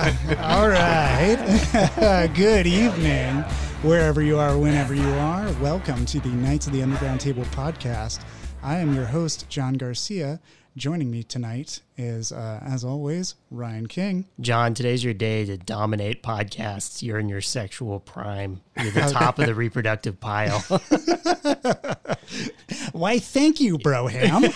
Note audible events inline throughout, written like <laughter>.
<laughs> All right. <laughs> Good evening, wherever you are, whenever you are. Welcome to the Knights of the Underground Table podcast. I am your host, John Garcia. Joining me tonight is, uh, as always, Ryan King. John, today's your day to dominate podcasts. You're in your sexual prime. You're the <laughs> top of the reproductive pile. Why, thank you, Broham.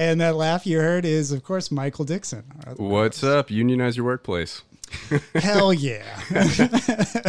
And that laugh you heard is, of course, Michael Dixon. What's up? Unionize your workplace. Hell yeah. <laughs>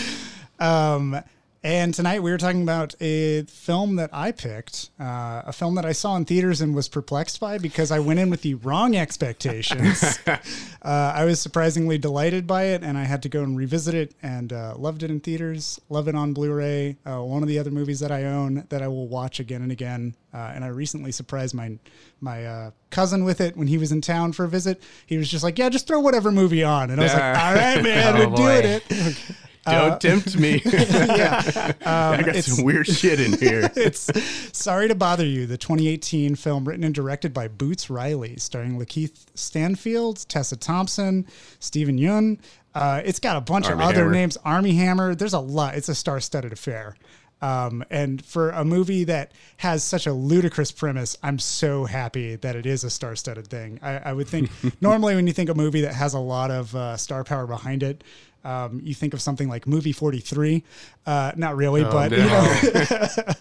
<laughs> um, and tonight we were talking about a film that I picked, uh, a film that I saw in theaters and was perplexed by because I went in with the wrong expectations. <laughs> uh, I was surprisingly delighted by it, and I had to go and revisit it and uh, loved it in theaters, love it on Blu ray. Uh, one of the other movies that I own that I will watch again and again. Uh, and I recently surprised my my uh, cousin with it when he was in town for a visit. He was just like, "Yeah, just throw whatever movie on," and I was like, "All right, man, <laughs> Oh, we're doing it." <laughs> Don't tempt me. <laughs> yeah. I got it's- some weird shit in here. <laughs> it's Sorry to Bother You, the 2018 film written and directed by Boots Riley, starring Lakeith Stanfield, Tessa Thompson, Steven Yeun. Uh, it's got a bunch Army of other Hammer. names. Armie Hammer. There's a lot. It's a star-studded affair. Um, and for a movie that has such a ludicrous premise, I'm so happy that it is a star-studded thing. I, I would think <laughs> normally when you think a movie that has a lot of uh, star power behind it, um, you think of something like Movie 43. Uh, not really, but no. you know,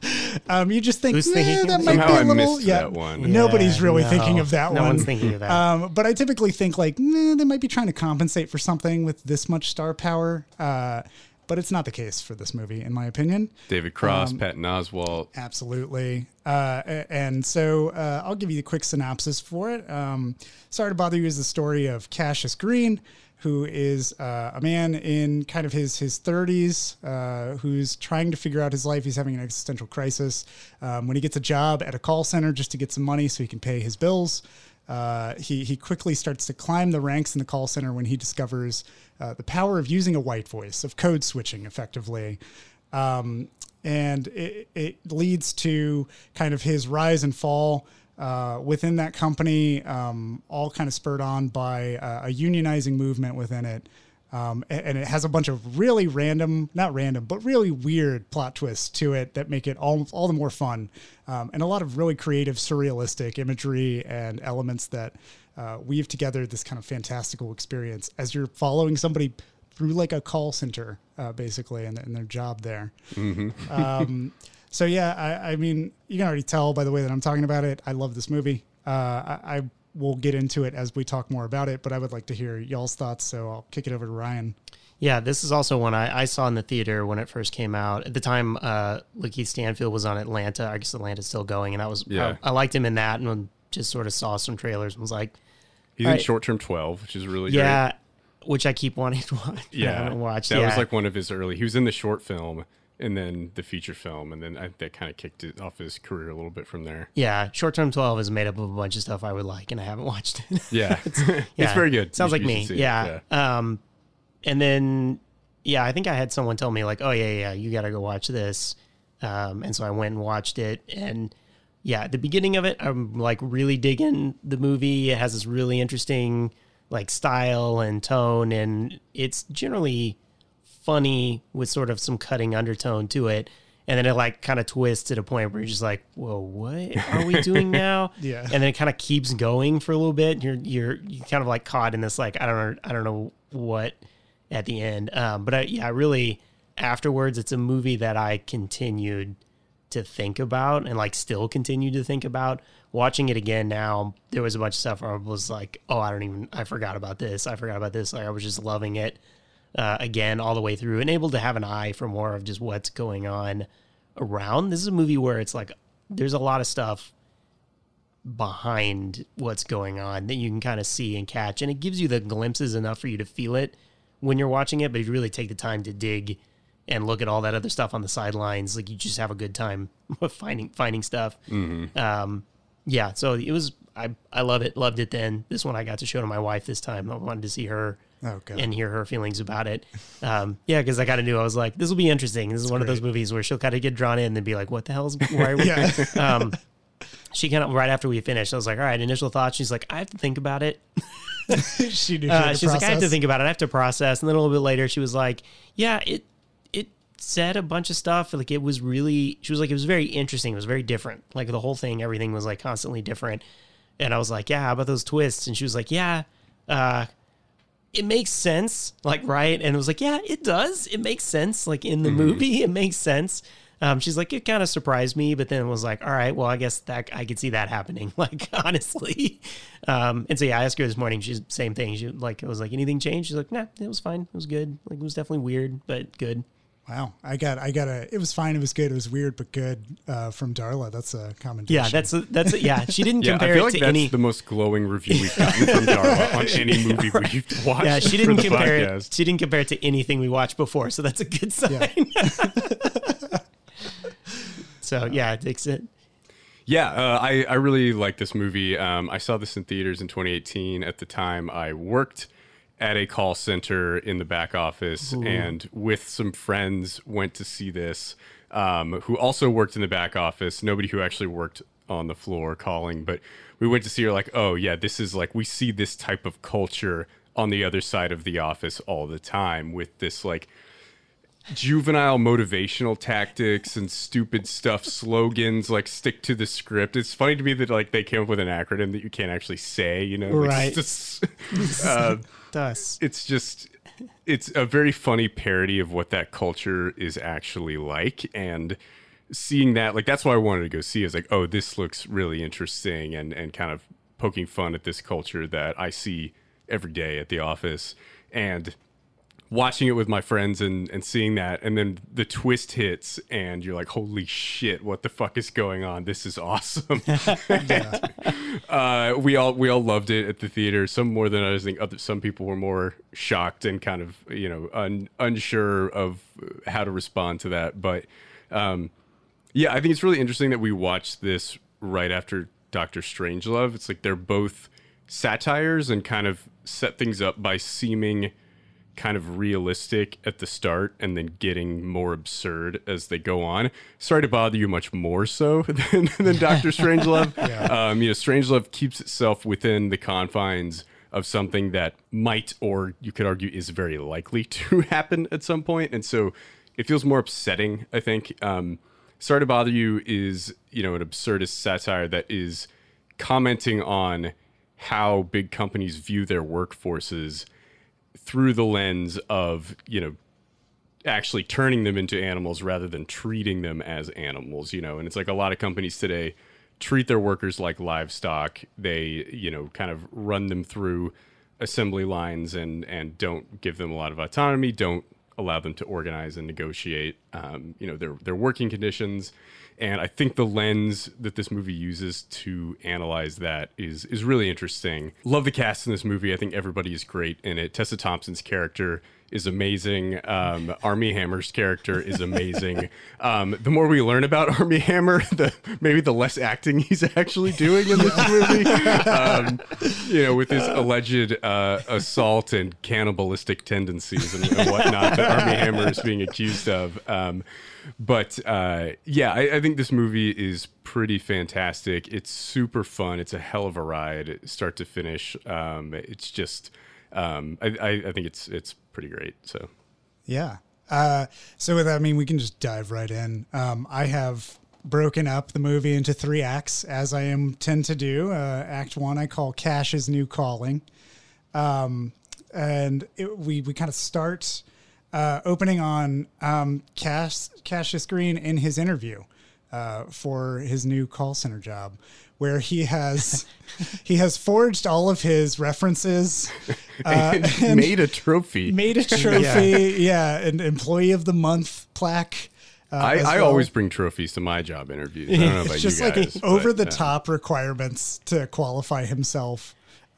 <laughs> um, you just think "Eh, that might be a little. yeah, that one. nobody's Yeah, really no. thinking of that No one. one's thinking of that. Um, but I typically think like "Nah, they might be trying to compensate for something with this much star power. Uh, but it's not the case for this movie, in my opinion. David Cross, Patton Oswalt. Absolutely. Uh, and so uh, I'll give you the quick synopsis for it. Um, Sorry to Bother You is the story of Cassius Green, who is uh, a man in kind of his, his 30s uh, who's trying to figure out his life. He's having an existential crisis. Um, when he gets a job at a call center just to get some money so he can pay his bills, uh, he, he quickly starts to climb the ranks in the call center when he discovers uh, the power of using a white voice, of code switching effectively. Um, and it, it leads to kind of his rise and fall uh, within that company, um, all kind of spurred on by uh, a unionizing movement within it. Um, a- and it has a bunch of really random, not random, but really weird plot twists to it that make it all, all the more fun. Um, and a lot of really creative, surrealistic imagery and elements that uh, weave together this kind of fantastical experience as you're following somebody through like a call center, uh, basically, and, and their job there. Um, <laughs> so yeah, I, I mean, you can already tell by the way that I'm talking about it. I love this movie. Uh, I, I will get into it as we talk more about it, but I would like to hear y'all's thoughts. So I'll kick it over to Ryan. yeah, this is also one I, I saw in the theater when it first came out. At the time, uh, Lakeith Stanfield was on Atlanta. I guess Atlanta's still going, and I was Yeah. I, I liked him in that, and just sort of saw some trailers and was like, He's in Right. Short Term 12, which is really yeah, which I keep wanting to <laughs> watch. great. I Yeah. haven't watched. That yeah. was like one of his early. He was in the short film and then the feature film. And then I, that kind of kicked it off his career a little bit from there. Yeah, Short Term 12 is made up of a bunch of stuff I would like, and I haven't <laughs> watched it. Yeah. <laughs> it's, <laughs> Yeah, very good. Sounds You like you me. it. Yeah. Um, and then, yeah, I think I had someone tell me, like, oh, yeah, yeah, you got to go watch this. Um, and so I went and watched it. And yeah, at the beginning of it, I'm like really digging the movie. It has this really interesting, like, style and tone. And it's generally funny with sort of some cutting undertone to it. And then it like kind of twists at a point where you're just like, "Whoa, what are we doing <laughs> now?" Yeah. And then it kind of keeps going for a little bit. You're you're you kind of like caught in this like I don't know I don't know what at the end. Um, but I, yeah, really afterwards, it's a movie that I continued to think about and like still continue to think about. Watching it again now, there was a bunch of stuff where I was like, "Oh, I don't even I forgot about this. I forgot about this." Like I was just loving it uh, again all the way through and able to have an eye for more of just what's going on around. This is a movie where it's like there's a lot of stuff behind what's going on that you can kind of see and catch, and it gives you the glimpses enough for you to feel it when you're watching it. But if you really take the time to dig and look at all that other stuff on the sidelines, like you just have a good time <laughs> finding finding stuff. Um, yeah, so it was. I I love it. Loved it. Then this one I got to show to my wife this time. I wanted to see her Oh, and hear her feelings about it. Um, yeah, because I kind of knew I was like, this will be interesting. This is one of those movies where she'll kind of get drawn in and be like, what the hell's why? Are we? <laughs> Yeah. um, she kind of right after we finished, I was like, "All right, initial thoughts." She's like, "I have to think about it." <laughs> she knew she Uh, she's like, "I have to think about it. I have to process." And then a little bit later, she was like, "Yeah, it it said a bunch of stuff. Like it was really." She was like, "It was very interesting. It was very different. Like the whole thing, everything was like constantly different." And I was like, "Yeah, how about those twists?" And she was like, "Yeah." Uh, it makes sense, like right, and it was like, yeah, it does. It makes sense, like in the movie, <laughs> it makes sense. Um, she's like, it kind of surprised me, but then it was like, all right, well, I guess that I could see that happening, <laughs> like honestly. Um, and so yeah, I asked her this morning. She's same thing. She like, it was like, anything changed? She's like, nah, it was fine. It was good. Like it was definitely weird, but good. Wow, I got, I got a. It was fine. It was good. It was weird, but good. Uh, from Darla, that's a commendation. Yeah, that's a, that's a, yeah. She didn't <laughs> Yeah, I feel it like to that's any. the most glowing review we've gotten from <laughs> Darla on any movie we've watched. yeah, she didn't the compare it. She didn't compare it to anything we watched before, so that's a good sign. <laughs> so yeah, it takes it. Yeah, uh, I, I really like this movie. Um, I saw this in theaters in 2018. At the time, I worked at a call center in the back office and with some friends went to see this um, who also worked in the back office. Nobody who actually worked on the floor calling, but we went to see her like, oh, yeah, this is like, we see this type of culture on the other side of the office all the time with this like juvenile motivational tactics and stupid stuff slogans like stick to the script it's funny to me that like they came up with an acronym that you can't actually say you know like, Right. <laughs> just, uh, Does it's just it's a very funny parody of what that culture is actually like and seeing that like that's why i wanted to go see is like oh this looks really interesting and and kind of poking fun at this culture that i see every day at the office. And watching it with my friends and, and seeing that and then the twist hits and you're like holy shit what the fuck is going on? This is awesome. <laughs> <laughs> Uh, we all we all loved it at the theater. Some more than others I think other some people were more shocked and kind of you know un, unsure of how to respond to that but um, yeah I think it's really interesting that we watched this right after Doctor Strangelove. It's like they're both satires and kind of set things up by seeming kind of realistic at the start and then getting more absurd as they go on. Sorry to bother you much more so <laughs> than, than Doctor <laughs> Strangelove. um, you know, Strangelove keeps itself within the confines of something that might, or you could argue, is very likely <laughs> to happen at some point, and so it feels more upsetting. I think. Um, Sorry to bother you is you know an absurdist satire that is commenting on how big companies view their workforces through the lens of you know actually turning them into animals rather than treating them as animals you know? And it's like a lot of companies today treat their workers like livestock. They you know kind of run them through assembly lines and and don't give them a lot of autonomy don't allow them to organize and negotiate um, you know their their working conditions and I think the lens that this movie uses to analyze that is is really interesting. Love the cast in this movie. I think everybody is great in it. Tessa Thompson's character is amazing. Um, Armie Hammer's character is amazing. Um, the more we learn about <laughs> Armie Hammer, the maybe the less acting he's actually doing in this movie. Um, you know, with his alleged uh, assault and cannibalistic tendencies and, and whatnot that Armie Hammer is being accused of. Um, but uh, yeah, I, I think this movie is pretty fantastic. It's super fun. It's a hell of a ride, start to finish. Um, it's just, um, I, I, I think it's it's pretty great. So Yeah. Uh, so with that, I mean, we can just dive right in. Um, I have broken up the movie into three acts, as I am tend to do. Uh, act one, I call Cash's New Calling, um, and it, we we kind of start uh, opening on um, Cash Cassius Green in his interview uh, for his new call center job, where he has <laughs> he has forged all of his references. <laughs> Uh, <laughs> and made a trophy. made a trophy. yeah. an employee of the month plaque. Uh, I, I well. always bring trophies to my job interviews. I don't know about it's just you like over the uh, top requirements to qualify himself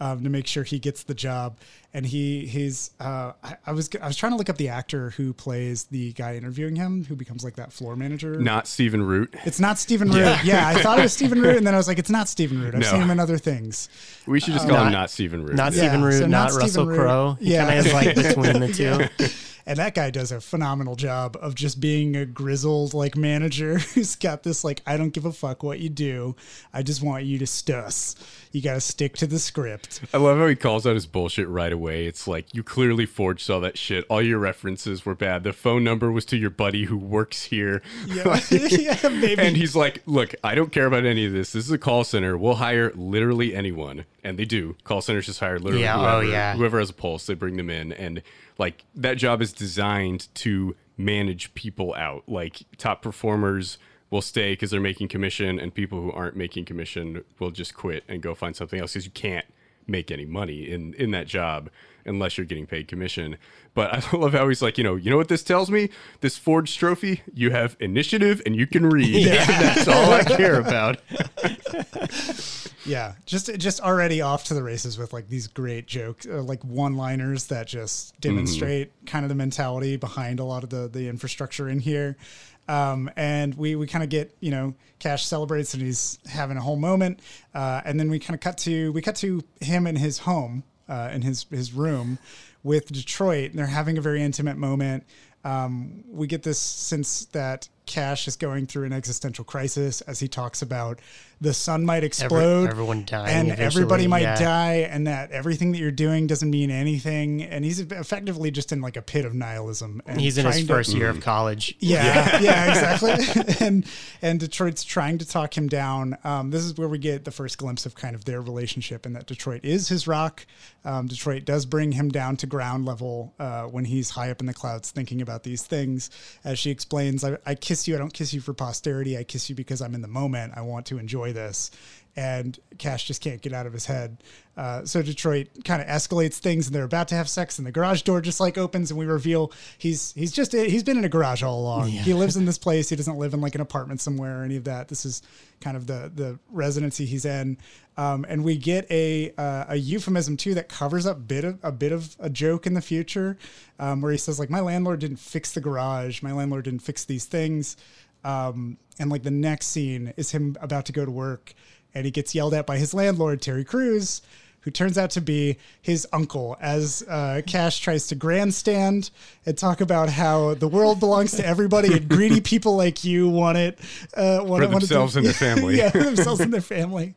um, to make sure he gets the job. And he he's uh, I, I was I was trying to look up the actor who plays the guy interviewing him, who becomes like that floor manager. Not Stephen Root. It's not Stephen Root. Yeah. I thought it was <laughs> Stephen Root, and then I was like, it's not Stephen Root. I've No. seen him in other things. We should just call him Not- not Stephen Root. Not Yeah, Stephen Root, so not not, Russell Crowe. Yeah. kind of is like <laughs> between the two. <laughs> and that guy does a phenomenal job of just being a grizzled like manager <laughs> who's got this like I don't give a fuck what you do. I just want you to stuss. You got to stick to the script. I love how he calls out his bullshit right away. It's like you clearly forged all that shit. All your references were bad. The phone number was to your buddy who works here. Yeah, <laughs> <laughs> yeah maybe. And he's like, "Look, I don't care about any of this. This is a call center. We'll hire literally anyone." And they do. Call centers just hire literally Yeah, oh, whoever, yeah. whoever has a pulse. They bring them in, and like that job is designed to manage people out. Like top performers will stay because they're making commission, and people who aren't making commission will just quit and go find something else because you can't make any money in in that job unless you're getting paid commission. But <laughs> I love how he's like, you know, you know what this tells me? This forged trophy, you have initiative and you can read. <laughs> <laughs> That's all I care about. Yeah, just just already off to the races with like these great jokes, uh, like one-liners that just demonstrate kind of the mentality behind a lot of the the infrastructure in here. Um, and we we kind of get you know Cash celebrates and he's having a whole moment, uh, and then we kind of cut to we cut to him in his home uh, in his his room with Detroit, and they're having a very intimate moment. Um, we get this sense that Cash is going through an existential crisis as he talks about the sun might explode, everyone dying and everybody might yeah. die, and that everything that you're doing doesn't mean anything. And he's effectively just in like a pit of nihilism. And He's in his to- first year of college. yeah, yeah, <laughs> exactly. <laughs> and and Detroit's trying to talk him down. Um, this is where we get the first glimpse of kind of their relationship, and that Detroit is his rock. Um, Detroit does bring him down to ground level uh, when he's high up in the clouds thinking about these things. As she explains, I, I kiss you. I don't kiss you for posterity. I kiss you because I'm in the moment. I want to enjoy this. And Cash just can't get out of his head. Uh, so Detroit kind of escalates things, and they're about to have sex, and the garage door just like opens, and we reveal he's he's just he's been in a garage all along. He lives in this place. He doesn't live in like an apartment somewhere or any of that. This is kind of the the residency he's in. Um, and we get a uh, a euphemism too that covers up bit of a bit of a joke in the future, um, where he says like my landlord didn't fix the garage, my landlord didn't fix these things, um, and like the next scene is him about to go to work, and he gets yelled at by his landlord Terry Crews, who turns out to be his uncle, as uh, Cash tries to grandstand and talk about how the world belongs to everybody and greedy <laughs> people like you want it uh, want For it- want to- themselves and their family. <laughs> yeah, themselves and their family.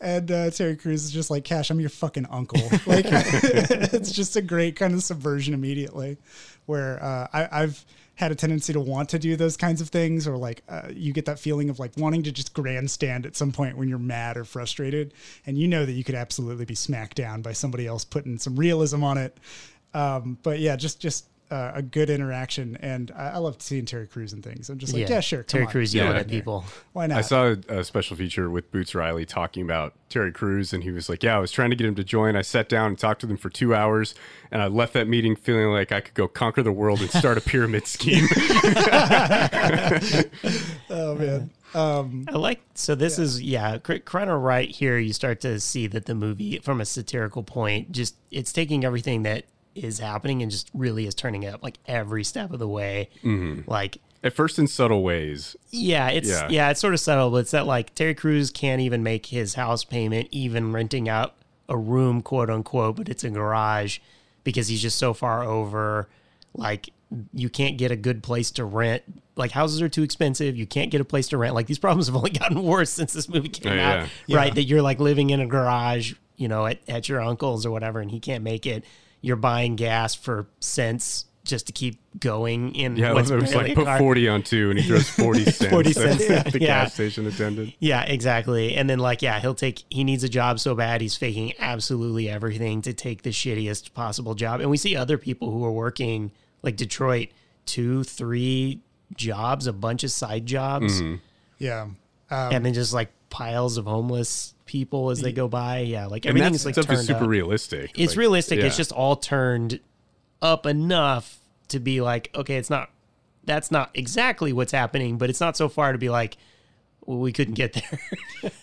And uh, Terry Crews is just like, Cash, I'm your fucking uncle. <laughs> Like, it's just a great kind of subversion immediately, where uh, I, I've had a tendency to want to do those kinds of things, or like uh, you get that feeling of like wanting to just grandstand at some point when you're mad or frustrated, and you know that you could absolutely be smacked down by somebody else putting some realism on it. Um, but yeah, just just uh, a good interaction, and I, I love seeing Terry Crews and things. I'm just like, yeah, sure, Terry. Crews yelling Yeah. at people. Why not? I saw a, a special feature with Boots Riley talking about Terry Crews, and he was like, "Yeah, I was trying to get him to join. I sat down and talked to them for two hours, and I left that meeting feeling like I could go conquer the world and start a <laughs> pyramid scheme." <laughs> oh man. Um, I like so this is yeah kind of right here you start to see that the movie from a satirical point just it's taking everything that is happening and just really is turning up like every step of the way mm-hmm. like At first, in subtle ways. yeah it's Yeah. yeah. it's sort of subtle but it's that like Terry Crews can't even make his house payment even renting out a room quote unquote but it's a garage because he's just so far over like you can't get a good place to rent like houses are too expensive you can't get a place to rent like these problems have only gotten worse since this movie came Oh, out yeah. right Yeah. that you're like living in a garage you know at, at your uncle's or whatever and he can't make it you're buying gas for cents just to keep going in Yeah, what's it was barely like a put car. forty on two, and he throws forty <laughs> cents. 40 at cents, <laughs> the yeah. gas station attendant. Yeah, exactly. And then like, yeah, he'll take he needs a job so bad he's faking absolutely everything to take the shittiest possible job. And we see other people who are working like Detroit, two, three jobs, a bunch of side jobs, yeah. Um, and then just like piles of homeless people as they go by. Yeah, like And everything that is like stuff is turned super up. realistic. It's Like, realistic. It's just all turned up enough to be like, okay, it's not that's not exactly what's happening, but it's not so far to be like, we couldn't get there. <laughs>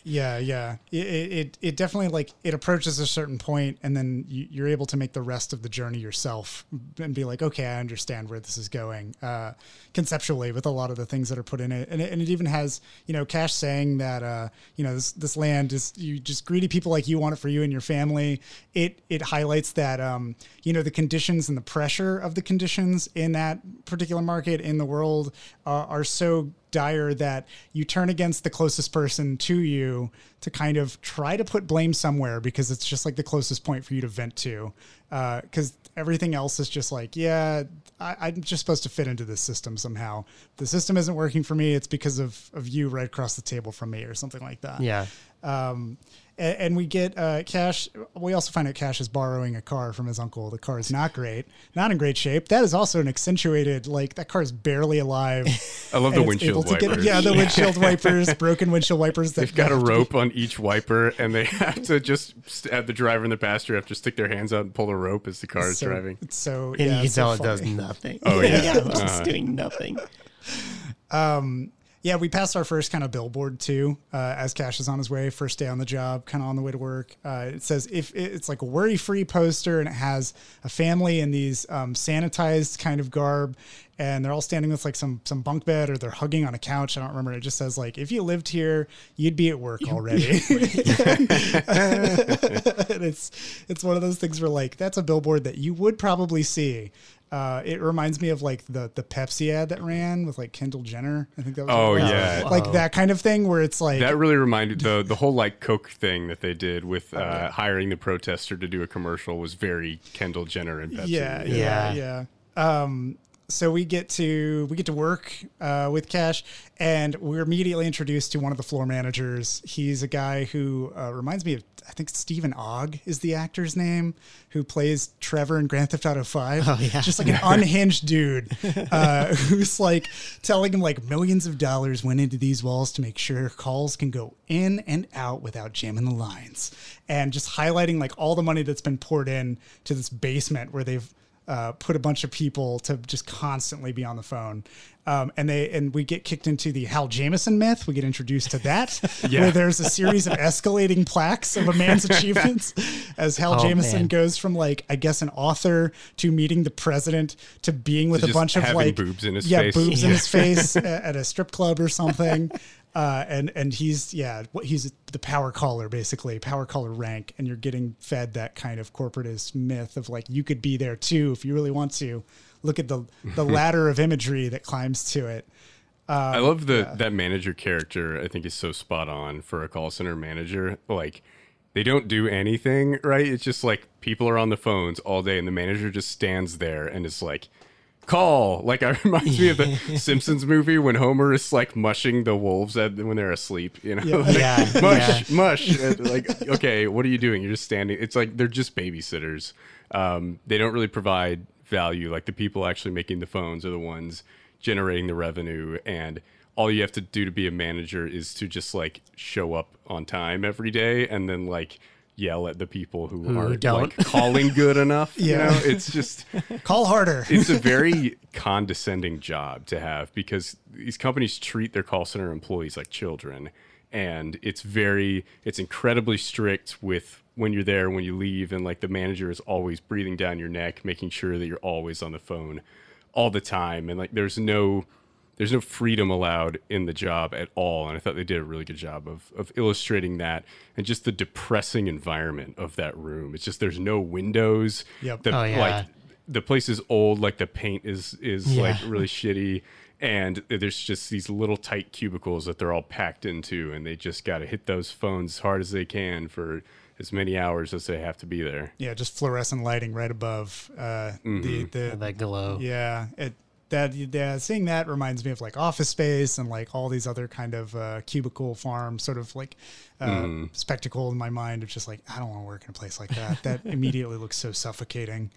Yeah, yeah. It, it it definitely like it approaches a certain point, and then you, you're able to make the rest of the journey yourself and be like, okay, I understand where this is going uh, conceptually with a lot of the things that are put in it, and it, and it even has you know Cash saying that uh, you know this this land is you just greedy people like you want it for you and your family. It it highlights that um, you know the conditions and the pressure of the conditions in that particular market in the world are, are so dire that you turn against the closest person to you to kind of try to put blame somewhere because it's just like the closest point for you to vent to. Because uh, everything else is just like, yeah, I, am just supposed to fit into this system somehow. The system isn't working for me. It's because of, of you right across the table from me or something like that. Yeah. Um, and, and we get uh, Cash. We also find out Cash is borrowing a car from his uncle. The car is not great, not in great shape. That is also an accentuated, like that car is barely alive. <laughs> I love the windshield wipers. Get, yeah, the <laughs> windshield wipers, broken windshield wipers. That They've got a rope on each wiper, and they <laughs> have to just have the driver and the passenger have to stick their hands out and pull the rope as the car is so, driving. So and yeah, you so tell it does nothing. Oh yeah, yeah uh-huh. just doing nothing. Um, yeah, we passed our first kind of billboard too, uh, as Cash is on his way, first day on the job, kind of on the way to work. Uh, it says if it's like a worry-free poster, and it has a family in these um, sanitized kind of garb, and they're all standing with like some some bunk bed or they're hugging on a couch. I don't remember. It just says like if you lived here, you'd be at work already. <laughs> it's it's one of those things where like that's a billboard that you would probably see uh, it reminds me of like the the Pepsi ad that ran with like Kendall Jenner. I think that was. Oh yeah, like that kind of thing where it's like that really reminded the the whole like Coke thing that they did with uh, hiring the protester to do a commercial was very Kendall Jenner and Pepsi. Yeah, yeah, yeah. yeah. Um, so we get to we get to work uh, with Cash, and we're immediately introduced to one of the floor managers. He's a guy who uh, reminds me of I think Steven Ogg is the actor's name, who plays Trevor in Grand Theft Auto Five. Oh yeah, just like an <laughs> unhinged dude uh, <laughs> who's like telling him like millions of dollars went into these walls to make sure calls can go in and out without jamming the lines, and just highlighting like all the money that's been poured in to this basement where they've uh, put a bunch of people to just constantly be on the phone. Um, and they and we get kicked into the Hal Jameson myth. We get introduced to that, <laughs> yeah. where there's a series of escalating plaques of a man's <laughs> achievements as Hal oh, Jameson man. goes from like I guess an author to meeting the president to being with to a bunch of like boobs in his yeah face. boobs yeah. in his <laughs> face at a strip club or something. Uh, and and he's yeah he's the power caller basically power caller rank and you're getting fed that kind of corporatist myth of like you could be there too if you really want to. Look at the the <laughs> ladder of imagery that climbs to it. Um, I love the yeah. that manager character I think is so spot on for a call center manager. Like they don't do anything right? It's just like people are on the phones all day and the manager just stands there and is like call. Like I <laughs> reminds me of the <laughs> Simpsons movie when Homer is like mushing the wolves at, when they're asleep. You know, yeah, <laughs> like, yeah mush, yeah. mush. like okay, what are you doing? You're just standing. It's like they're just babysitters. Um, they don't really provide value. Like the people actually making the phones are the ones generating the revenue and all you have to do to be a manager is to just like show up on time every day and then like yell at the people who, who aren't don't. like calling good enough. <laughs> yeah. You know, it's just <laughs> call harder. <laughs> it's a very condescending job to have because these companies treat their call center employees like children. And it's very, it's incredibly strict with when you're there, when you leave, and like the manager is always breathing down your neck, making sure that you're always on the phone all the time. And like there's no, there's no freedom allowed in the job at all. And I thought they did a really good job of, of illustrating that and just the depressing environment of that room. It's just there's no windows. Yep. The, oh, yeah. Like the place is old, like the paint is is yeah. like really shitty. And there's just these little tight cubicles that they're all packed into, and they just got to hit those phones as hard as they can for as many hours as they have to be there. Yeah, just fluorescent lighting right above uh, mm-hmm. the the that glow. Yeah, it that yeah, seeing that reminds me of like Office Space and like all these other kind of uh, cubicle farm sort of like uh, mm. spectacle in my mind of just like I don't want to work in a place like that. That <laughs> immediately looks so suffocating.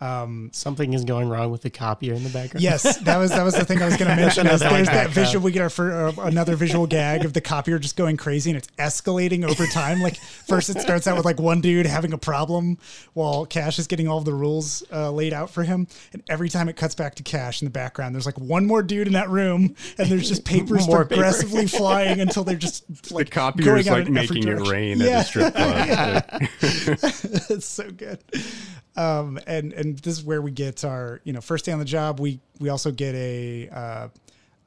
Something is going wrong with the copier in the background. Yes, that was that was the thing I was going <laughs> to mention. is Another, like, there's that background. visual. We get our fir- uh, another visual gag of the copier just going crazy, and it's escalating over time. Like first, it starts out with like one dude having a problem while Cash is getting all the rules uh, laid out for him, and every time it cuts back to Cash in the background, there's like one more dude in that room, and there's just papers <laughs> More paper. flying until they're just The like copier going is out like making it rain Yeah. at a strip club. <laughs> it's so good. Um, and and this is where we get our you know first day on the job. We we also get a uh,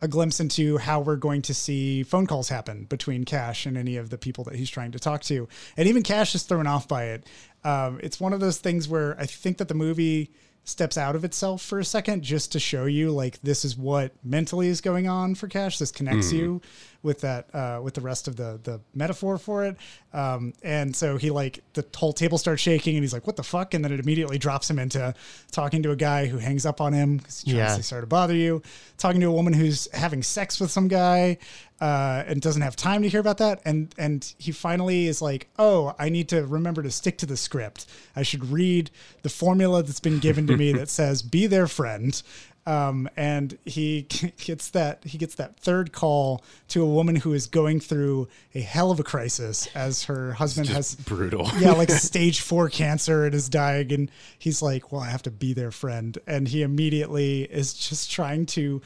a glimpse into how we're going to see phone calls happen between Cash and any of the people that he's trying to talk to, and even Cash is thrown off by it. Um, it's one of those things where I think that the movie steps out of itself for a second just to show you like this is what mentally is going on for Cash. This connects you with that uh, with the rest of the the metaphor for it. Um, and so he like the whole table starts shaking and he's like, "What the fuck?" And then it immediately drops him into talking to a guy who hangs up on him because he's trying Yeah. to sorry to bother you. Talking to a woman who's having sex with some guy uh, and doesn't have time to hear about that. And and he finally is like, "Oh, I need to remember to stick to the script. I should read the formula that's been given to me that <laughs> says be their friend." Um, and he <laughs> gets that he gets that third call to a woman who is going through a hell of a crisis as her husband has brutal. <laughs> yeah like <laughs> stage four cancer and is dying and he's like well i have to be their friend and he immediately is just trying to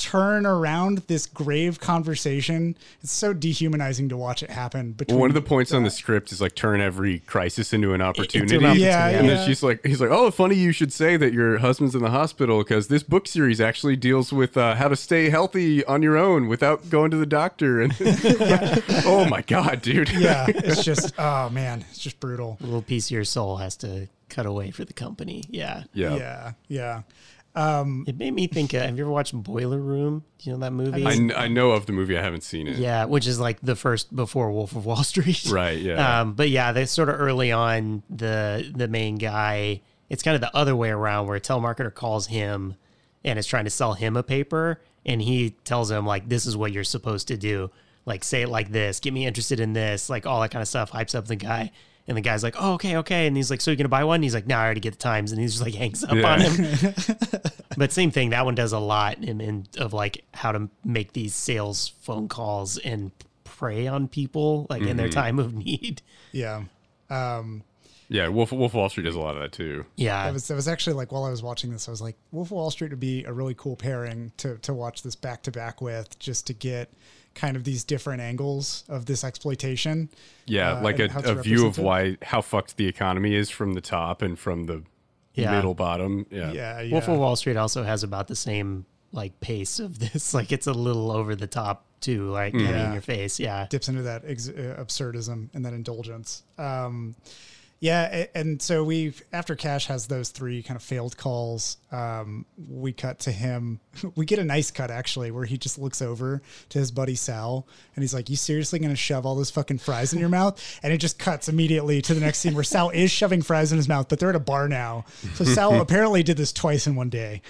turn around this grave conversation it's so dehumanizing to watch it happen between Well, one of the points on the script is like turn every crisis into an opportunity. opportunity, Yeah, and yeah. then she's like, he's like, oh, funny you should say that your husband's in the hospital because this book series actually deals with uh, how to stay healthy on your own without going to the doctor. And <laughs> <laughs> oh my god, dude. yeah it's just oh man it's just brutal A little piece of your soul has to cut away for the company. Yeah. yeah. yeah yeah It made me think. Uh, have you ever watched Boiler Room? Do you know that movie? I, I know of the movie. I haven't seen it. yeah, which is like the first before Wolf of Wall <laughs> Street. Right. Yeah. Um, but yeah, they sort of early on the the main guy. It's kind of the other way around where a telemarketer calls him and is trying to sell him a paper, and he tells him like, "This is what you're supposed to do. Like, say it like this. Get me interested in this. Like all that kind of stuff." Hypes up the guy. And the guy's like, "Oh, okay, okay." And he's like, "So you're gonna buy one?" And he's like, "No, I already get the times." And he's just like hangs up Yeah. on him. <laughs> but same thing. That one does a lot in, in of like how to make these sales phone calls and prey on people like in their Mm-hmm. time of need. yeah um yeah. Wolf, Wolf of Wall Street does a lot of that too. Yeah. That was that was actually like while I was watching this, I was like, Wolf of Wall Street would be a really cool pairing to to watch this back to back with, just to get kind of these different angles of this exploitation. Yeah, uh, like a, and how to a view of it. why how fucked the economy is from the top and from the Yeah. middle bottom. Yeah. Yeah, yeah. Wolf of Wall Street also has about the same like pace of this. <laughs> Like it's a little over the top too, like heavy Yeah. in your face. Yeah. dips into that ex- uh, absurdism and that indulgence. Um, yeah, and so we after Cash has those three kind of failed calls, um, we cut to him. <laughs> We get a nice cut actually, where he just looks over to his buddy Sal, and he's like, "You seriously gonna shove all those fucking fries in your mouth?" <laughs> And it just cuts immediately to the next scene where Sal is shoving fries in his mouth, but they're at a bar now. So Sal <laughs> apparently did this twice in one day.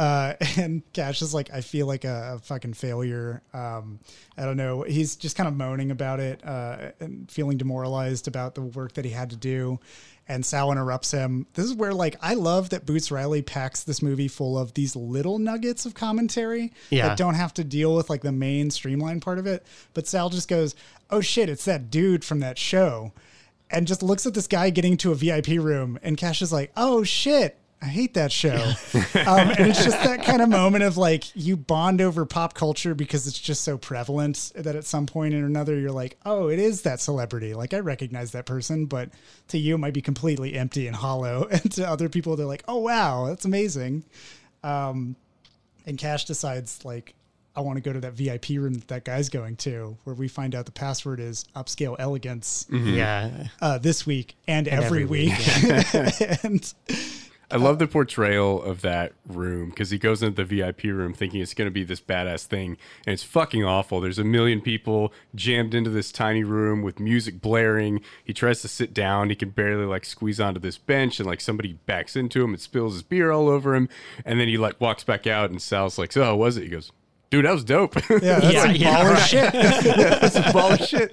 Uh, <laughs> and Cash is like, I feel like a, a fucking failure. Um, I don't know. He's just kind of moaning about it uh, and feeling demoralized about the work that he had to do. And Sal interrupts him. This is where, like, I love that Boots Riley packs this movie full of these little nuggets of commentary Yeah. that don't have to deal with like the main streamline part of it. But Sal just goes, "Oh shit, it's that dude from that show," and just looks at this guy getting to a VIP room. And Cash is like, "Oh shit." I hate that show. <laughs> um, and it's just that kind of moment of like you bond over pop culture because it's just so prevalent that at some point or another you're like, oh, it is that celebrity. Like I recognize that person, but to you it might be completely empty and hollow. <laughs> And to other people, they're like, oh, wow, that's amazing. Um, and Cash decides like, I want to go to that VIP room that that guy's going to, where we find out the password is upscale elegance Yeah. uh, this week and, every, every week. week, <laughs> and I love the portrayal of that room because he goes into the VIP room thinking it's going to be this badass thing, and it's fucking awful. There's a million people jammed into this tiny room with music blaring. He tries to sit down, he can barely like squeeze onto this bench, and like somebody backs into him and spills his beer all over him, and then he like walks back out, and Sal's like, "So how was it?" He goes, "Dude, that was dope. <laughs> yeah, that's Yeah, some yeah, baller right. <laughs> shit. <laughs> That's a ball of shit."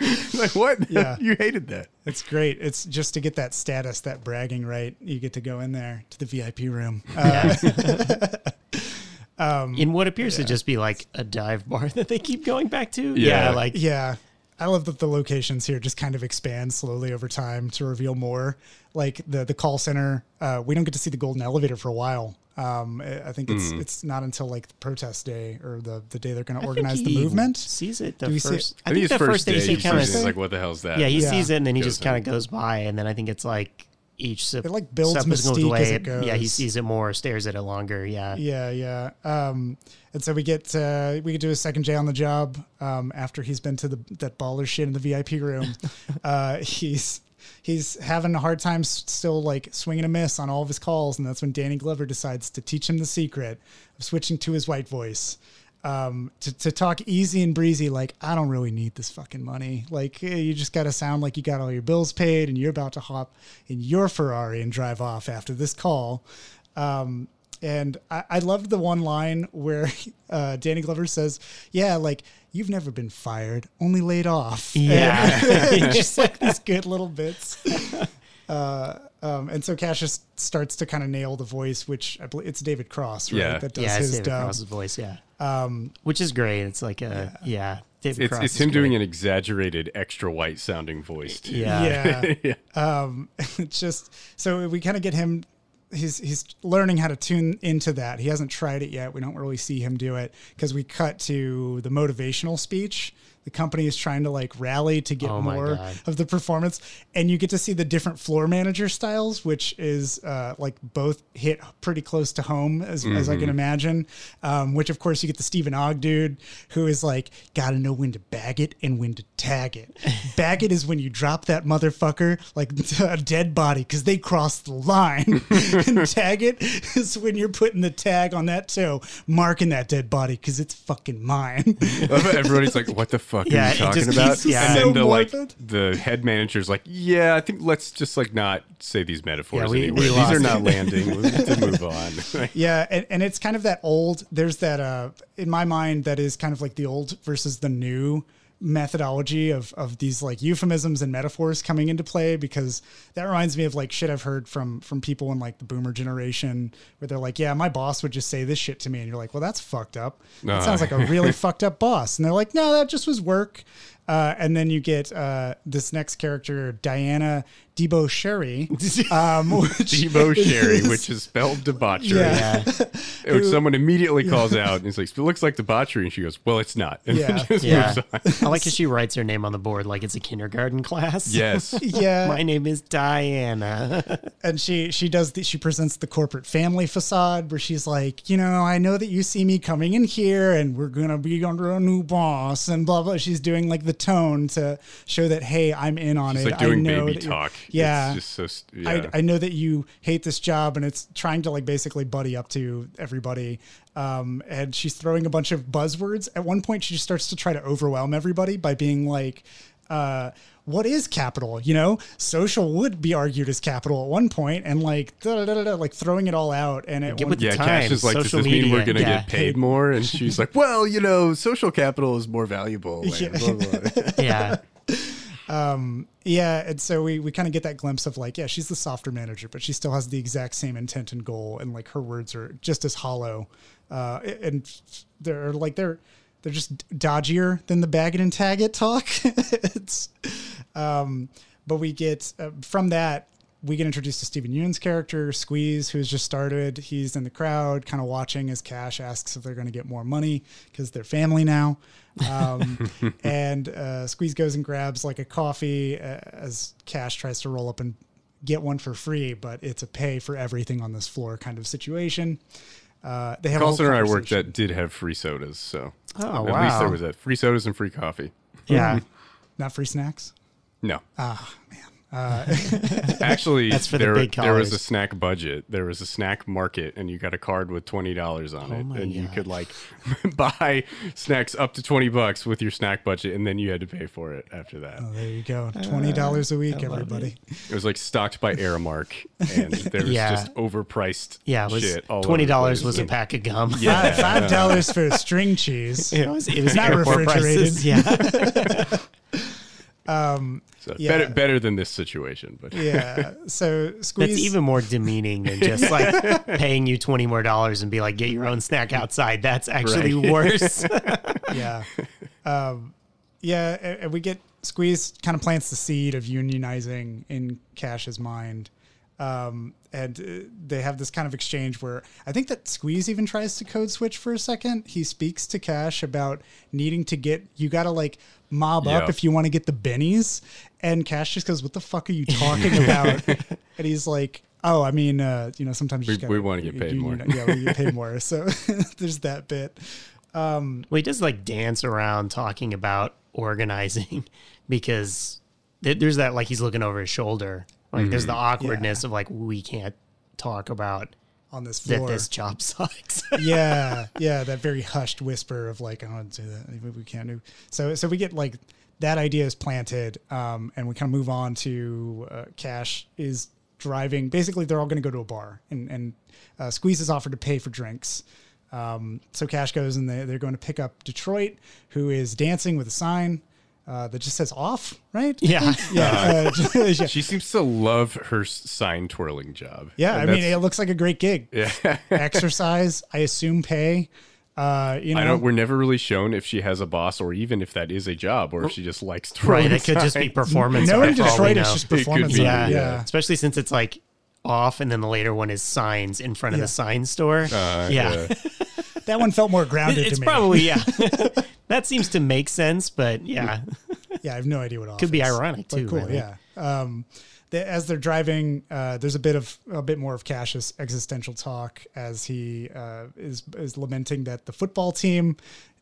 <laughs> like what? Yeah. <laughs> you hated that. It's great. It's just to get that status, that bragging right. You get to go in there to the VIP room. <laughs> Uh, in what appears to just be like a dive bar that they keep going back to. Yeah. like yeah. I love that the locations here just kind of expand slowly over time to reveal more. Like the the call center, uh, we don't get to see the golden elevator for a while. Um, I I think it's Mm. it's not until like the protest day or the, the day they're going I to think organize the movement. Sees it the Do we see it? first. I think his the first day, he he kind sees it, of like, what the hell's that? yeah he Yeah. sees it and then he Goes just kind of goes by and then I think it's like each sub- It, like, builds subsequent mystique as it goes. Yeah, he sees it more, stares at it longer. Yeah, Yeah, yeah. Um, and so we get uh, we get to a second day on the job um, after he's been to the that baller shit in the VIP room. <laughs> uh, he's he's having a hard time still like swinging a miss on all of his calls, and that's when Danny Glover decides to teach him the secret of switching to his white voice. Um, to, to talk easy and breezy, like I don't really need this fucking money. Like eh, you just got to sound like you got all your bills paid, and you're about to hop in your Ferrari and drive off after this call. Um, and I, I loved the one line where <laughs> uh, Danny Glover says, "Yeah, like you've never been fired, only laid off." Yeah. <laughs> <laughs> Just like these good little bits. Uh, um, and so Cassius starts to kind of nail the voice, which I believe it's David Cross, right? Yeah. That does yeah, his David dub. Cross's voice. Yeah, um, which is great. It's like a yeah, David It's, Cross. it's is him doing an exaggerated, extra white sounding voice. Too. Yeah, yeah. Um, it's just so we kind of get him. He's he's learning how to tune into that. He hasn't tried it yet. We don't really see him do it because we cut to the motivational speech. The company is trying to like rally to get Oh more God. of the performance, and you get to see the different floor manager styles, which is uh, like both hit pretty close to home as, as I can imagine. Um, which of course you get the Steven Ogg dude who is like, gotta know when to bag it and when to tag it. <laughs> bag it is when you drop that motherfucker like <laughs> a dead body because they crossed the line, <laughs> and tag it is when you're putting the tag on that toe, marking that dead body because it's fucking mine. Everybody's like, "What the fuck Yeah, are you talking just about?" yeah. And So then the like the head manager's like, "Yeah, I think let's just like not say these metaphors Yeah, we- anymore. we These are not it." landing. We need to move <laughs> on." <laughs> Yeah, and, and it's kind of that old. There's that uh, in my mind that is kind of like the old versus the new methodology of of these like euphemisms and metaphors coming into play because that reminds me of like shit I've heard from from people in like the boomer generation where they're like, yeah, my boss would just say this shit to me, and you're like, well, that's fucked up. That Uh. sounds like a really <laughs> fucked up boss, and they're like, no, that just was work. Uh, and then you get uh, this next character, Diana Debo Sherry, <laughs> um, which Debo Sherry, is- which is spelled debauchery. Yeah. yeah, <laughs> Which <laughs> someone immediately calls out and he's like, "It looks like debauchery," and she goes, "Well, it's not." And Yeah. just yeah. moves on. I like how she writes her name on the board like it's a kindergarten class. Yes. yeah, My name is Diana. and she she does the, she presents the corporate family facade where she's like you know i know that you see me coming in here and we're gonna be under a new boss and blah blah she's doing like the tone to show that hey i'm in on It's it like doing I know baby that you- talk. Yeah It's just so. Yeah. I, I know that you hate this job and it's trying to like basically buddy up to everybody um, and she's throwing a bunch of buzzwords at one point she just starts to try to overwhelm everybody by being like uh, what is capital you know social would be argued as capital at one point and like da, da, da, da, like throwing it all out and it Get with yeah, times, Cash is like, does social this mean we're going to yeah. get paid more? And she's like, <laughs> well, you know, social capital is more valuable. and Yeah. blah, blah, blah. <laughs> yeah, Yeah, and so we we kind of get that glimpse of like, yeah, she's the softer manager, but she still has the exact same intent and goal, and like her words are just as hollow, uh, and they're like they're they're just dodgier than the bag it and tag it talk. <laughs> it's, um, but we get uh, from that we get introduced to Steven Yeun's character, Squeeze, who's just started. He's in the crowd, kind of watching as Cash asks if they're going to get more money because they're family now. Um, <laughs> and uh, Squeeze goes and grabs like a coffee uh, as Cash tries to roll up and get one for free, but it's a pay for everything on this floor kind of situation. Uh, they have a Call center I worked conversation. at did have free sodas, so Oh, at least there was that free sodas and free coffee. yeah. <laughs> not free snacks. No, Ah man, Uh, <laughs> actually, That's for the there, big there was a snack budget. There was a snack market, and you got a card with twenty dollars on oh it, Oh my and you God. could like <laughs> buy snacks up to twenty bucks with your snack budget, and then you had to pay for it after that. oh, there you go, uh, twenty dollars a week, love everybody. It was like stocked by Aramark, and <laughs> there was Yeah. just overpriced Yeah, it was shit. all over twenty dollars place. was a pack of gum. Yeah. Five five dollars for a string cheese. it was it was Not airport refrigerated. prices. Yeah, Um, So Yeah. better better than this situation, but yeah. So <laughs> squeeze. That's even more demeaning than just like <laughs> paying you twenty more dollars and be like, get your own snack outside. That's actually Right. worse. <laughs> yeah. Um, yeah, and, and we get Squeeze kind of plants the seed of unionizing in Cash's mind. Um, and uh, they have this kind of exchange where I think that Squeeze even tries to code switch for a second. He speaks to Cash about needing to get, you got to like mob up if you want to get the bennies. And Cash just goes, What the fuck are you talking <laughs> about? and he's like, Oh, I mean, uh, you know, sometimes you We- we wanna get paid more. Yeah, we get paid more. <laughs> So <laughs> there's that bit. well, he does like dance around talking about organizing because there's that like he's looking over his shoulder. Like there's the awkwardness of like we can't talk about on this that floor. this job <laughs> sucks. yeah, <laughs> yeah, that very hushed whisper of like, I don't want to do that. We- We can't do. So, so we get like that idea is planted, um, and we kind of move on to uh, Cash is driving. Basically, they're all going to go to a bar, and and uh, Squeeze is offered to pay for drinks. Um, so Cash goes, and they, they're going to pick up Detroit, who is dancing with a sign uh, that just says "off," right? yeah. <laughs> Yeah, <laughs> uh, <laughs> yeah. she seems to love her sign twirling job. Yeah, And I mean, it looks like a great gig. yeah. Exercise, I assume, pay. Uh, you know, I don't. We're never really shown if she has a boss, or even if that is a job, or if she just likes to Right. It could just be performance. no, art in for Detroit, it's just could performance. be, art, yeah, yeah. Especially since it's like off, and then the later one is signs in front of Yeah. the sign store. Uh, yeah. <laughs> That one felt more grounded it's to me. probably yeah. <laughs> <laughs> that seems to make sense, but yeah, yeah, I have no idea what off Could be is, ironic, but too, Cool, really. yeah. Um, the, as they're driving, uh, there's a bit of a bit more of Cash's existential talk as he uh, is is lamenting that the football team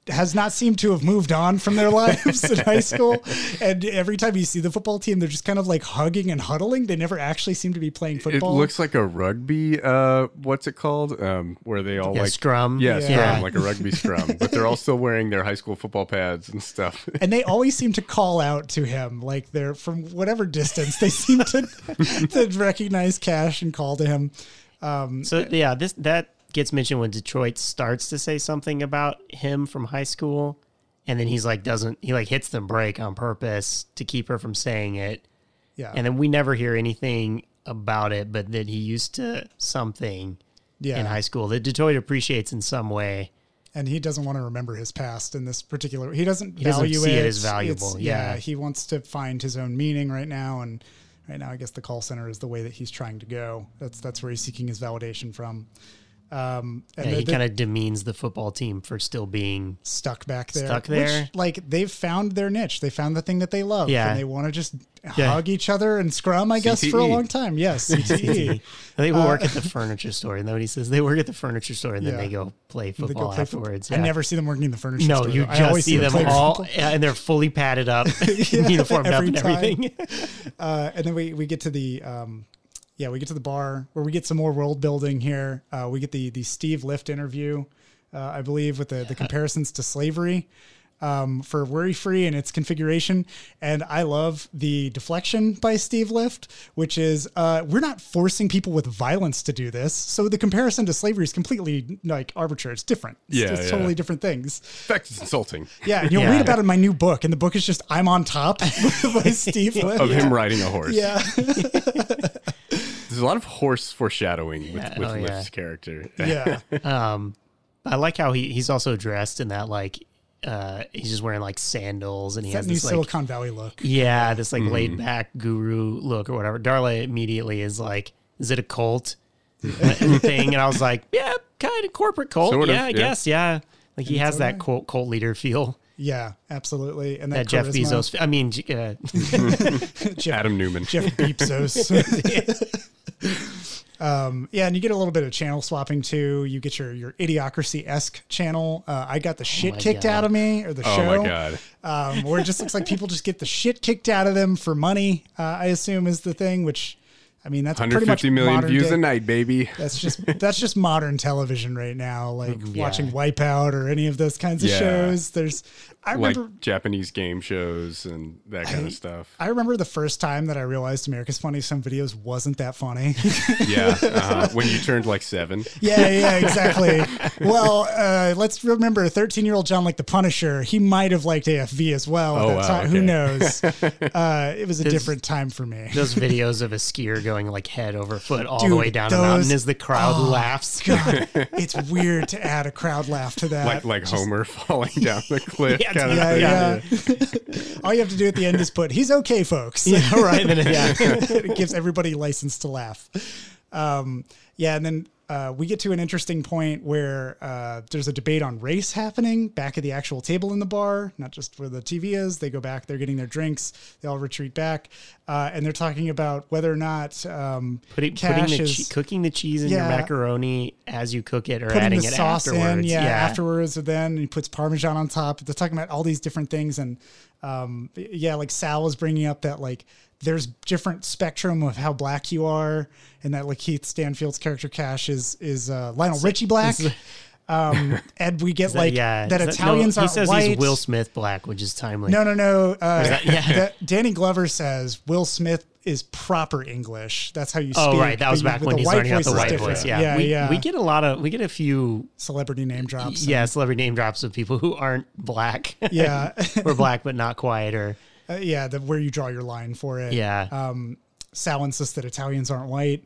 has not seemed to have moved on from their lives in high school. And every time you see the football team, they're just kind of like hugging and huddling. They never actually seem to be playing football. It looks like a rugby. Uh, what's it called? Um, where they all Yeah, like scrum. Yeah, Yeah. scrum, like a rugby scrum. But they're all still wearing their high school football pads and stuff. and they always seem to call out to him like they're from whatever distance they seem to <laughs> to recognize cash and call to him So yeah, this that gets mentioned when Detroit starts to say something about him from high school, and then he's like doesn't he like hits the brake on purpose to keep her from saying it, yeah. And then we never hear anything about it, but that he used to something yeah. in high school that Detroit appreciates in some way. and he doesn't want to remember his past in this particular he doesn't He doesn't value see it it. as valuable, It's- yeah. he wants to find his own meaning right now and right now i guess the call center is the way that he's trying to go. That's that's where he's seeking his validation from um and Yeah, the- he kind of demeans the football team for still being stuck back there. Stuck there. Which, like they've found their niche. They found the thing that they love. Yeah. And they want to just Yeah. hug each other and scrum, I guess, for a long time. Yes. CTE. They will work at the <laughs> furniture store, and then he says they work at the furniture store, and then Uh, Yeah. they go play They go football play football. afterwards. I yeah. never see them working in the furniture No, store. you though. I always just see them playing all, football. and they're fully padded up, <laughs> <laughs> Yeah, uniformed up, and time. everything. Uh, and then we, we get to the um, yeah we get to the bar where we get some more world building here. Uh, we get the the Steve Lift interview, uh, I believe, with the the comparisons to slavery. Um, for worry free and its configuration. And I love the deflection by Steve Lift, which is uh, we're not forcing people with violence to do this. So the comparison to slavery is completely like arbitrary. It's different. It's, Yeah, it's yeah. totally different things. In fact, it's insulting Yeah, and you'll Yeah. read about it in my new book, and the book is just "I'm on Top" <laughs> by <laughs> Steve Lift. of him riding a horse. Yeah, <laughs> There's a lot of horse foreshadowing with, Yeah, with oh, yeah. Character. <laughs> yeah. Um, I like how he, he's also dressed in that like uh, he's just wearing like sandals and he that has new this like Silicon Valley look. yeah this Mm-hmm. like laid back guru look or whatever. Darla immediately is like, "Is it a cult <laughs> thing?" And I was like, "Yeah, kind of corporate cult. Sort of, yeah, I yeah. guess. Yeah." Like he has that okay. cult cult leader feel Yeah, absolutely. And that that, Jeff. Bezos. I mean, uh, <laughs> Jeff, Adam Neumann. Jeff Beepsos. Um, yeah, and you get a little bit of channel swapping too. You get your your idiocracy esque channel. Uh, I got the shit my kicked God. out of me, or the Oh show. my god. um, where it just looks like people just get the shit kicked out of them for money. Uh, I assume is the thing, which I mean, that's pretty much 150 million modern views day- a night, baby. That's just that's just modern television right now. Like <laughs> yeah. watching Wipeout or any of those kinds of Yeah. shows. There's I Like Japanese game shows and that kind of stuff. I remember the first time that I realized America's Funniest Home Videos wasn't that funny. <laughs> Yeah, uh-huh. when you turned like seven. <laughs> yeah, yeah, exactly. well, uh, let's remember 13 year old John like The Punisher. He might have liked AFV as well Oh, that wow, time. Who knows? <laughs> Uh, it was a different time for me. Those videos of a skier going like head over foot all the way down a mountain as the crowd laughs. God, it's weird to add a crowd laugh to that. Like like Homer falling down the cliff Yeah, kind of yeah, thing. yeah. All you have to do at the end is put, he's okay, folks. yeah, right. Then it- yeah. it gives everybody license to laugh. Um, yeah, and then uh, we get to an interesting point where uh, there's a debate on race happening back at the actual table in the bar, not just where the TV is. They go back, they're getting their drinks, they all retreat back, uh, and they're talking about whether or not um, Putting, putting the is che- cooking the cheese in Yeah. your macaroni as you cook it or adding the it sauce afterwards. in, yeah, afterwards, and then he puts Parmesan on top. They're talking about all these different things, and um, yeah, like Sal was bringing up that like there's different spectrum of how black you are, and that like Keith Stanfield's character Cash is is uh, Lionel Richie black. Um, and we get <laughs> like yeah, that Italians no, are He says white. he's Will Smith black, which is timely. No, no, no. Uh, <laughs> that- yeah. Danny Glover says Will Smith is proper English. That's how you speak. Oh right, that was you- back with when he's learning out the white voice. Yeah, yeah, we, yeah. we get a lot of we get a few celebrity name drops. yeah and- celebrity name drops of people who aren't black. yeah. <laughs> or black but not quite or Uh, yeah, the, where you draw your line for it. yeah. Um, Sal insists that Italians aren't white.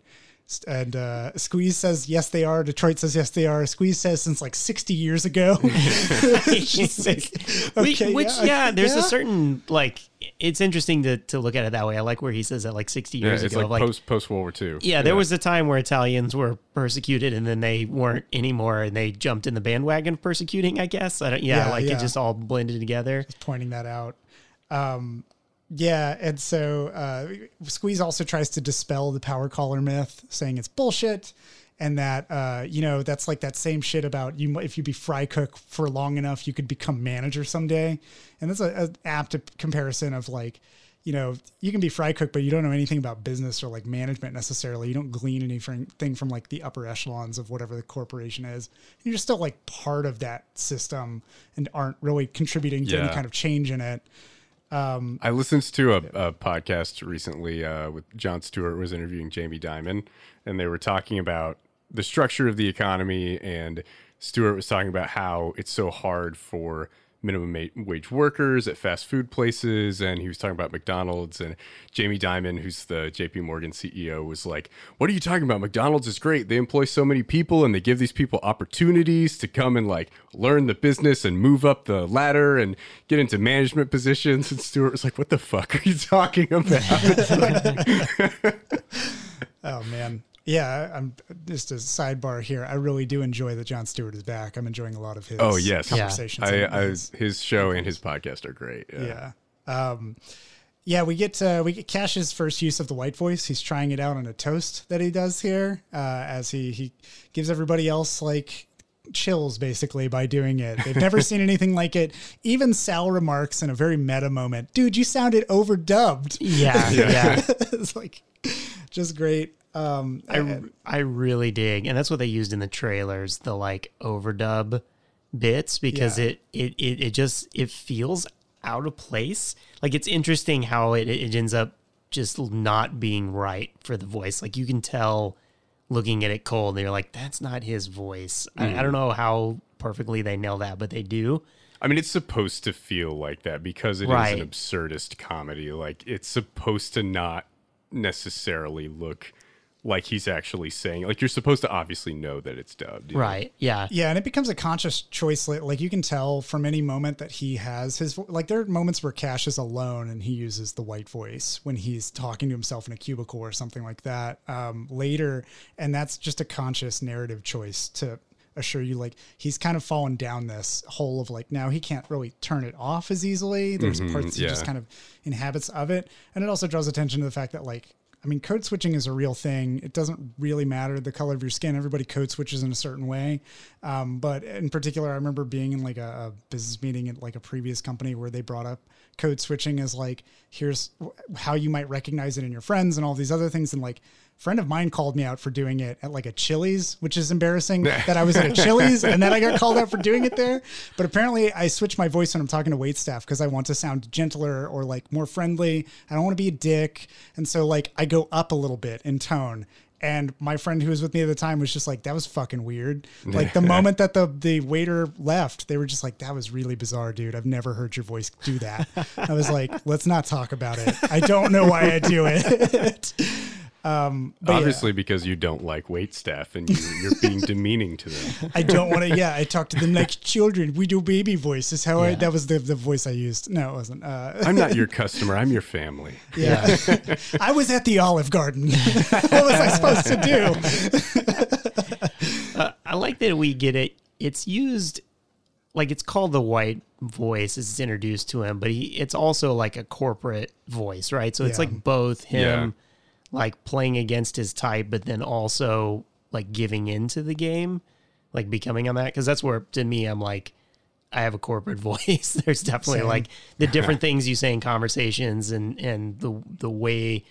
And uh, Squeeze says, yes, they are. Detroit says, yes, they are. Squeeze says, since like 60 years ago. <laughs> <laughs> Just like, okay, which yeah, yeah, there's yeah. a certain like it's interesting to to look at it that way. I like where he says that like 60 Yeah, years it's ago like, like post post World War II. yeah, there was a time where Italians were persecuted and then they weren't anymore and they jumped in the bandwagon of persecuting, I guess. I don't yeah, Yeah, like yeah. it just all blended together. pointing that out. Um, yeah, and so uh, Squeeze also tries to dispel the power caller myth, saying it's bullshit, and that uh, you know that's like that same shit about you. If you be fry cook for long enough, you could become manager someday, and that's a, a apt comparison of like. You know, you can be fry cook, but you don't know anything about business or like management necessarily. You don't glean anything from like the upper echelons of whatever the corporation is. You're still like part of that system and aren't really contributing to any kind of change in it. I listened to a, a podcast recently uh, with Jon Stewart was interviewing Jamie Dimon, and they were talking about the structure of the economy. And Stewart was talking about how it's so hard for minimum wage workers at fast food places, and he was talking about McDonald's. And Jamie Dimon, who's the J.P. Morgan CEO, was like, "What are you talking about? McDonald's is great. They employ so many people, and they give these people opportunities to come and like learn the business and move up the ladder and get into management positions." <laughs> And Stewart was like, "What the fuck are you talking about?" <laughs> <laughs> Oh man. Yeah, I'm just a sidebar here. I really do enjoy that Jon Stewart is back. I'm enjoying a lot of his Oh, yes. Yeah. I, I, his- his show and his podcast are great. Yeah. yeah. Um, yeah, we get uh, we get Cash's first use of the white voice. He's trying it out on a toast that he does here, uh, as he he gives everybody else like chills basically by doing it. They've never seen anything like it. Even Sal remarks in a very meta moment, "Dude, you sounded overdubbed." Yeah, <laughs> yeah. it's like just great. Um, I, I really dig, and that's what they used in the trailers, the like overdub bits, because Yeah. it, it it it just it feels out of place. Like it's interesting how it it ends up just not being right for the voice. Like you can tell looking at it cold, and you're like, that's not his voice. I, I don't know how perfectly they nail that, but they do. I mean, it's supposed to feel like that because it is Right. an absurdist comedy. Like, it's supposed to not necessarily look like he's actually saying. Like, you're supposed to obviously know that it's dubbed. you know? Right? Yeah. Yeah, and it becomes a conscious choice. Like you can tell from any moment that he has his like there are moments where Cash is alone and he uses the white voice when he's talking to himself in a cubicle or something like that. Um, later, and that's just a conscious narrative choice to assure you like he's kind of fallen down this hole of like now he can't really turn it off as easily. There's parts he just kind of inhabits of it, and it also draws attention to the fact that like I mean, code switching is a real thing. It doesn't really matter the color of your skin. Everybody code switches in a certain way. Um, but in particular, I remember being in like a, a business meeting at like a previous company where they brought up code switching as like, here's how you might recognize it in your friends and all these other things. And like, friend of mine called me out for doing it at like a Chili's, which is embarrassing that I was at a Chili's and then I got called out for doing it there. But apparently I switch my voice when I'm talking to wait staff because I want to sound gentler or like more friendly. I don't want to be a dick. And so like I go up a little bit in tone. And my friend who was with me at the time was just like, that was fucking weird. Like the moment <laughs> that the, the waiter left, they were just like, that was really bizarre, dude. I've never heard your voice do that. I was like, let's not talk about it. I don't know why I do it. <laughs> Um, but yeah. Obviously, because you don't like wait staff and you, you're being <laughs> demeaning to them. I don't want to. Yeah, I talk to them like <laughs> children. We do baby voices. How I, that was the, the voice I used. No, it wasn't. Uh, I'm not your <laughs> customer. I'm your family. yeah, I was at the Olive Garden. what was I supposed to do? Uh, I like that we get it. It's used like it's called the white voice as it's introduced to him, but he it's also like a corporate voice, right? So it's Yeah. like both him Yeah. Like playing against his type, but then also like giving into the game, like becoming on that. Cause that's where to me I'm like, I have a corporate <laughs> voice. There's definitely Same. like the different <laughs> things you say in conversations and and the the way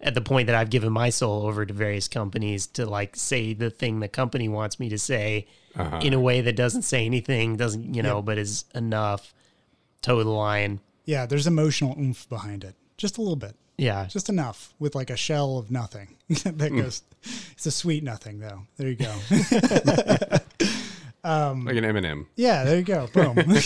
at the point that I've given my soul over to various companies to like say the thing the company wants me to say uh-huh. in a way that doesn't say anything, doesn't you know, but is enough. Toe the line. Yeah, there's emotional oomph behind it, just a little bit, Yeah. just enough, with like a shell of nothing <laughs> that goes. It's a sweet nothing, though. There you go. <laughs> um, Like an M&M. Yeah, there you go. Boom. <laughs>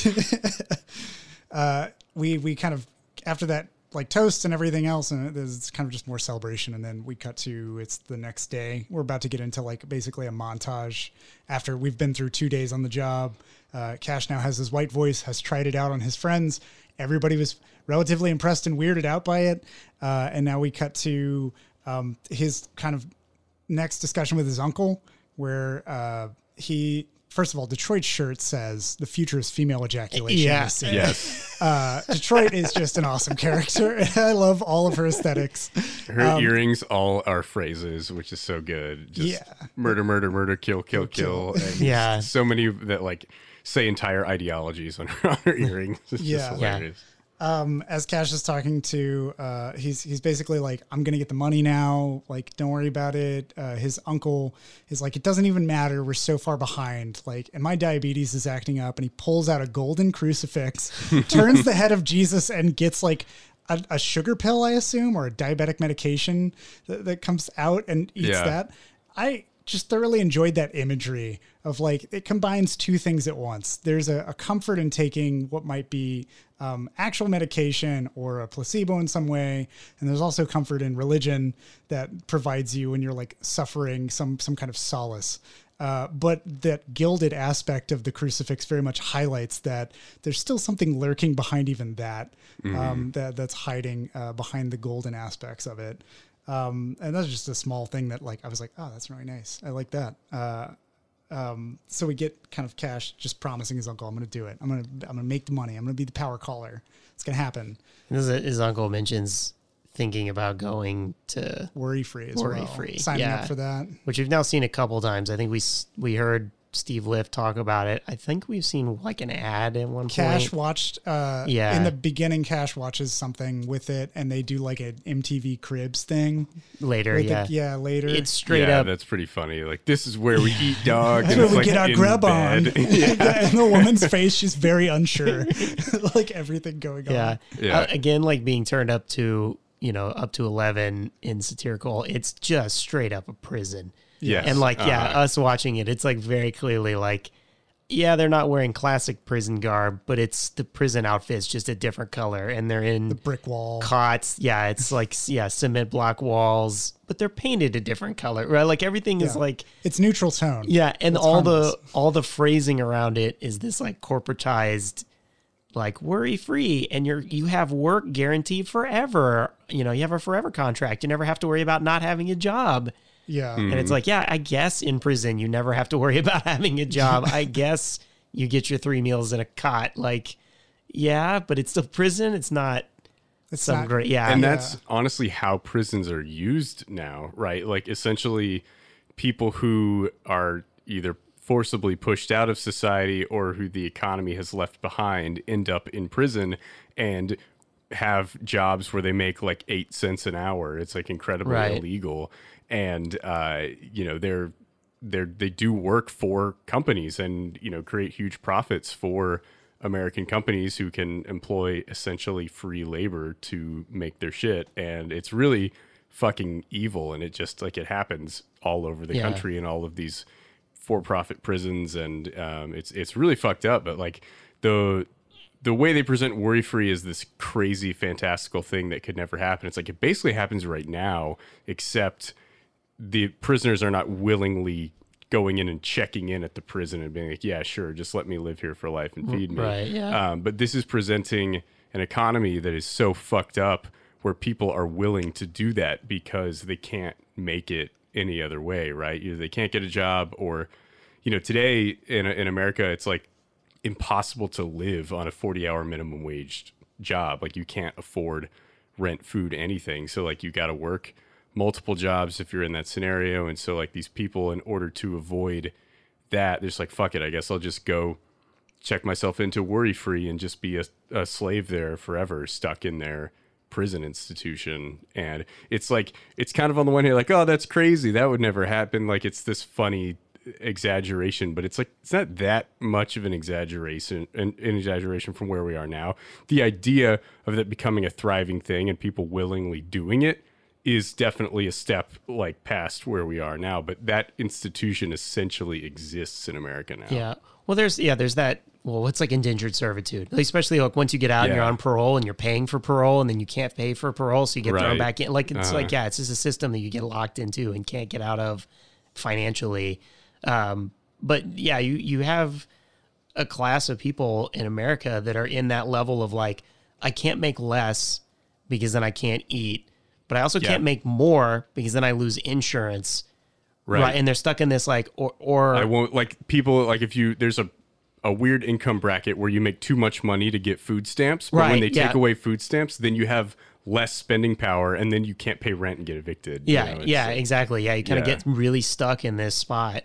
uh, we we kind of after that like toast and everything else, and it's kind of just more celebration. And then we cut to it's the next day. We're about to get into like basically a montage after we've been through two days on the job. Uh, Cash now has his white voice, has tried it out on his friends. Everybody was relatively impressed and weirded out by it. Uh, and now we cut to um, his kind of next discussion with his uncle, where uh, he first of all, Detroit's shirt says the future is female ejaculation. Yeah. This scene. Yes. <laughs> Uh, Detroit is just an awesome character. <laughs> I love all of her aesthetics. Her earrings all are phrases, which is so good. Just Yeah. murder, murder, murder, kill, kill, kill. And Yeah. So many that like say entire ideologies on her, <laughs> on her earrings. It's Yeah. just Yeah. Um, as Cash is talking to, uh, he's he's basically like, "I'm gonna get the money now. Like, don't worry about it." Uh, his uncle is like, "It doesn't even matter. We're so far behind. Like, and my diabetes is acting up." And he pulls out a golden crucifix, <laughs> turns the head of Jesus, and gets like. A, a sugar pill, I assume, or a diabetic medication that, that comes out and eats Yeah. that. I just thoroughly enjoyed that imagery of like it combines two things at once. There's a, a comfort in taking what might be um, actual medication or a placebo in some way, and there's also comfort in religion that provides you when you're like suffering some some kind of solace. Uh, but that gilded aspect of the crucifix very much highlights that there's still something lurking behind even that um, that that's hiding uh, behind the golden aspects of it. Um, and that's just a small thing that like I was like, oh, that's really nice. I like that. Uh, um, so we get kind of cash just promising his uncle, I'm going to do it. I'm going to I'm going to make the money. I'm going to be the power caller. It's going to happen. And his, his uncle mentions thinking about going to Worry free Worry well. free, Signing yeah. up for that. which we've now seen a couple times. I think we we heard Steve Lift talk about it. I think we've seen like an ad at one Cash point. watched uh Yeah. in the beginning Cash watches something with it and they do like an MTV Cribs thing. later. with the- Yeah, yeah, later. it's straight yeah, up. that's pretty funny. Like this is where we eat dog. That's and where we like get our in grub on. bed. <laughs> <laughs> yeah. and the woman's face, she's very unsure. <laughs> like everything going on. Yeah. Yeah. Uh, again, like being turned up to, you know, up to 11 in satirical, it's just straight up a prison. Yes. And like, yeah, Uh-huh. us watching it, it's like very clearly like, yeah, they're not wearing classic prison garb, but it's the prison outfit's just a different color and they're in the Brick wall. cots. Yeah. It's like, yeah, cement block walls, but they're painted a different color, right? Like everything is like, It's neutral tone. yeah, and It's all harmless. the all the phrasing around it is this like corporatized, like worry free, and you're you have work guaranteed forever. You know, you have a forever contract. You never have to worry about not having a job. Yeah. And it's mm-hmm. like, yeah, I guess in prison you never have to worry <laughs> about having a job. I <laughs> guess you get your three meals in a cot. Like, yeah, but it's still prison. It's not It's some not- great. Yeah, and Yeah. that's honestly how prisons are used now, right? Like essentially people who are either forcibly pushed out of society or who the economy has left behind end up in prison and have jobs where they make like eight cents an hour. It's like incredibly Right. illegal, and uh, you know they're they're they do work for companies and you know create huge profits for American companies who can employ essentially free labor to make their shit, and it's really fucking evil. And it just like it happens all over the Yeah. country in all of these for-profit prisons, and um, it's it's really fucked up. But like the the way they present worry free is this crazy fantastical thing that could never happen. It's like it basically happens right now, except the prisoners are not willingly going in and checking in at the prison and being like, yeah, sure, just let me live here for life and feed me. right, yeah. Um, but this is presenting an economy that is so fucked up where people are willing to do that because they can't make it any other way, right? Either they can't get a job or, you know, today in, in America, it's like impossible to live on a 40 hour minimum wage job. Like you can't afford rent, food, anything. So like you got to work multiple jobs if you're in that scenario. And so like these people, in order to avoid that, they're just like, fuck it. I guess I'll just go check myself into worry free and just be a, a slave there forever, stuck in their prison institution. And it's like, it's kind of on the one hand, like, oh, that's crazy. That would never happen. Like, it's this funny exaggeration, but it's like, it's not that much of an exaggeration, an, an exaggeration from where we are now. The idea of that becoming a thriving thing and people willingly doing it is definitely a step like past where we are now but that institution essentially exists in america now Yeah. Well, there's yeah, there's that. Well, it's like indentured servitude, like, especially like once you get out and you're on parole and you're paying for parole, and then you can't pay for parole, so you get thrown back in. Like it's Uh-huh. like yeah, it's just a system that you get locked into and can't get out of financially. Um, but yeah, you you have a class of people in America that are in that level of like, I can't make less because then I can't eat, but I also Yeah. can't make more because then I lose insurance. right, Right. And they're stuck in this like or or i won't like people like if you there's a a weird income bracket where you make too much money to get food stamps but when they yeah. take away food stamps then you have less spending power and then you can't pay rent and get evicted you Yeah, know, yeah, like- exactly. Yeah, you kind of Yeah. get really stuck in this spot.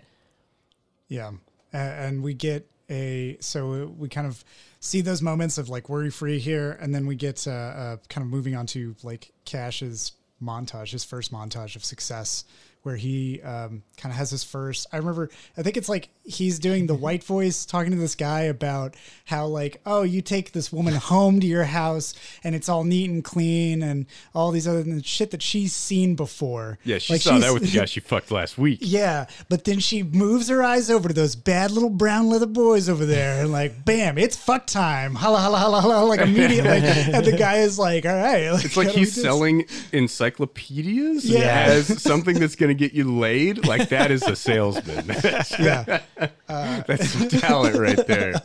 Yeah. And we get a, so we kind of see those moments of like worry free here. And then we get uh, uh, kind of moving on to like Cash's montage, his first montage of success, where he um, kind of has his first. I remember, I think it's like he's doing the white voice talking to this guy about how, like, oh, you take this woman <laughs> home to your house and it's all neat and clean and all these other shit that she's seen before. yeah she Like, saw that with the guy she fucked last week yeah, but then she moves her eyes over to those bad little brown leather boys over there, and like, bam, it's fuck time. Holla, holla, holla, holla, like immediately. and the guy is like, all right. it's like <laughs> do we he's selling encyclopedias Yeah. as something that's going to get you laid. Like that is a salesman. <laughs> Yeah. <laughs> that's some talent right there. <laughs>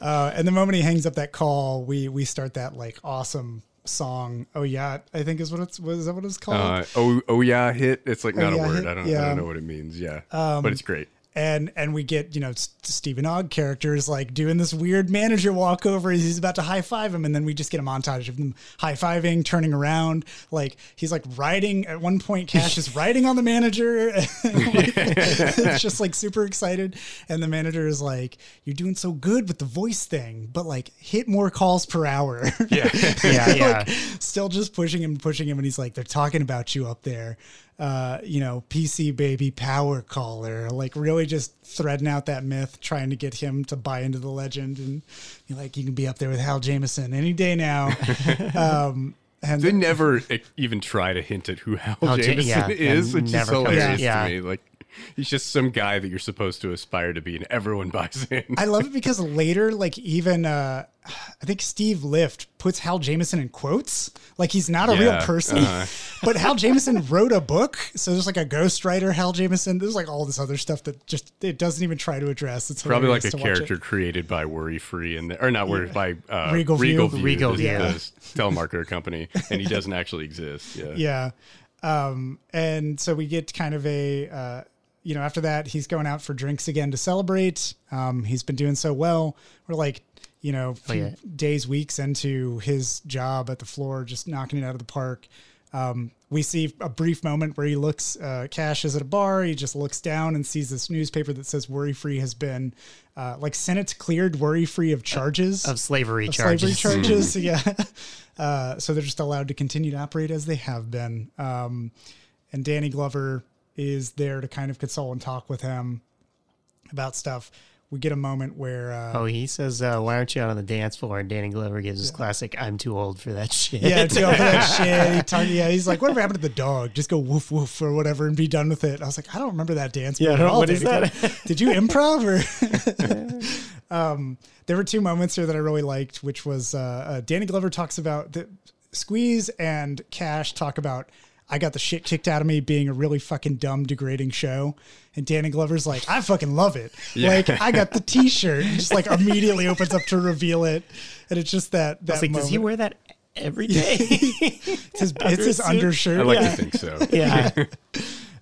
Uh, and the moment he hangs up that call, we we start that like awesome song. Oh yeah, I think is what it's was that what it's called? Uh, oh, oh yeah, hit. It's like not yeah, a word. hit, I don't. yeah. Um, I don't know what it means. Yeah, but it's great. And and we get you know S- Steven Ogg characters like doing this weird manager walkover as he's about to high five him, and then we just get a montage of them high fiving, turning around, like he's like riding. At one point, Cash is <laughs> riding on the manager. <laughs> it's just like super excited, and the manager is like, "You're doing so good with the voice thing, but like hit more calls per hour." Yeah, <laughs> Yeah, yeah. like, still just pushing him, pushing him, and he's like, "They're talking about you up there." Uh, you know, PC baby power caller, like really just threading out that myth, trying to get him to buy into the legend, and be like, "You can be up there with Hal Jameson any day now." <laughs> um, and they never e- even try to hint at who Hal Hal Ja- Jameson yeah, is, which is hilarious Yeah. to me. Like he's just some guy that you're supposed to aspire to be, and everyone <laughs> buys in. I love it because later, like even uh, I think Steve Lift puts Hal Jameson in quotes, like he's not a real person. uh-huh. <laughs> But Hal Jameson wrote a book, so there's like a ghostwriter Hal Jameson. There's like all this other stuff that just it doesn't even try to address. It's Probably like a to it. character created by Worry Free and or not Worry by uh, Regal Regal, View. View, Regal the- View. <laughs> the telemarketer company, and he doesn't actually exist. Yeah, Yeah. Um, and so we get kind of a, uh, you know, after that, he's going out for drinks again to celebrate. Um, he's been doing so well. We're like, you know, few yeah. days, weeks into his job at the floor, just knocking it out of the park. Um, we see a brief moment where he looks, uh, Cash is at a bar. He just looks down and sees this newspaper that says worry free has been, uh, like Senate cleared worry free of charges of slavery of charges. slavery charges. yeah. <laughs> Uh, so they're just allowed to continue to operate as they have been. Um, and Danny Glover is there to kind of console and talk with him about stuff. We get a moment where, uh, Oh, he says, uh, "Why aren't you out on the dance floor?" And Danny Glover gives his classic, "I'm too old for that shit." yeah, to go for that <laughs> shit. He talk, yeah, he's like, whatever happened to the dog? Just go woof woof or whatever and be done with it. I was like, I don't remember that dance. Yeah, at all, what is that? Did you improv or? <laughs> <laughs> um, there were two moments here that I really liked, which was uh, uh, Danny Glover talks about the Squeeze and Cash talk about. I got the shit kicked out of me being a really fucking dumb, degrading show. And Danny Glover's like, I fucking love it. Like, I got the <laughs> t shirt. Just like immediately opens up to reveal it. And it's just that. I that was like, does he wear that every day? <laughs> It's his, it's his undershirt. I like yeah. to think so. <laughs> yeah.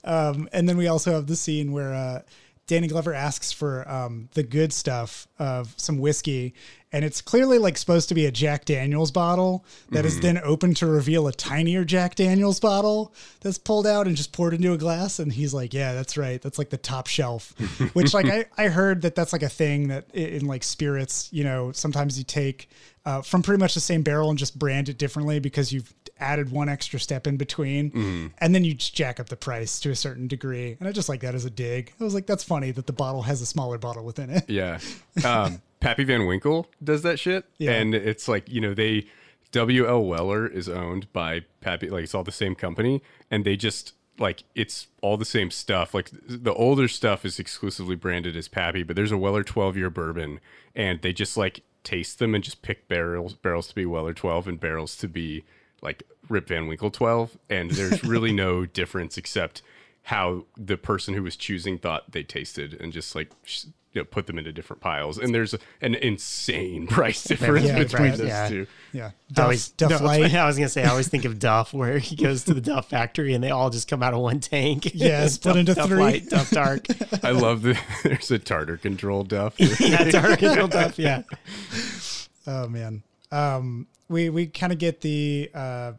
Um, and then we also have the scene where uh, Danny Glover asks for um, the good stuff of some whiskey, and it's clearly like supposed to be a Jack Daniels bottle that is then opened to reveal a tinier Jack Daniels bottle that's pulled out and just poured into a glass. And he's like, "Yeah, that's right. That's like the top shelf." Which, like, I I heard that that's like a thing that in like spirits, you know, sometimes you take. Uh, from pretty much the same barrel and just brand it differently because you've added one extra step in between and then you just jack up the price to a certain degree and i just like that as a dig i was like that's funny that the bottle has a smaller bottle within it Yeah. <laughs> Um, Pappy Van Winkle does that shit. Yeah. And it's like, you know, they, W.L. Weller is owned by Pappy, like it's all the same company. And they just, like, it's all the same stuff. Like the older stuff is exclusively branded as Pappy, but there's a Weller 12 year bourbon and they just like taste them and just pick barrels, barrels to be Weller 12 and barrels to be like Rip Van Winkle 12. And there's really no <laughs> difference except how the person who was choosing thought they tasted and just like you know, put them into different piles. And there's an insane <laughs> price difference Yeah, between right, those yeah. two. yeah I duff, always, duff no, light I was gonna say I always think of Duff, where he goes to the Duff factory and they all just come out of one tank. <laughs> Yeah, <laughs> split Duff, into Duff three. Light, Duff Dark. I love that there's a tartar control duff. yeah, Dark and Duff. Yeah, oh man um we we kind of get the uh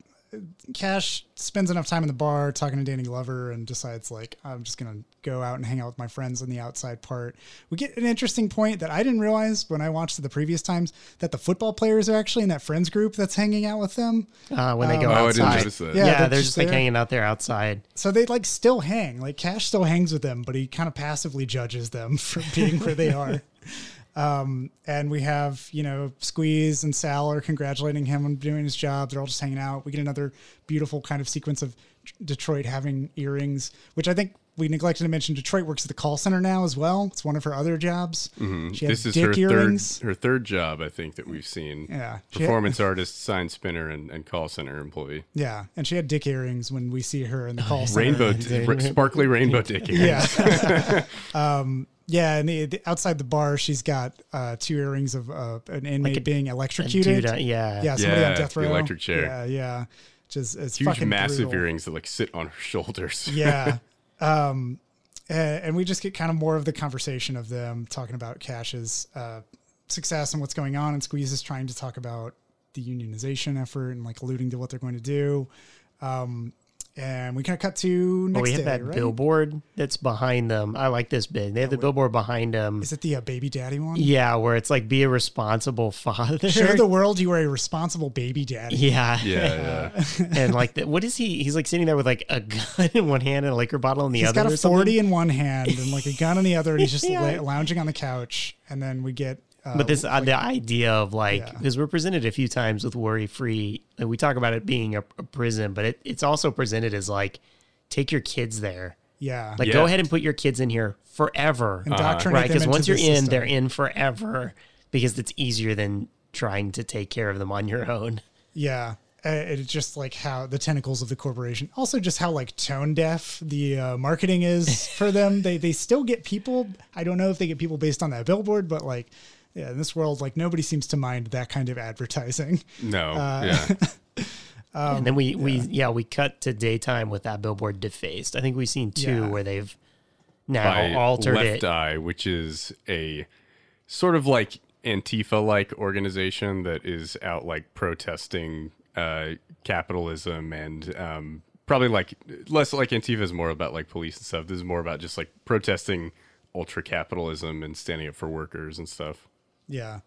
cash spends enough time in the bar talking to danny glover and decides like i'm just gonna go out and hang out with my friends in the outside part we get an interesting point that i didn't realize when i watched it the previous times that the football players are actually in that friends group that's hanging out with them uh, when they go Oh, I outside. didn't notice that. Yeah, Yeah, they're they're, just just like hanging out there outside. So they like still hang. Like Cash still hangs with them, but he kind of passively judges them <laughs> for being where they are. <laughs> Um, and we have, you know, Squeeze and Sal are congratulating him on doing his job. They're all just hanging out. We get another beautiful kind of sequence of Detroit having earrings, which I think we neglected to mention. Detroit works at the call center now as well. It's one of her other jobs. Mm-hmm. This is dick her earrings. third her third job, I think, that we've seen. Yeah. She- Performance <laughs> artist, sign spinner, and, and call center employee. Yeah, and she had dick earrings when we see her in the call center. Rainbow, r- sparkly rainbow dick <laughs> earrings. Yeah. <laughs> um, yeah, and the, the, outside the bar, she's got uh, two earrings of uh, an inmate a- being electrocuted. dude, uh, yeah, yeah, somebody on death row. the electric chair. Yeah, yeah. Just it's Huge, fucking massive brutal. earrings that like sit on her shoulders. Yeah. Um, a- and we just get kind of more of the conversation of them talking about Cash's uh, success and what's going on, and Squeeze is trying to talk about the unionization effort and like alluding to what they're going to do. Um, and we kind of cut to next Well, we have day, that right? billboard that's behind them. I like this bit. They have the billboard behind them. Is it the uh, baby daddy one? Yeah, where it's like be a responsible father. <laughs> Show <laughs> the world you are a responsible baby daddy. yeah, Yeah, <laughs> yeah. and like, the, what is he? He's like sitting there with like a gun in one hand and a liquor bottle in the He's other. He's got or a something. 40 in one hand and like a gun in the other, and he's just Yeah. la- lounging on the couch. And then we get. Uh, But this uh, the idea of like Yeah. because we're presented a few times with worry free. Like we talk about it being a, a prison, but it, it's also presented as like take your kids there. yeah. Like Yeah. go ahead and put your kids in here forever, Indoctrinate right? Because once you're in, system. they're in forever because it's easier than trying to take care of them on your own. Yeah. Uh, it's just like how the tentacles of the corporation. Also, just how like tone deaf the uh, marketing is for them. They they still get people. I don't know if they get people based on that billboard, but like, yeah, in this world, like nobody seems to mind that kind of advertising. No, Uh, yeah. <laughs> and then we we yeah we cut to daytime with that billboard defaced. I think we've seen two Yeah. where they've now By altered Left it. Eye, which is a sort of like Antifa like organization that is out like protesting uh, capitalism and um, probably like less like Antifa is more about like police and stuff. This is more about just like protesting ultra capitalism and standing up for workers and stuff. Yeah.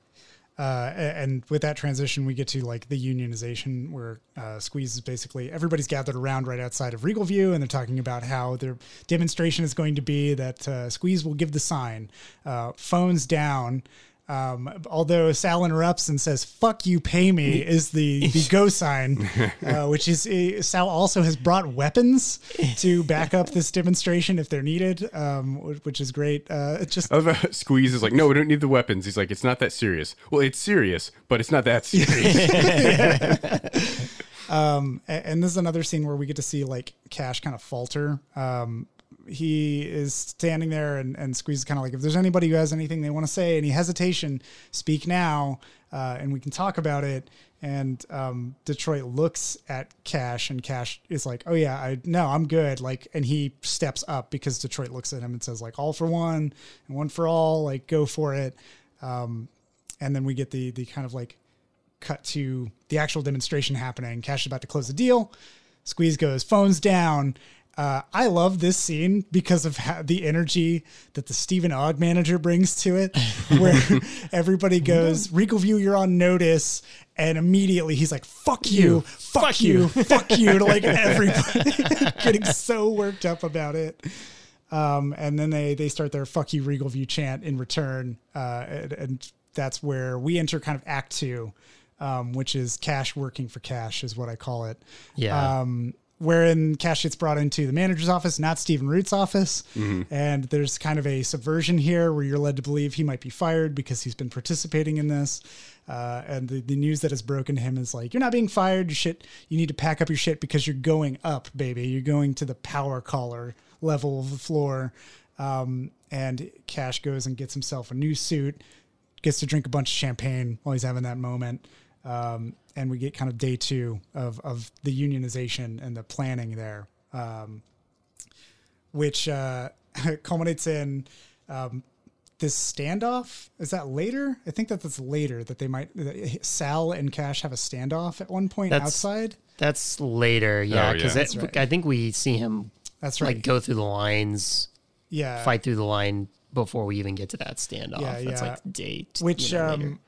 Uh, and with that transition, we get to like the unionization, where uh, Squeeze is basically everybody's gathered around right outside of Regal View, and they're talking about how their demonstration is going to be that uh, Squeeze will give the sign, uh, phones down. Um, although Sal interrupts and says "fuck you, pay me" is the the go sign, <laughs> uh, which is uh, Sal also has brought weapons to back up this demonstration if they're needed, um, which is great. Uh, it just Squeeze is like, no, we don't need the weapons. He's like, it's not that serious. Well, it's serious, but it's not that serious. <laughs> <laughs> Um, a- and this is another scene where we get to see like Cash kind of falter. Um, he is standing there and, and Squeeze kind of like, if there's anybody who has anything they want to say, any hesitation, speak now, uh, and we can talk about it. And um, Detroit looks at Cash, and Cash is like, "Oh yeah, I no, I'm good." Like, and he steps up because Detroit looks at him and says, "Like, all for one and one for all. Like, go for it." Um, and then we get the the kind of like cut to the actual demonstration happening. Cash is about to close the deal. Squeeze goes, phones down. Uh, I love this scene because of how, the energy that the Steven Ogg manager brings to it, <laughs> where everybody goes, Regal View, you're on notice. And immediately he's like, fuck you, fuck, you, <laughs> fuck you, to like <laughs> everybody getting so worked up about it. Um, and then they they start their "fuck you, Regal View" chant in return, uh, and, and that's where we enter kind of Act Two, um, which is Cash working for Cash, is what I call it. Yeah. Um, wherein Cash gets brought into the manager's office, not Stephen Root's office, and there's kind of a subversion here where you're led to believe he might be fired because he's been participating in this. Uh, and the, the news that has broken to him is like, you're not being fired. You shit. You need to pack up your shit because you're going up, baby. You're going to the power caller level of the floor. Um, and Cash goes and gets himself a new suit, gets to drink a bunch of champagne while he's having that moment. Um, and we get kind of day two of, of the unionization and the planning there, um, which uh, <laughs> culminates in um, this standoff. Is that later? I think that that's later that they might, that Sal and Cash have a standoff at one point That's- outside. That's later, yeah, yeah. because That's right. I think we see him That's right. like go through the lines, yeah. fight through the line before we even get to that standoff. Yeah, That's yeah. like date, Which, you know, later. um,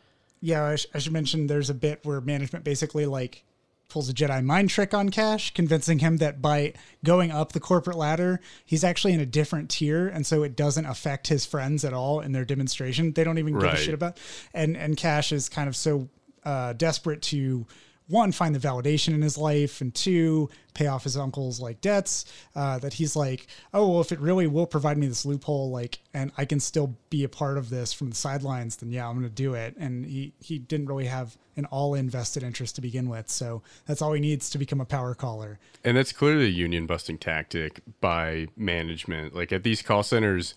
yeah, I, sh- I should mention there's a bit where management basically like pulls a Jedi mind trick on Cash, convincing him that by going up the corporate ladder, he's actually in a different tier, and so it doesn't affect his friends at all in their demonstration. They don't even give a shit about. And and Cash is kind of so uh, desperate to one find the validation in his life and two pay off his uncle's like debts uh, that he's like oh well if it really will provide me this loophole like and i can still be a part of this from the sidelines then yeah i'm gonna do it and he he didn't really have an all invested interest to begin with so that's all he needs to become a power caller And that's clearly a union busting tactic by management. Like at these call centers,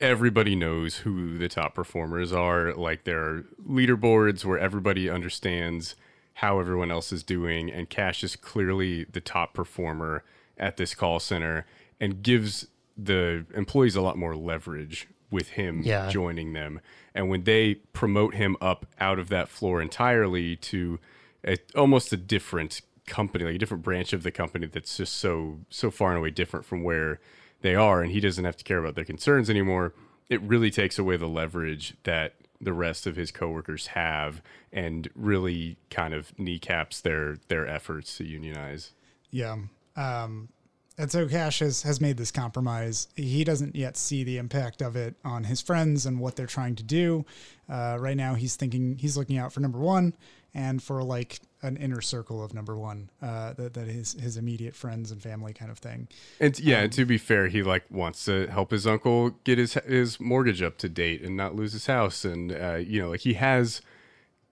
everybody knows who the top performers are. Like there are leaderboards where everybody understands how everyone else is doing. And Cash is clearly the top performer at this call center and gives the employees a lot more leverage with him Yeah. joining them. And when they promote him up out of that floor entirely to a, almost a different company, like a different branch of the company that's just so so far and away different from where they are, and he doesn't have to care about their concerns anymore. It really takes away the leverage that the rest of his coworkers have, and really kind of kneecaps their their efforts to unionize. Yeah. Um, and so Cash has, has made this compromise. He doesn't yet see the impact of it on his friends and what they're trying to do. Uh, right now, he's thinking he's looking out for number one and for like an inner circle of number one, uh, that, that his, his immediate friends and family kind of thing. And yeah, and to be fair, he like wants to help his uncle get his his mortgage up to date and not lose his house, and uh, you know, like he has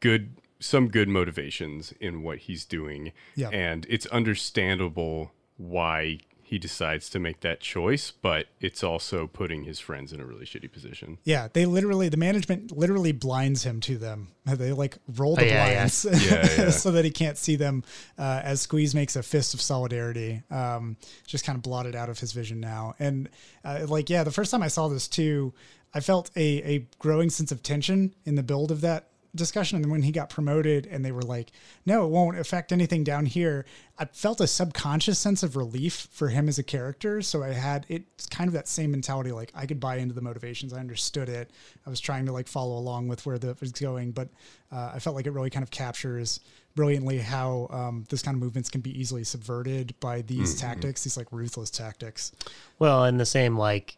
good some good motivations in what he's doing, Yeah. and it's understandable why he decides to make that choice, but it's also putting his friends in a really shitty position. Yeah, they literally the management literally blinds him to them. They like roll the Oh, yeah, yeah. blinds <laughs> Yeah, yeah. <laughs> so that he can't see them. Uh, as Squeeze makes a fist of solidarity, um, just kind of blotted out of his vision now. And uh, like, yeah, the first time I saw this too, I felt a a growing sense of tension in the build of that discussion. And then when he got promoted and they were like, no, it won't affect anything down here, I felt a subconscious sense of relief for him as a character. So I had it's kind of that same mentality. Like I could buy into the motivations. I understood it. I was trying to like follow along with where the was going, but uh, I felt like it really kind of captures brilliantly how um, this kind of movements can be easily subverted by these Mm-hmm. tactics, these like ruthless tactics. Well, and the same like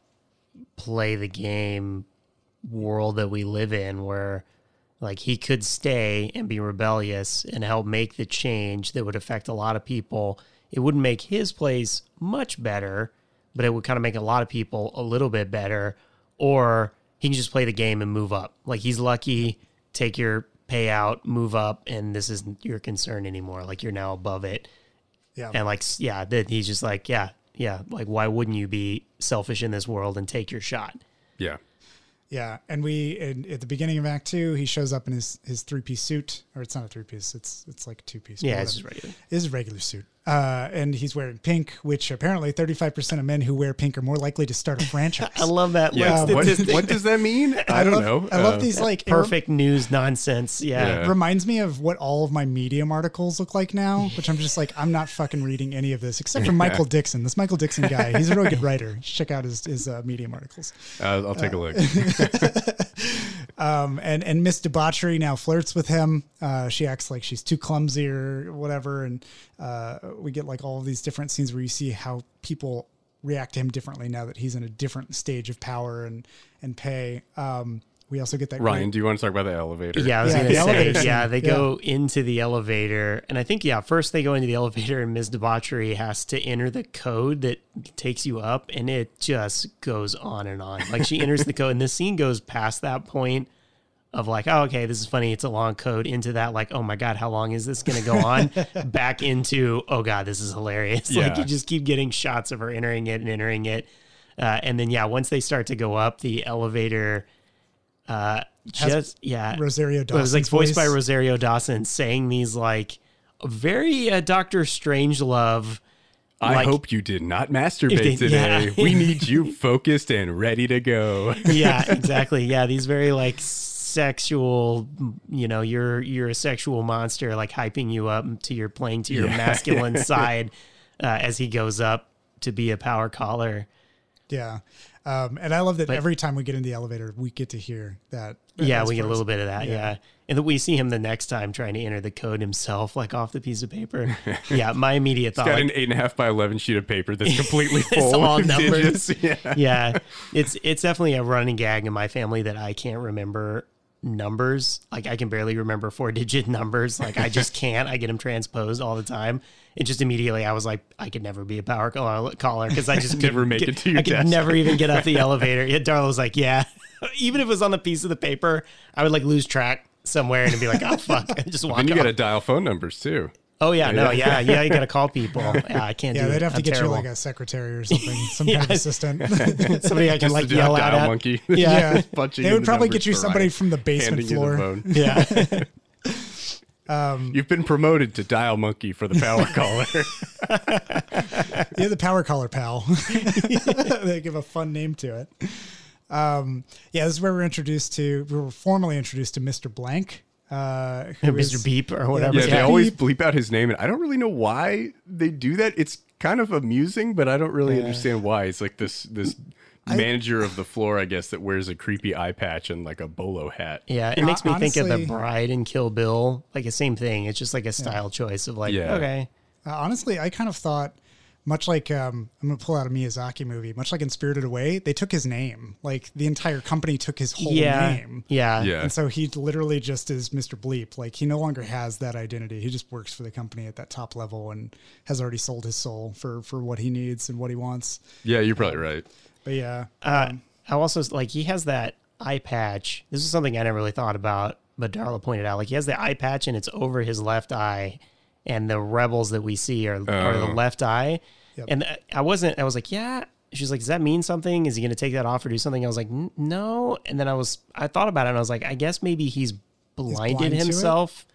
play the game world that we live in where like he could stay and be rebellious and help make the change that would affect a lot of people. It wouldn't make his place much better, but it would kind of make a lot of people a little bit better. Or he can just play the game and move up. Like he's lucky, take your payout, move up, and this isn't your concern anymore. Like you're now above it Yeah. and like yeah that he's just like yeah yeah like why wouldn't you be selfish in this world and take your shot Yeah. Yeah, and we in, at the beginning of Act Two, he shows up in his his three piece suit, or it's not a three piece, it's it's like a two piece. yeah it's regular Is a regular suit, uh, and he's wearing pink, which apparently thirty five percent of men who wear pink are more likely to start a franchise. <laughs> i love that Yeah. like, what, what does that mean? <laughs> I, don't love, know. I love Uh, these like it perfect news nonsense yeah, Yeah. reminds me of what all of my Medium articles look like now, which I'm just like, I'm not fucking reading any of this except for Michael Dixon. This Michael Dixon guy, he's a really good writer. Check out his, his uh, Medium articles. Uh, I'll take a look. <laughs> Um, and and Miss Debauchery now flirts with him. Uh, she acts like she's too clumsy or whatever, and uh, we get like all of these different scenes where you see how people react to him differently now that he's in a different stage of power and and pay. Um, we also get that Ryan, great- do you want to talk about the elevator? Yeah, I was Yeah, gonna the say, elevator yeah, scene. they Yeah. go into the elevator, and I think yeah, first they go into the elevator, and Ms. Debauchery has to enter the code that takes you up, and it just goes on and on. Like she enters the code, and the scene goes past that point of like, oh, okay, this is funny, it's a long code, into that like, oh my god, how long is this gonna go on? <laughs> Back into, oh god, this is hilarious. <laughs> Like you just keep getting shots of her entering it and entering it, uh, and then yeah, once they start to go up, the elevator. Uh, Has just yeah, Rosario it was like voiced by. Rosario Dawson saying these like very uh, Doctor Strangelove. I like- hope you did not masturbate <laughs> they- today. yeah. we need you focused and ready to go. Yeah, exactly. Yeah, these very like sexual. You know, you're you're a sexual monster, like hyping you up to your playing to your Yeah. <laughs> masculine side uh, as he goes up to be a power caller. Yeah. Um, and I love that But- every time we get in the elevator, we get to hear that. Yeah, we get a little bit of that. yeah. Yeah. And then we see him the next time trying to enter the code himself, like off the piece of paper. <laughs> Yeah, my immediate thought, Got like, an eight and a half by eleven sheet of paper that's <laughs> completely It's full all of numbers. digits. Yeah. yeah, it's it's definitely a running gag in my family that I can't remember numbers. Like I can barely remember four <laughs> digit numbers. Like I just can't. I get them transposed all the time. It just immediately I was like, I could never be a power caller caller because I just <laughs> Never make get- it to your I could desk. never even get up the <laughs> elevator. Yeah, Darla was like, yeah. even if it was on the piece of the paper, I would like lose track somewhere and be like, oh fuck, I just walk. Then you got to dial phone numbers too. Oh yeah, no, yeah, yeah. You got to call people. Yeah, I can't Yeah, do they'd it. have to I'm get terrible. you like a secretary or something, <laughs> some kind of assistant. <laughs> <laughs> somebody I can like yell at. monkey. Yeah. Punching they would the probably get you somebody Ryan, from the basement the floor. phone. Yeah. You've been promoted to dial monkey for the power caller. Yeah, the power caller pal. they give a fun name to it. Um, yeah, this is where we're introduced to. We were formally introduced to Mr. Blank, uh, who Mr. is- Beep or whatever. yeah, Yeah. they always bleep out his name, and I don't really know why they do that. It's kind of amusing, but I don't really understand why. It's like this this manager of the floor, I guess, that wears a creepy eye patch and like a bolo hat. Yeah, it makes me think of the bride and Kill Bill, like the same thing. It's just like a style choice of like, Yeah. okay, Uh, honestly, I kind of thought, much like um, I'm going to pull out a Miyazaki movie, much like in Spirited Away, they took his name. Like the entire company took his whole yeah, name. yeah, Yeah. And so he literally just is Mr. Bleep. Like he no longer has that identity. He just works for the company at that top level and has already sold his soul for for what he needs and what he wants. Yeah, you're probably right. But yeah, Uh, I also like he has that eye patch. This is something I never really thought about, but Darla pointed out. Like he has the eye patch and it's over his left eye, and the rebels that we see are are the Oh. left eye. Yep. And I wasn't. I was like, yeah. She's like, does that mean something? Is he going to take that off or do something? I was like, no. And then I was, I thought about it and I was like, I guess maybe he's blinded blind himself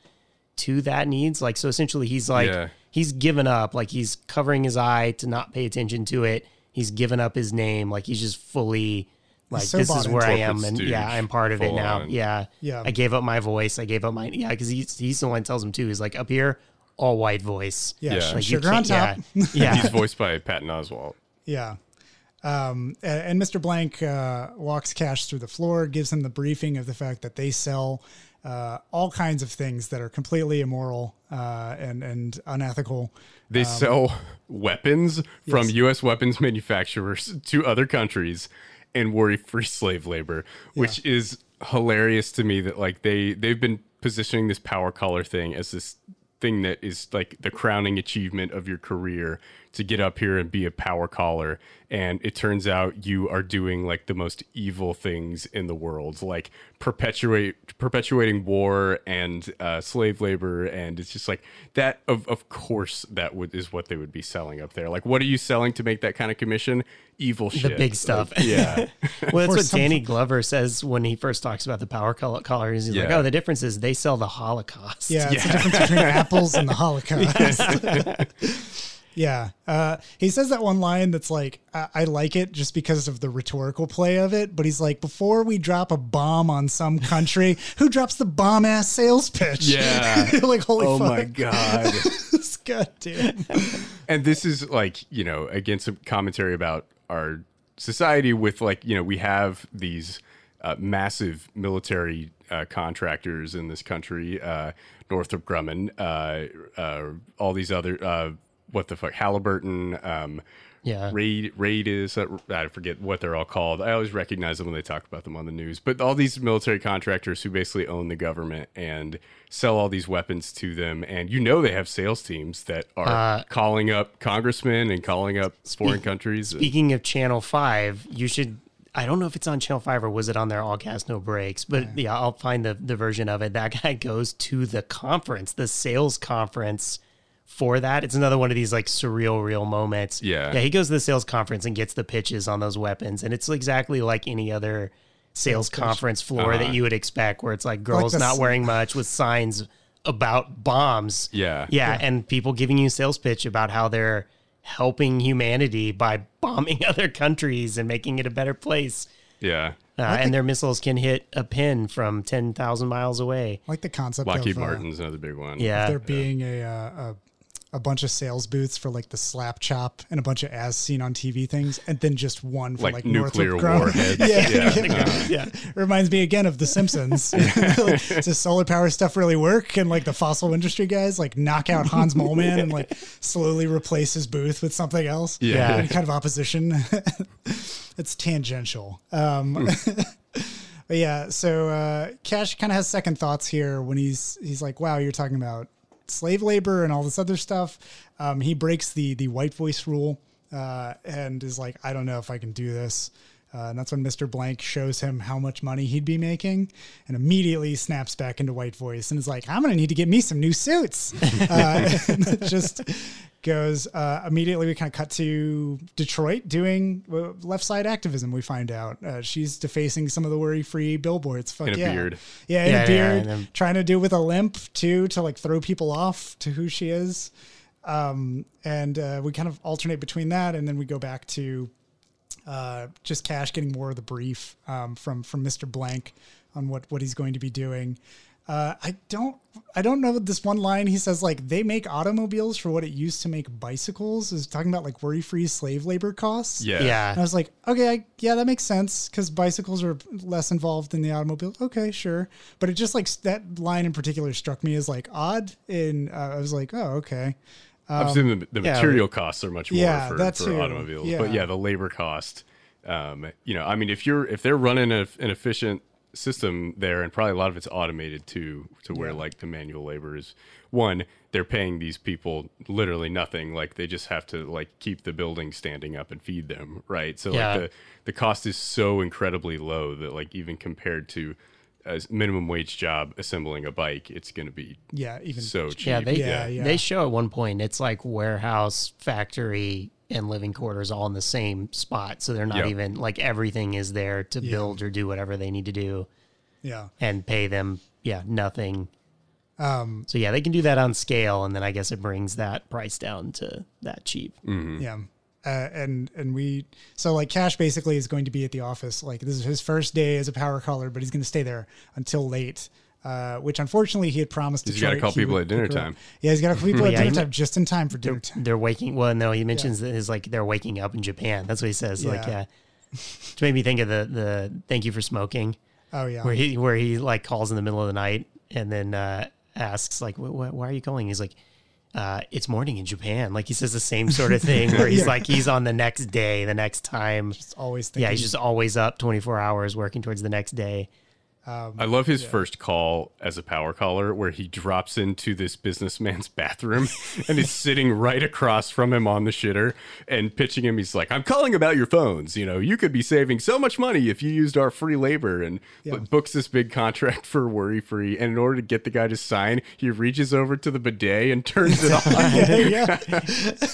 to that needs. Like, so essentially, he's like, Yeah. he's given up. Like, he's covering his eye to not pay attention to it. He's given up his name. Like, he's just fully Like so this is where I am, and yeah, I'm part of it now. on. Yeah, Yeah. I gave up my voice. I gave up my yeah, because he's he's the one that tells him too. He's like up here, all white voice. Yeah, Yeah. Like, you sugar on top. can't- <laughs> Yeah, He's voiced by Patton Oswalt. Yeah. Um, a- and Mr. Blank uh, walks Cash through the floor, gives him the briefing of the fact that they sell uh, all kinds of things that are completely immoral uh, and and unethical. They Um, sell weapons from U.S. weapons manufacturers to other countries and worry free slave labor, which is hilarious to me. That like they they've been positioning this power caller thing as this thing that is like the crowning achievement of your career to get up here and be a power caller and it turns out you are doing like the most evil things in the world like perpetuate perpetuating war and uh, slave labor and it's just like that of, of course that would is what they would be selling up there like what are you selling to make that kind of commission evil shit, the big stuff. Like, yeah <laughs> well, that's For what some- Danny Glover says when he first talks about the power color collars. He's like, "Oh, the difference is they sell the Holocaust." Yeah, it's the difference between <laughs> apples and the Holocaust. <laughs> yeah. Uh, he says that one line that's like, I-, I like it just because of the rhetorical play of it. But he's like, before we drop a bomb on some country, <laughs> who drops the bomb ass sales pitch? Yeah. <laughs> like, holy oh fuck. my god <laughs> God damn. and this is like you know again some commentary about our society with like you know we have these uh, massive military uh, contractors in this country uh, northrop grumman uh, uh, all these other uh, what the fuck halliburton um, Yeah. Raid, Raid is uh, I forget what they're all called. I always recognize them when they talk about them on the news. But all these military contractors who basically own the government and sell all these weapons to them, and you know they have sales teams that are Uh, calling up congressmen and calling up foreign countries. Speaking of Channel Five, you should. I don't know if it's on Channel Five or was it on their All Gas No Brakes, but yeah, I'll find the the version of it. That guy goes to the conference, the sales conference for that. It's another one of these like surreal, real moments. Yeah. yeah. He goes to the sales conference and gets the pitches on those weapons, and it's exactly like any other sales conference floor that you would expect, where it's like girls the not wearing much with signs about bombs. Yeah. yeah, and people giving you sales pitch about how they're helping humanity by bombing <laughs> other countries and making it a better place. yeah. Uh, and their missiles can hit a pin from 10,000 miles away. Like the concept Lockheed of uh, Martin's another big one. Yeah. there being a, uh, a a bunch of sales booths for like the slap chop and a bunch of as seen on TV things, and then just one for Like, like, nuclear Northrop warheads. <laughs> yeah, <laughs> Yeah. yeah. Reminds me again of The Simpsons. <laughs> like, does solar power stuff really work? And like the fossil industry guys like knock out Hans Moleman and like slowly replace his booth with something else. Yeah. In kind of opposition. it's tangential. Um, but yeah, so uh, Cash kind of has second thoughts here when he's he's like, "Wow, you're talking about slave labor and all this other stuff." Um, he breaks the the white voice rule uh, and is like, "I don't know if I can do this." Uh, and that's when Mr. Blank shows him how much money he'd be making, and immediately snaps back into white voice and is like, "I'm gonna need to get me some new suits." <laughs> uh, <laughs> just goes uh, immediately. We kind of cut to Detroit doing uh, left side activism. We find out uh, she's defacing some of the worry free billboards. Fuck In a yeah. beard. yeah, in Yeah, a yeah, beard, and then- trying to do with a limp too to like throw people off to who she is. Um, and uh, we kind of alternate between that, and then we go back to uh, just Cash getting more of the brief um, from from Mr. Blank on what what he's going to be doing. Uh, I don't I don't know this one line he says like they make automobiles for what it used to make bicycles is talking about like worry free slave labor costs. Yeah. Yeah. And I was like, okay, I, yeah, that makes sense because bicycles are less involved than the automobile. Okay, sure. But it just like that line in particular struck me as like odd. And uh, I was like, oh, okay. I'm assuming the, the yeah, material costs are much more Yeah, for, that for too. automobiles, Yeah. but yeah, the labor cost. Um, you know, I mean, if you're if they're running a, an efficient system there, and probably a lot of it's automated too, to where Yeah. like the manual labor is one, they're paying these people literally nothing. Like they just have to like keep the building standing up and feed them, right? So Yeah. like the the cost is so incredibly low that like even compared to a minimum wage job assembling a bike, it's going to be Yeah, even so cheap. Yeah, they Yeah, yeah. they show at one point it's like warehouse, factory, and living quarters all in the same spot. So they're not Yep. even like everything is there to Yeah. build or do whatever they need to do yeah. and pay them. Yeah, nothing. Um. So yeah, they can do that on scale, and then I guess it brings that price down to that cheap. Mm-hmm. Yeah. Uh, and and we so like Cash basically is going to be at the office. Like this is his first day as a power caller, but he's going to stay there until late. Uh, which unfortunately he had promised. He's got to call people at dinner time. Yeah, he's got to call people <laughs> at Yeah, dinner time just in time for dinner They're, time. they're waking. Well, no, he mentions that is like they're waking up in Japan. That's what he says. Like, Yeah. yeah, which made me think of the the thank you for smoking, Oh yeah, where he where he like calls in the middle of the night and then uh, asks like, "Wh- wh- "Why are you calling?" He's like. Uh, it's morning in Japan. Like he says the same sort of thing where he's <laughs> Yeah. like he's on the next day, the next time. It's always thinking. Yeah, he's just always up 24 hours working towards the next day. I love his first call as a power caller where he drops into this businessman's <laughs> bathroom and is sitting right across from him on the shitter and pitching him. He's like, I'm calling about your phones. You know, you could be saving so much money if you used our free labor and Yeah. books this big contract <laughs> for worry free. And in order to get the guy to sign, he reaches over to the bidet and turns it <laughs> on. yeah, yeah.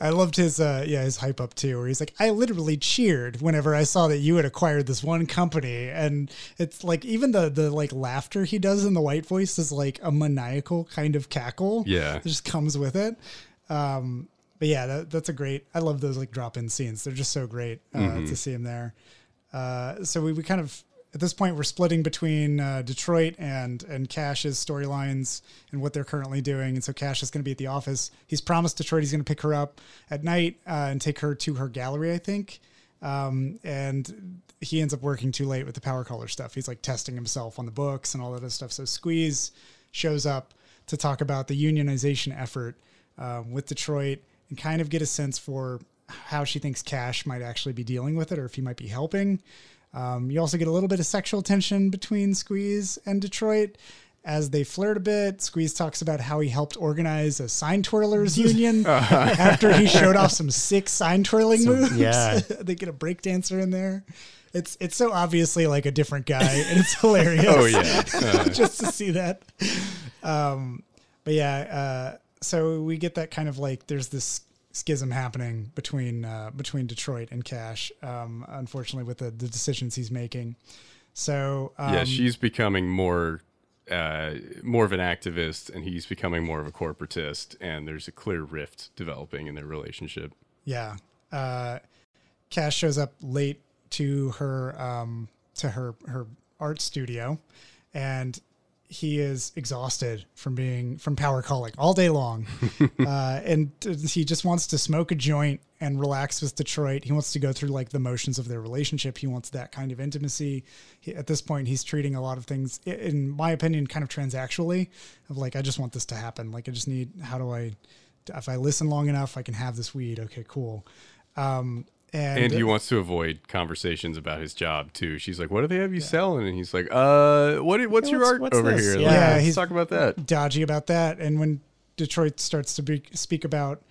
I loved his uh yeah, his hype up too, where he's like, I literally cheered whenever I saw that you had acquired this one company. And it's like even the the like laughter he does in the white voice is like a maniacal kind of cackle. Yeah. It just comes with it. Um but yeah, that, that's a great I love those like drop in scenes. They're just so great uh, to see him there. Uh so we, we kind of at this point we're splitting between uh, Detroit and and Cash's storylines and what they're currently doing. And so Cash is going to be at the office. He's promised Detroit he's going to pick her up at night uh, and take her to her gallery, I think. Um, and he ends up working too late with the power caller stuff. He's like testing himself on the books and all that other stuff. So Squeeze shows up to talk about the unionization effort um, with Detroit and kind of get a sense for how she thinks Cash might actually be dealing with it or if he might be helping. Um, you also get a little bit of sexual tension between Squeeze and Detroit as they flirt a bit. Squeeze talks about how he helped organize a sign twirlers <laughs> union after he showed off some sick sign twirling moves. yeah. <laughs> they get a break dancer in there. It's it's so obviously like a different guy, and it's <laughs> hilarious. Oh, yeah. Uh, <laughs> just to see that. Um, but yeah, uh, so we get that kind of like there's this schism happening between uh, between Detroit and Cash. Um, unfortunately, with the, the decisions he's making. So um, yeah, she's becoming more. Uh, more of an activist, and he's becoming more of a corporatist, and there's a clear rift developing in their relationship. Yeah. Uh, Cash shows up late to her um, to her her art studio, and he is exhausted from being from power calling all day long, <laughs> uh, and he just wants to smoke a joint and relax with Detroit. He wants to go through like the motions of their relationship. He wants that kind of intimacy. He, at this point, he's treating a lot of things, in my opinion, kind of transactionally. Of like, I just want this to happen. Like, I just need. How do I? If I listen long enough, I can have this weed. Okay, cool. Um, and, And he wants to avoid conversations about his job too. She's like, "What do they have you selling?" And he's like, "Uh, what? What's your what's- art what's over this? here? Yeah. Like, Yeah, let's he's- talk about that." dodgy about that. And when Detroit starts to be, speak about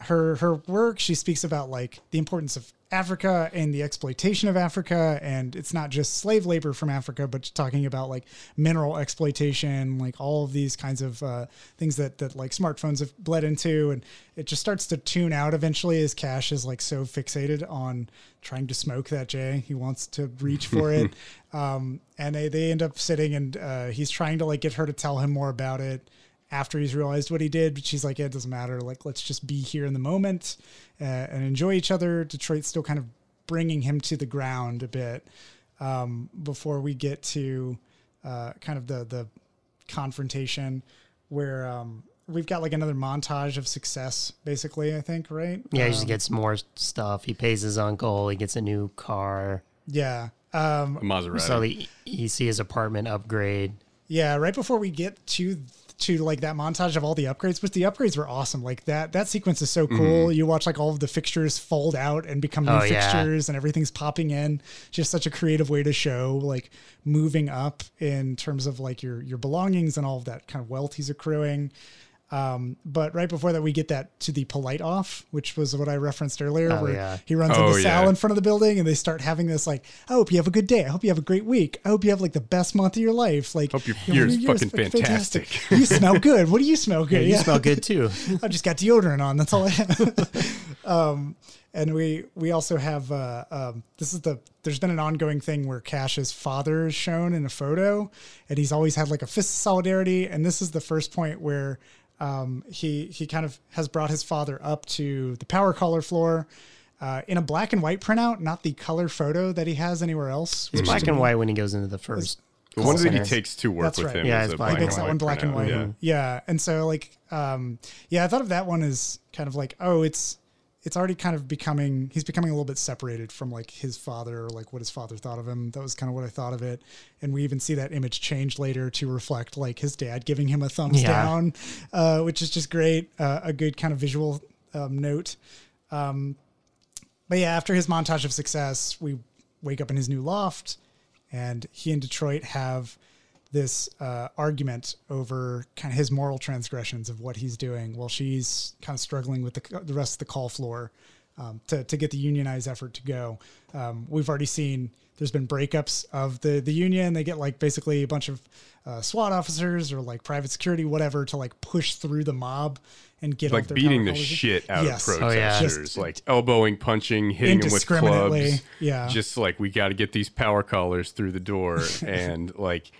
her her work, she speaks about like the importance of Africa and the exploitation of Africa, and it's not just slave labor from Africa, but talking about like mineral exploitation, like all of these kinds of uh, things that that like smartphones have bled into, and it just starts to tune out eventually as Cash is like so fixated on trying to smoke that J, he wants to reach for it, <laughs> um, and they they end up sitting and uh, he's trying to like get her to tell him more about it after he's realized what he did. But she's like, yeah, it doesn't matter. Like, let's just be here in the moment uh, and enjoy each other. Detroit's still kind of bringing him to the ground a bit um, before we get to uh, kind of the the confrontation where um, we've got like another montage of success, basically. I think, right? Yeah, he just Um, gets more stuff. He pays his uncle. He gets a new car. yeah. Um, A Maserati. So he, you see his apartment upgrade. Yeah, right before we get to to like that montage of all the upgrades, which the upgrades were awesome. Like that that sequence is so cool. Mm-hmm. You watch like all of the fixtures fold out and become new Oh, yeah. fixtures and everything's popping in. Just such a creative way to show like moving up in terms of like your your belongings and all of that kind of wealth he's accruing. Um, but right before that, we get that to the polite off, which was what I referenced earlier, Oh, where yeah. he runs Oh, into Sal yeah. in front of the building and they start having this like, I hope you have a good day. I hope you have a great week. I hope you have like the best month of your life. Like, Hope your you know, year's fucking fucking fantastic. you smell good. What do you smell good? Yeah, you smell good too. <laughs> I just got deodorant on. That's all I have. <laughs> um, and we we also have uh, um, this is the there's been an ongoing thing where Cash's father is shown in a photo, and he's always had like a fist of solidarity. And this is the first point where um, he he kind of has brought his father up to the power caller floor. uh, in a black and white printout, not the color photo that he has anywhere else. It's black and white when he goes into the first. The one that he takes to work That's with right. him. Yeah, is it's black He and makes that one black and white. Yeah. Yeah. And so like um yeah, I thought of that one as kind of like, oh, it's it's already kind of becoming he's becoming a little bit separated from like his father or like what his father thought of him. That was kind of what I thought of it. And we even see that image change later to reflect like his dad giving him a thumbs Yeah. down, uh, which is just great. Uh, a good kind of visual um, note. Um, but yeah, after his montage of success, we wake up in his new loft, and he and Detroit have this uh, argument over kind of his moral transgressions of what he's doing, while she's kind of struggling with the the rest of the call floor um, to to get the unionized effort to go. Um, we've already seen there's been breakups of the the union. They get like basically a bunch of uh, SWAT officers or like private security, whatever, to like push through the mob and get Like their beating the shit out Yes. of Oh, yeah. protesters, Just- like elbowing, punching, hitting them with clubs. Yeah. Just like we got to get these power callers through the door, <laughs> and like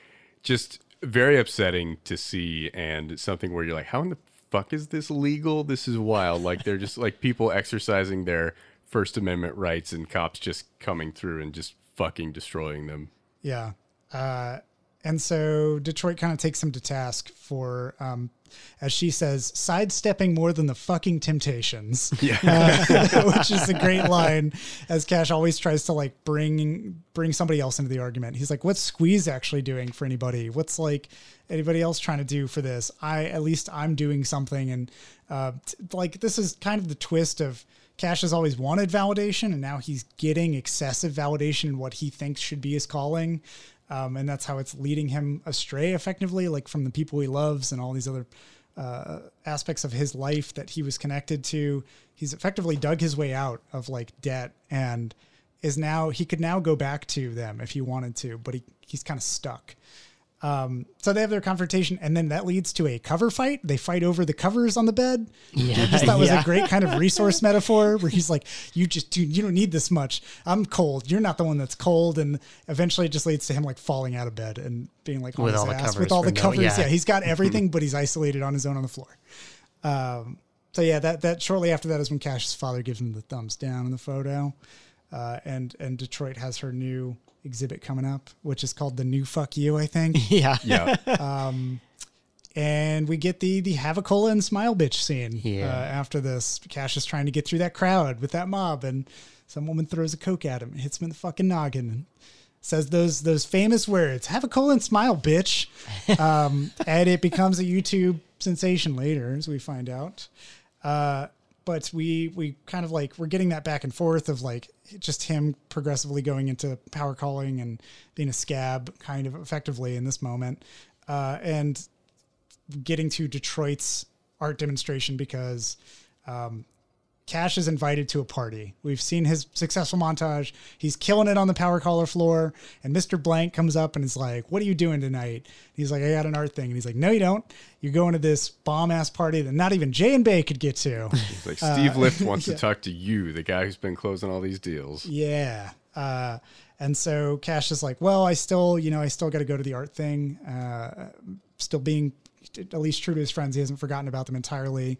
just very upsetting to see, and something where you're like, how in the fuck is this legal? This is wild. Like they're just like people exercising their First Amendment rights, and cops just coming through and just fucking destroying them. Yeah. Uh, and so Detroit kind of takes him to task for, um, as she says, sidestepping more than the fucking temptations. <laughs> Yeah. Uh, <laughs> which is a great line as Cash always tries to like bring, bring somebody else into the argument. He's like, what's Squeeze actually doing for anybody? What's like anybody else trying to do for this? I, at least I'm doing something. And, uh, t- like, this is kind of the twist of, Cash has always wanted validation, and now he's getting excessive validation in what he thinks should be his calling. Um, and that's how it's leading him astray effectively, like from the people he loves and all these other uh, aspects of his life that he was connected to. He's effectively dug his way out of like debt and is now, he could now go back to them if he wanted to, but he, he's kind of stuck. Um, so they have their confrontation, and then that leads to a cover fight. They fight over the covers on the bed. Yeah, I just thought was a great kind of <laughs> resource metaphor where he's like, "You just do, you don't need this much. I'm cold. You're not the one that's cold." And eventually, it just leads to him like falling out of bed and being like on With his all the ass covers with all the no- covers. yeah. yeah, he's got <laughs> everything, but he's isolated on his own on the floor. Um, so yeah, that that shortly after that is when Cash's father gives him the thumbs down in the photo, uh, and and Detroit has her new exhibit coming up, which is called the new fuck you, I think. <laughs> Yeah. Yeah. and we get the the have a cola and smile bitch scene Yeah. uh, after this. Cash is trying to get through that crowd with that mob, and some woman throws a coke at him, and hits him in the fucking noggin, and says those those famous words: "Have a cola and smile, bitch." <laughs> Um, and it becomes a YouTube sensation later, as we find out. Uh, but we we kind of like we're getting that back and forth of like just him progressively going into power calling and being a scab kind of effectively in this moment uh, and getting to detroit's art demonstration because um, Cash is invited to a party. We've seen his successful montage. He's killing it on the power caller floor. And Mr. Blank comes up and is like, What are you doing tonight? He's like, I got an art thing. And he's like, No, you don't. You're going to this bomb ass party that not even Jay and Bay could get to. <laughs> It's like Steve Lift <laughs> wants to talk to you, the guy who's been closing all these deals. Yeah. Uh, and so Cash is like, well, I still, you know, I still got to go to the art thing. Uh, still being at least true to his friends. He hasn't forgotten about them entirely.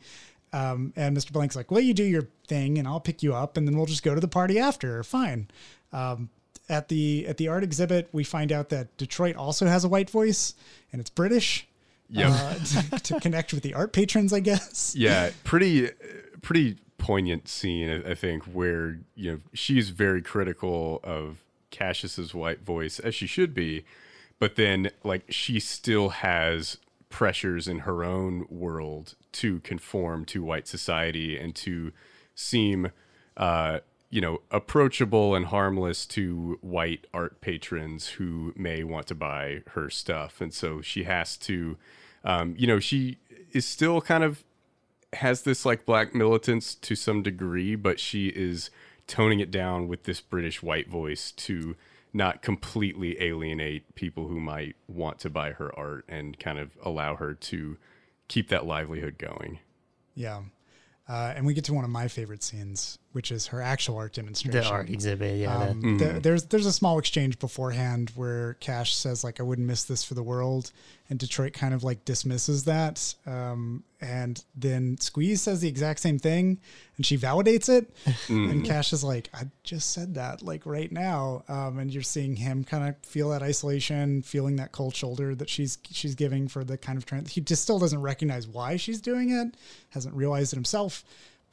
Um, and Mr. Blank's like, well, you do your thing and I'll pick you up and then we'll just go to the party after. Fine. Um, at the, at the art exhibit, we find out that Detroit also has a white voice and it's British. Yeah, Uh, <laughs> to, to connect with the art patrons, I guess. yeah, <laughs> pretty pretty poignant scene, I I think, where you know she's very critical of Cassius's white voice, as she should be, but then like she still has pressures in her own world to conform to white society and to seem uh you know approachable and harmless to white art patrons who may want to buy her stuff. And so she has to um you know she is still kind of has this like black militance to some degree, but she is toning it down with this British white voice to not completely alienate people who might want to buy her art and kind of allow her to keep that livelihood going. Yeah. Uh, and we get to one of my favorite scenes which is her actual art demonstration. The art exhibit, yeah. the- Um, the- there's there's a small exchange beforehand where Cash says like I wouldn't miss this for the world, and Detroit kind of like dismisses that, um, and then Squeeze says the exact same thing, and she validates it, <laughs> and Cash is like I just said that like right now, um, and you're seeing him kind of feel that isolation, feeling that cold shoulder that she's she's giving for the kind of trend. He just still doesn't recognize why she's doing it, hasn't realized it himself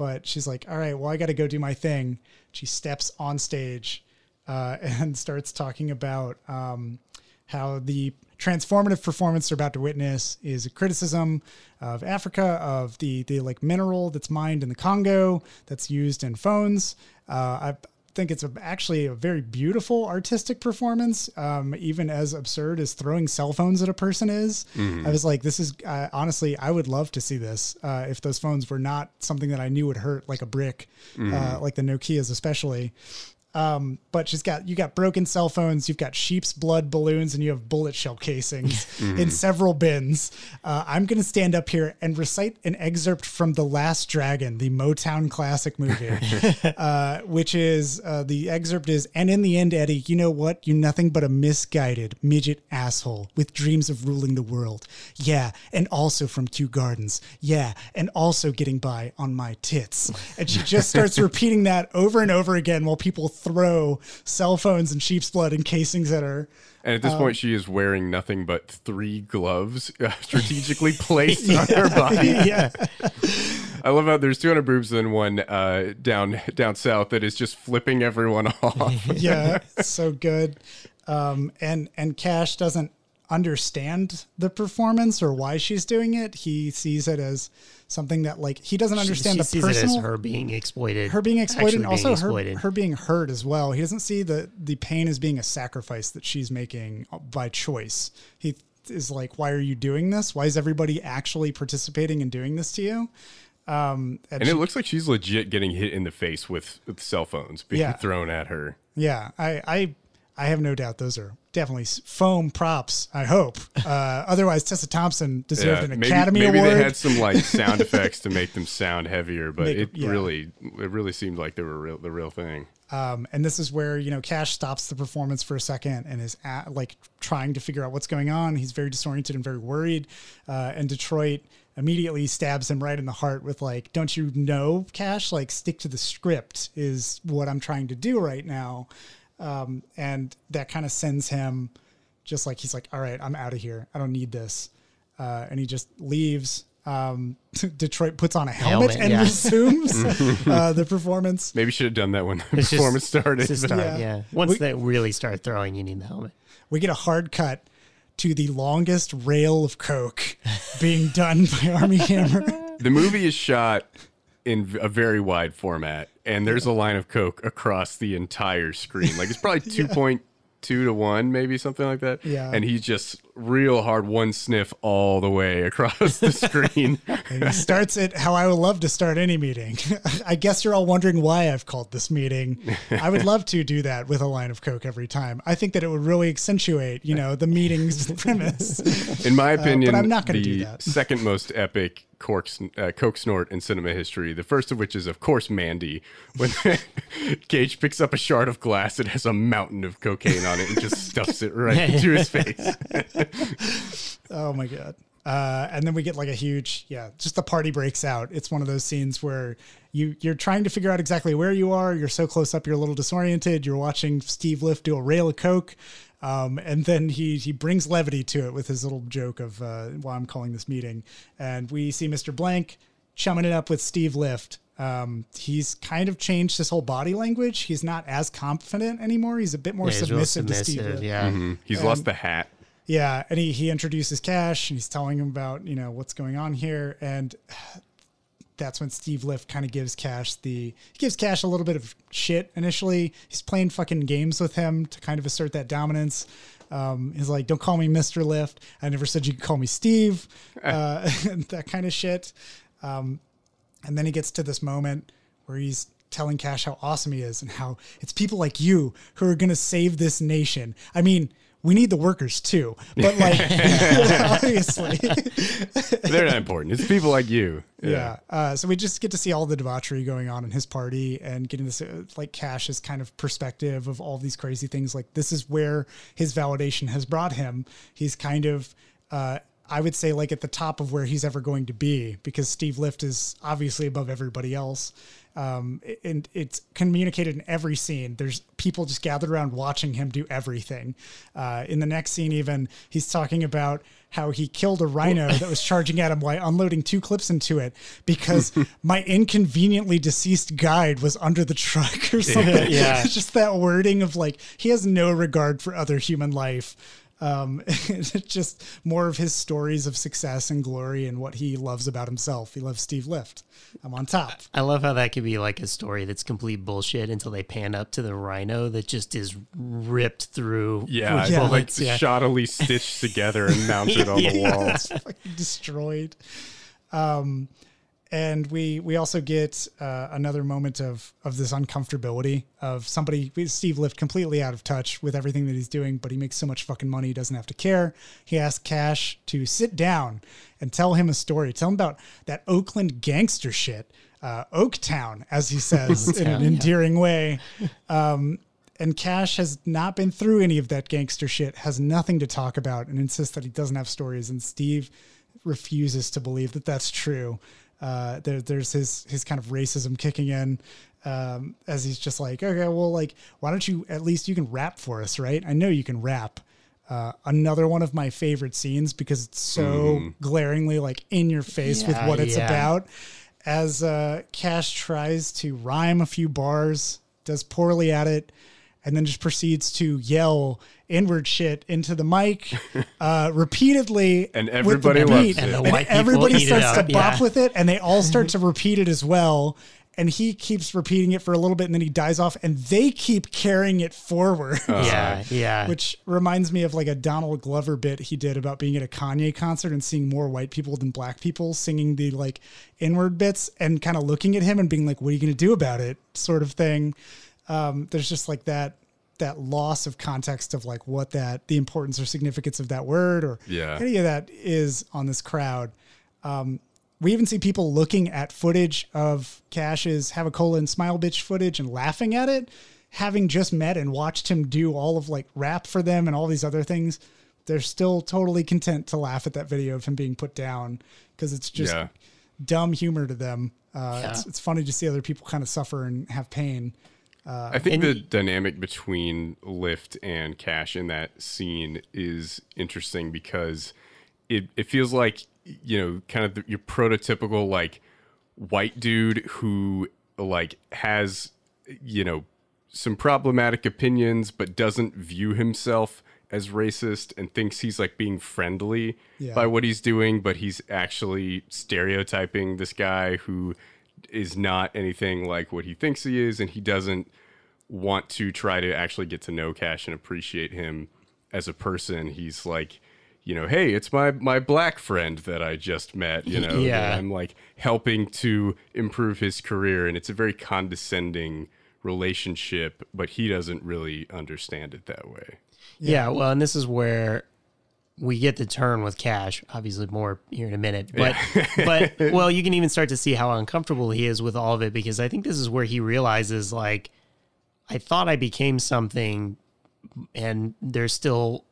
but she's like, all right, well, I got to go do my thing. She steps on stage uh, <laughs> and starts talking about um, how the transformative performance they're about to witness is a criticism of Africa, of the the like mineral that's mined in the Congo that's used in phones. Uh, think it's a, actually a very beautiful artistic performance, um, even as absurd as throwing cell phones at a person is. I was like, this is uh, honestly, I would love to see this uh, if those phones were not something that I knew would hurt like a brick, uh, like the Nokia's especially. Um, but she's got you got broken cell phones, you've got sheep's blood balloons, and you have bullet shell casings <laughs> in several bins. Uh, I'm gonna stand up here and recite an excerpt from The Last Dragon, the Motown classic movie, <laughs> uh, which is uh, the excerpt is, and in the end, Eddie, you know what? You're nothing but a misguided midget asshole with dreams of ruling the world. Yeah, and also from Kew Gardens. Yeah, and also getting by on my tits. And she just starts <laughs> repeating that over and over again while people throw cell phones and sheep's blood and casings at her. And at this Um, point, she is wearing nothing but three gloves uh, <laughs> strategically placed <laughs> on her body. <laughs> yeah. I love how there's 200 boobs and one uh, down down south that is just flipping everyone off. yeah, so good. Um, and and Cash doesn't understand the performance or why she's doing it. He sees it as something that like he doesn't understand she the sees personal it as her being exploited. her being exploited and actually being also her, her being hurt as well. He doesn't see the the pain as being a sacrifice that she's making by choice. He is like, why are you doing this? Why is everybody actually participating in doing this to you? Um, and And she- it looks like she's legit getting hit in the face with, with cell phones being Yeah. thrown at her. Yeah, I, I, I have no doubt those are definitely foam props. I hope. <laughs> Uh, otherwise, Tessa Thompson deserved an maybe, Academy maybe Award. they had some like <laughs> sound effects to make them sound heavier, but Make- it yeah. really it really seemed like they were real, the real thing. um, and this is where you know Cash stops the performance for a second and is at, like trying to figure out what's going on. He's very disoriented and very worried. Uh, and Detroit immediately stabs him right in the heart with like, "Don't you know, Cash? Like, stick to the script is what I'm trying to do right now." Um, and that kind of sends him just like he's like, "All right, I'm out of here. I don't need this." Uh, and he just leaves. Um, <laughs> Detroit puts on a helmet, Helmet, and yeah. resumes <laughs> uh, the performance. Maybe should have done that when the It's just- <laughs> performance started. to start, Yeah. yeah. Once We- they really start throwing, you need the helmet. we get a hard cut to the longest rail of coke being done by Armie Hammer. the movie is shot in a very wide format, and there's a line of coke across the entire screen. Like it's probably <laughs> two point two to one, maybe something like that. Yeah. And he's just real hard one sniff all the way across the <laughs> screen. He starts it how I would love to start any meeting. <laughs> I guess you're all wondering why I've called this meeting. I would love to do that with a line of coke every time. I think that it would really accentuate, you know, the meeting's <laughs> premise. In my opinion, Uh, I'm not gonna the do that. second most epic cork, uh, coke snort in cinema history. The first of which is, of course, Mandy. When Cage picks up a shard of glass, it has a mountain of cocaine on it and just stuffs it right into his face. <laughs> Oh my god. Uh, and then we get like a huge, yeah, just the party breaks out. It's one of those scenes where you you're trying to figure out exactly where you are. You're so close up, you're a little disoriented. You're watching Steve Lift do a rail of coke, um, and then he he brings levity to it with his little joke of uh, why I'm calling this meeting. And we see Mr. Blank chumming it up with Steve Lift. Um, he's kind of changed his whole body language. He's not as confident anymore. He's a bit more Yeah, he's real submissive, to Steve submissive. Lift. Yeah. He's lost the hat. Yeah, and he, he introduces Cash and he's telling him about, you know, what's going on here. And that's when Steve Lift kind of gives Cash the he gives Cash a little bit of shit initially. He's playing fucking games with him to kind of assert that dominance. Um, he's like, "Don't call me Mister Lift. I never said you could call me Steve." <laughs> Uh, <laughs> that kind of shit. Um, and then he gets to this moment where he's telling Cash how awesome he is and how it's people like you who are going to save this nation. I mean, we need the workers too. But like, <laughs> obviously, They're not important. It's people like you. yeah. Uh, so we just get to see all the debauchery going on in his party and getting this uh, like Cash's kind of perspective of all these crazy things. Like this is where his validation has brought him. He's kind of, uh, I would say, like at the top of where he's ever going to be because Steve Lift is obviously above everybody else. Um, and it's communicated in every scene. There's people just gathered around watching him do everything. Uh, in the next scene, even he's talking about how he killed a rhino that was charging at him while unloading two clips into it because <laughs> my inconveniently deceased guide was under the truck or something. Yeah. <laughs> It's just that wording of like he has no regard for other human life. Um, <laughs> just more of his stories of success and glory and what he loves about himself. He loves Steve Lift. I'm on top. I love how that could be like a story that's complete bullshit until they pan up to the rhino that just is ripped through. Yeah, with Yeah. like yeah. shoddily stitched together and mounted <laughs> on the Yeah. wall. fucking destroyed. Um, and we we also get uh, another moment of of this uncomfortability of somebody Steve Lift completely out of touch with everything that he's doing, but he makes so much fucking money he doesn't have to care. He asks Cash to sit down and tell him a story. Tell him about that Oakland gangster shit, uh, Oaktown, as he says in an Oaktown, yeah. endearing way. Um, and Cash has not been through any of that gangster shit, has nothing to talk about, and insists that he doesn't have stories. And Steve refuses to believe that that's true. Uh, there, there's his his kind of racism kicking in um, as he's just like, okay, well, like, why don't you at least you can rap for us, right? I know you can rap. Uh, another one of my favorite scenes because it's so glaringly like in your face with what it's yeah. about. As uh, Cash tries to rhyme a few bars, does poorly at it, and then just proceeds to yell inward shit into the mic <laughs> uh, repeatedly. And with everybody the loves beat. it. And the And white people everybody eat starts up, to bop yeah. with it, and they all start to <laughs> repeat it as well. And he keeps repeating it for a little bit, and then he dies off, and they keep carrying it forward. <laughs> Yeah, yeah. Which reminds me of like a Donald Glover bit he did about being at a Kanye concert and seeing more white people than black people singing the like inward bits and kind of looking at him and being like, "What are you going to do about it?" sort of thing. Um, there's just like that that loss of context of like what that the importance or significance of that word or Yeah. any of that is on this crowd. Um, we even see people looking at footage of Cash's Have a Cola and Smile Bitch footage and laughing at it, having just met and watched him do all of like rap for them and all these other things. They're still totally content to laugh at that video of him being put down because it's just Yeah. dumb humor to them. Uh, Yeah. it's, it's funny to see other people kind of suffer and have pain. Uh, I think the y- dynamic between Lift and Cash in that scene is interesting because it, it feels like you know kind of the, your prototypical like white dude who like has you know some problematic opinions but doesn't view himself as racist and thinks he's like being friendly Yeah. by what he's doing but he's actually stereotyping this guy who is not anything like what he thinks he is and he doesn't want to try to actually get to know Cash and appreciate him as a person. He's like, you know, hey, it's my my black friend that I just met, you know, Yeah. I'm like helping to improve his career and it's a very condescending relationship, but he doesn't really understand it that way. Yeah, well, and this is where we get the turn with Cash. Obviously, more here in a minute, but but <laughs> well, you can even start to see how uncomfortable he is with all of it because I think this is where he realizes like, I thought I became something, and there's still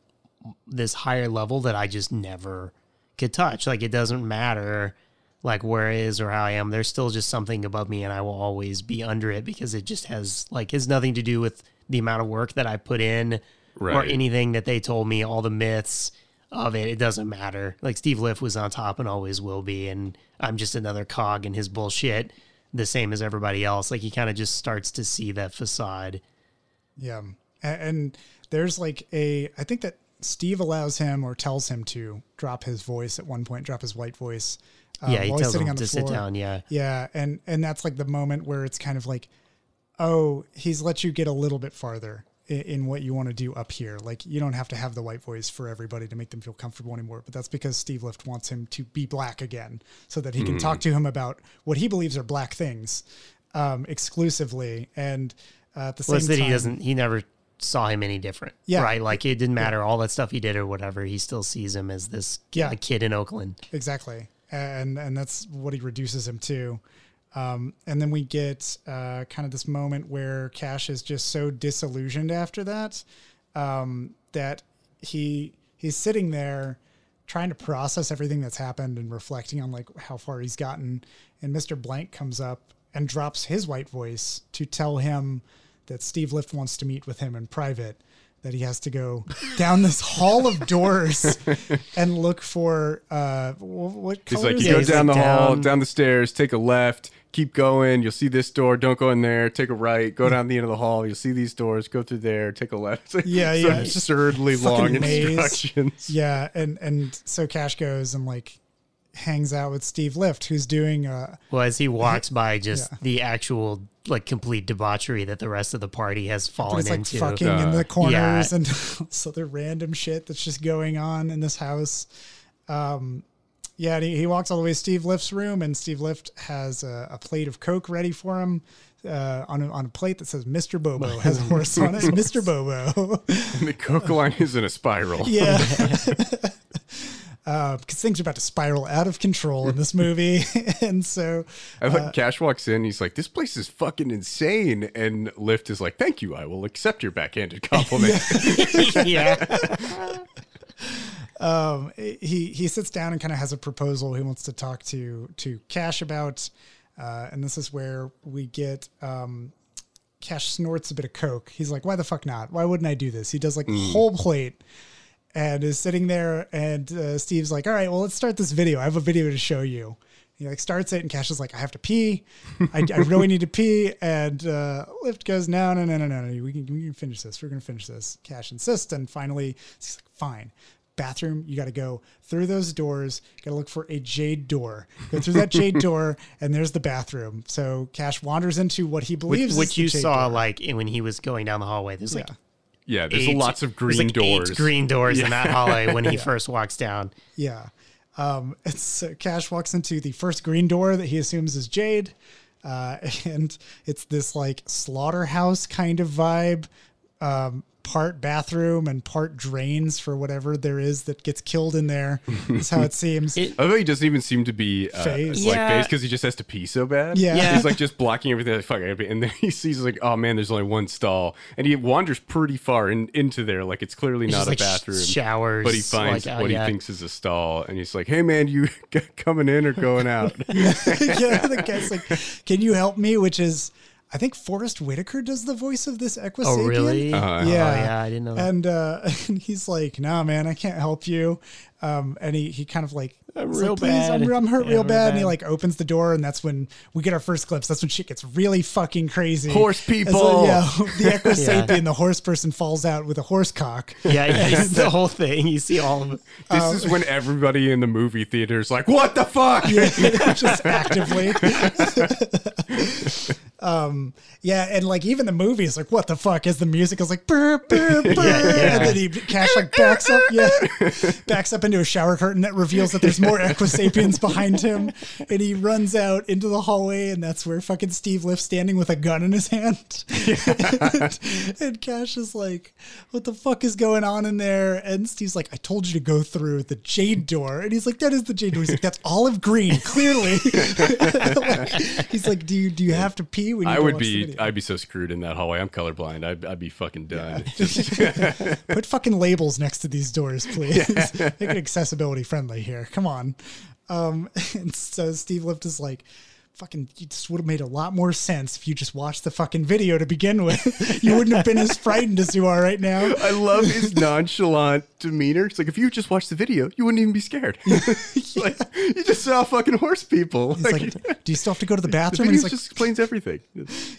this higher level that I just never could touch. Like it doesn't matter like where it is or how I am. There's still just something above me and I will always be under it because it just has like has nothing to do with the amount of work that I put in or anything that they told me, all the myths of it. It doesn't matter. Like Steve Lift was on top and always will be, and I'm just another cog in his bullshit, the same as everybody else. Like he kind of just starts to see that facade. Yeah. And there's like a, I think that Steve allows him or tells him to drop his voice at one point, drop his white voice. um, yeah, he tells sitting him on the to sit down. Yeah. Yeah. And, and that's like the moment where it's kind of like, oh, he's let you get a little bit farther in, in what you want to do up here. Like you don't have to have the white voice for everybody to make them feel comfortable anymore. But that's because Steve Lift wants him to be black again so that he can talk to him about what he believes are black things um, exclusively. And uh, at the Well, same time, he doesn't. He never saw him any different. Yeah. Right. Like it didn't matter all that stuff he did or whatever. He still sees him as this Yeah. yeah. kid in Oakland. Exactly, and and that's what he reduces him to. Um, and then we get uh, kind of this moment where Cash is just so disillusioned after that um, that he he's sitting there trying to process everything that's happened and reflecting on like how far he's gotten. And Mr. Blank comes up and drops his white voice to tell him that Steve Lift wants to meet with him in private. That he has to go <laughs> down this hall of doors and look for uh, wh- what He's color like, is you it? go down like the hall, down- down the stairs, take a left, keep going. You'll see this door. Don't go in there. Take a right. Go down the end of the hall. You'll see these doors. Go through there. Take a left. It's <laughs> like Yeah, some yeah, it's absurdly long maze. instructions. <laughs> Yeah, and and so Cash goes and like hangs out with Steve Lift, who's doing uh Well, as he walks <laughs> by, just Yeah. the actual like complete debauchery that the rest of the party has fallen it's like into. fucking in Uh, the corners yeah. and so the random shit that's just going on in this house. Um yeah, and he, he walks all the way to Steve Lift's room, and Steve Lift has a, a plate of Coke ready for him uh, on, a, on a plate that says Mr. Bobo, <laughs> has a horse on it. Mr. Bobo. And the coke line is in a spiral. Yeah. <laughs> <laughs> Because things are about to spiral out of control in this movie. and so, I like Cash walks in. He's like, "This place is fucking insane." And Lift is like, "Thank you. I will accept your backhanded compliment." yeah. Um, he he sits down and kind of has a proposal he wants to talk to to Cash about, uh, and this is where we get um, Cash snorts a bit of coke. He's like, "Why the fuck not? Why wouldn't I do this?" He does like a whole plate. And is sitting there, and uh, Steve's like, "All right, well, let's start this video. I have a video to show you." He like starts it, and Cash is like, "I have to pee. I, I really need to <laughs> pee." And uh, Lift goes, "No, no, no, no, no, no. We can, we can finish this. We're gonna finish this." Cash insists, and finally, he's like, "Fine." Bathroom, you got to go through those doors. Got to look for a jade door. Go through that jade <laughs> door, and there's the bathroom. So Cash wanders into what he believes which is the you jade saw door. like when he was going down the hallway. There's like Yeah. yeah, there's eight- lots of green like doors. Eight green doors in that hallway when he <laughs> first walks down. Yeah. Um, <laughs> it's uh, Cash walks into the first green door that he assumes is Jade, uh, and it's this like slaughterhouse kind of vibe. Um, part bathroom and part drains for whatever there is that gets killed in there. <laughs> That's how it seems. It- I thought he doesn't even seem to be uh, Phased. like Yeah. phased because he just has to pee so bad. Yeah. Yeah. he's like just blocking everything. Like, Fuck, I and then he sees like, oh man, there's only one stall, and he wanders pretty far in, into there. Like it's clearly It's not just a like sh- bathroom. showers. but he finds like, uh, what yeah. he thinks is a stall, and he's like, "Hey man, you <laughs> coming in or going out?" <laughs> yeah, the guy's like, "Can you help me?" Which is, I think Forest Whitaker does the voice of this Equisapien. Oh, really? Uh-huh. Yeah, Oh, yeah, I didn't know. And uh, <laughs> and he's like, "Nah, man, I can't help you." Um, and he he kind of like, I'm real like, bad. I'm, I'm hurt Yeah, real real bad. And he like opens the door, and that's when we get our first clips. That's when shit gets really fucking crazy. Horse It's like, people. yeah, <laughs> the equus <laughs> Equisapien, the horse person falls out with a horse cock. Yeah, yeah, it's the whole thing. You see all of it. This Um, is when everybody in the movie theater is like, "What the fuck?" just actively. Um, yeah, and like even the movie is like, what the fuck? is the music is like, burr, burr, <laughs> burr, yeah. and then he Cash like backs up, yeah, <laughs> backs up into a shower curtain that reveals that there's more Equisapiens behind him, and he runs out into the hallway, and that's where fucking Steve Lift's standing with a gun in his hand, and, <laughs> and Cash is like, what the fuck is going on in there? And Steve's like, I told you to go through the jade door, and he's like, that is the jade door. He's like, that's olive green, clearly. Like, he's like, do you do you have to pee when you I would be, video?" I'd be so screwed in that hallway. I'm colorblind. I'd, I'd be fucking done. <laughs> <laughs> Put fucking labels next to these doors, please. <laughs> Make it accessibility friendly here. Come on. Um, and so Steve Lift is like, fucking, you just would have made a lot more sense if you just watched the fucking video to begin with. <laughs> you wouldn't have been as frightened as you are right now. I love his <laughs> nonchalant demeanor. It's like if you just watched the video, you wouldn't even be scared. <laughs> It's like, you just saw fucking horse people. He's Like, like, do you still have to go to the the bathroom? video And he's like, just explains everything.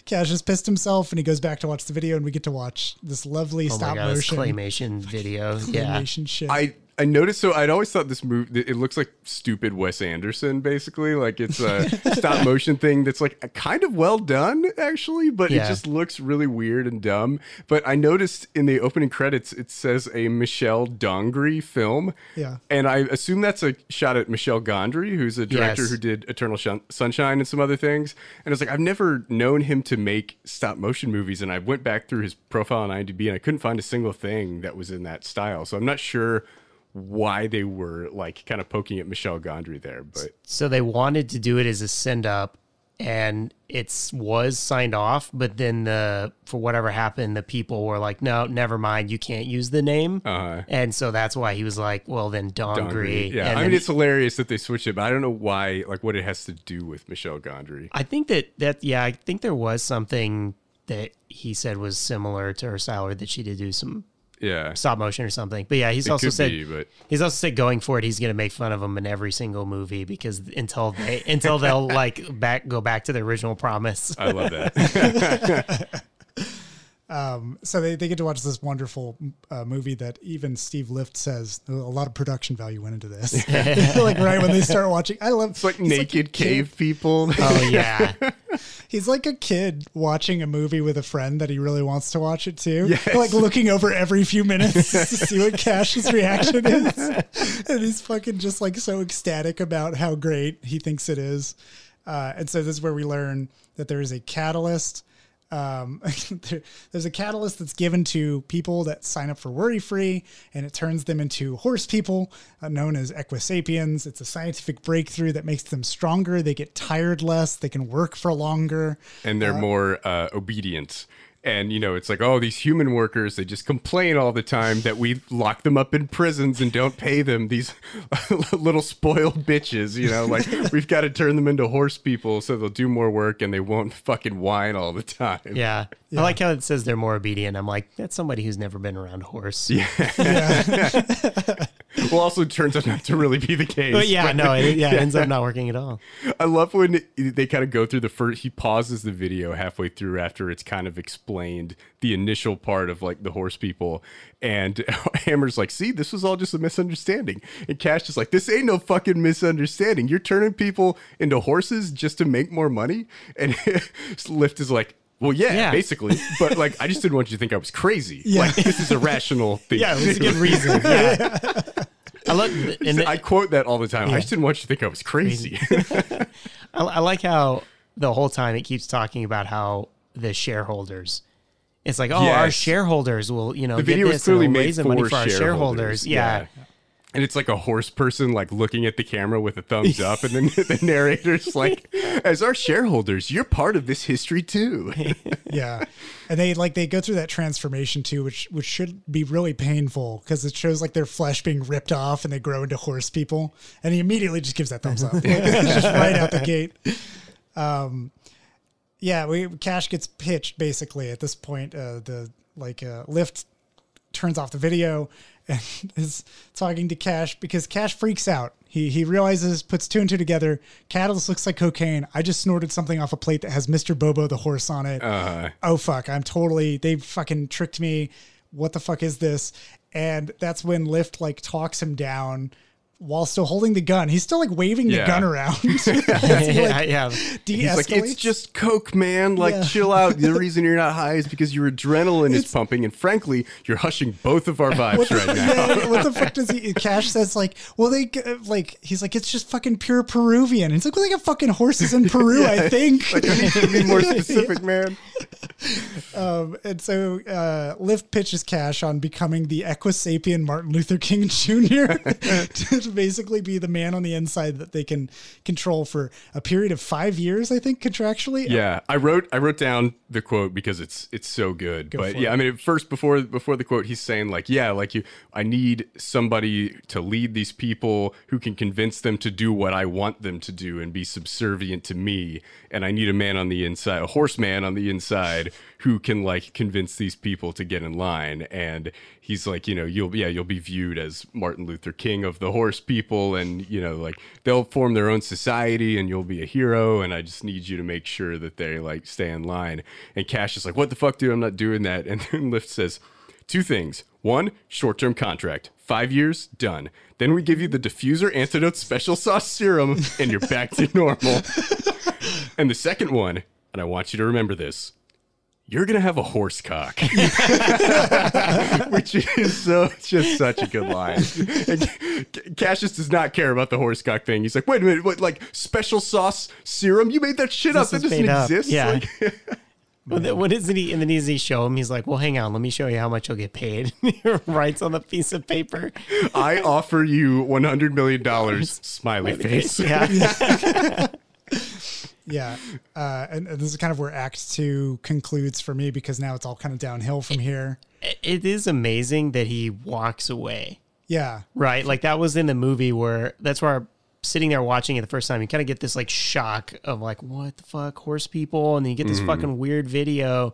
Cash has pissed himself and he goes back to watch the video and we get to watch this lovely Oh stop my God, motion. claymation video. Yeah. animation shit. I I noticed. So I'd always thought this movie. It looks like stupid Wes Anderson, basically. Like it's a <laughs> stop motion thing that's like kind of well done, actually, but Yeah. it just looks really weird and dumb. But I noticed in the opening credits it says a Michel Dongry film. Yeah. and I assume that's a shot at Michel Gondry, who's a director Yes. who did Eternal Shun- Sunshine and some other things. And I was like, I've never known him to make stop motion movies. And I went back through his profile on IMDb and I couldn't find a single thing that was in that style. So I'm not sure why they were like kind of poking at Michel Gondry there. But So they wanted to do it as a send up and it's was signed off, but then the for whatever happened, the people were like, No, never mind, you can't use the name. uh, And so that's why he was like, Well then Dongri. Yeah, And I mean, it's hilarious that they switched it, but I don't know why, like what it has to do with Michel Gondry. I think that that yeah, I think there was something that he said was similar to her style or that she did do some Yeah. stop motion or something. But yeah, he's It also could said be, but he's also said going for it, he's gonna make fun of them in every single movie because until they until they'll like back go back to the original promise. I love that. <laughs> <laughs> so they, they get to watch this wonderful uh, movie that even Steve Lift says a lot of production value went into this. <laughs> <laughs> like right when they start watching, I love It's like he's naked a kid. cave people. Oh <laughs> yeah, He's like a kid watching a movie with a friend that he really wants to watch it too. Yes. Like looking over every few minutes to see what Cash's reaction is. And he's fucking just like so ecstatic about how great he thinks it is. Uh, and so this is where we learn that there is a catalyst. Um, <laughs> there, there's a catalyst that's given to people that sign up for worry free, and it turns them into horse people, uh, known as equisapiens. It's a scientific breakthrough that makes them stronger. They get tired less. They can work for longer. and they're more uh, obedient. And you know, it's like, oh, these human workers, they just complain all the time that we lock them up in prisons and don't pay them. These <laughs> little spoiled bitches, you know, like <laughs> we've got to turn them into horse people so they'll do more work and they won't fucking whine all the time. yeah. I like how it says they're more obedient. I'm like, that's somebody who's never been around a horse. Yeah, <laughs> Well, also turns out not to really be the case. but yeah, but- no, it, yeah, it <laughs> ends up not working at all. I love when they kind of go through the first. He pauses the video halfway through after it's kind of explained the initial part of like the horse people, and <laughs> Hammer's like, "See, this was all just a misunderstanding." And Cash is like, "This ain't no fucking misunderstanding. You're turning people into horses just to make more money." And <laughs> Lift is like. Well, yeah, Yeah. basically, but like, I just didn't want you to think I was crazy. Yeah. Like, this is a rational thing. Yeah, it was a good reason. Yeah, I love. <laughs> And I quote that all the time. I just didn't want you to think I was crazy. <laughs> I, I like how the whole time it keeps talking about how the shareholders. It's like, oh, our shareholders will, you know, the get video this is clearly and we'll made raise the for money for our shareholders. shareholders. Yeah. And it's like a horse person like looking at the camera with a thumbs up, and then <laughs> <laughs> the narrator's like, "As our shareholders, you're part of this history too." <laughs> yeah. And they like they go through that transformation too which which should be really painful because it shows like their flesh being ripped off and they grow into horse people. And he immediately just gives that thumbs up. Just right out the gate. Um yeah we cash gets pitched basically at this point uh the like uh lift turns off the video and <laughs> is talking to Cash because Cash freaks out. He he realizes, puts two and two together. Catalyst looks like cocaine. I just snorted something off a plate that has Mr. Bobo the horse on it. Uh, oh fuck, I'm totally they fucking tricked me. What the fuck is this? And that's when Lift like talks him down while still holding the gun. He's still like waving the gun around. <laughs> As he, like, <laughs> yeah. he's like, "It's just coke, man. Like, Yeah. chill out. The <laughs> reason you're not high is because your adrenaline is pumping, and frankly, you're hushing both of our vibes What the, right now." yeah, what the fuck does he? Cash says like, well, they like he's like it's just fucking pure Peruvian. It's like, well, they got fucking horses in Peru, I think. Like, I need to be more specific, man. Um, and so uh, Lift pitches Cash on becoming the Equisapien Martin Luther King Jr. to basically be the man on the inside that they can control for a period of five years, I think, contractually. Yeah, I wrote I wrote down the quote because it's it's so good. but yeah, it. I mean, at first before before the quote, he's saying like, yeah, like you, I need somebody to lead these people who can convince them to do what I want them to do and be subservient to me. And I need a man on the inside, a horseman on the inside, who can like convince these people to get in line. And he's like, you know, you'll yeah, you'll be viewed as Martin Luther King of the horse people, and you know, like they'll form their own society, and you'll be a hero. And I just need you to make sure that they like stay in line. And Cash is like, what the fuck, dude? I'm not doing that. <laughs> And then Lift says. Two things. One, short term contract. Five years, done. Then we give you the diffuser antidote special sauce serum, and you're back to <laughs> normal. and the second one, and I want you to remember this you're gonna have a horse cock, <laughs> <laughs> which is so just such a good line. And Cassius does not care about the horse cock thing. He's like, wait a minute, what? Like special sauce serum? You made that shit up? This That is doesn't up. exist. Yeah. Like, <laughs> What, the- what is it? He, and then he show him? He's like, "Well, hang on, let me show you how much you'll get paid." he writes on the piece of paper. I offer you one hundred million dollars. Smiley face. Yeah, <laughs> Yeah, uh, and, and this is kind of where Act Two concludes for me because now it's all kind of downhill from here. it is amazing that he walks away. Yeah, Right, like that was in the movie where that's where sitting there watching it the first time, you kind of get this like shock of like, what the fuck, horse people, and then you get this fucking weird video.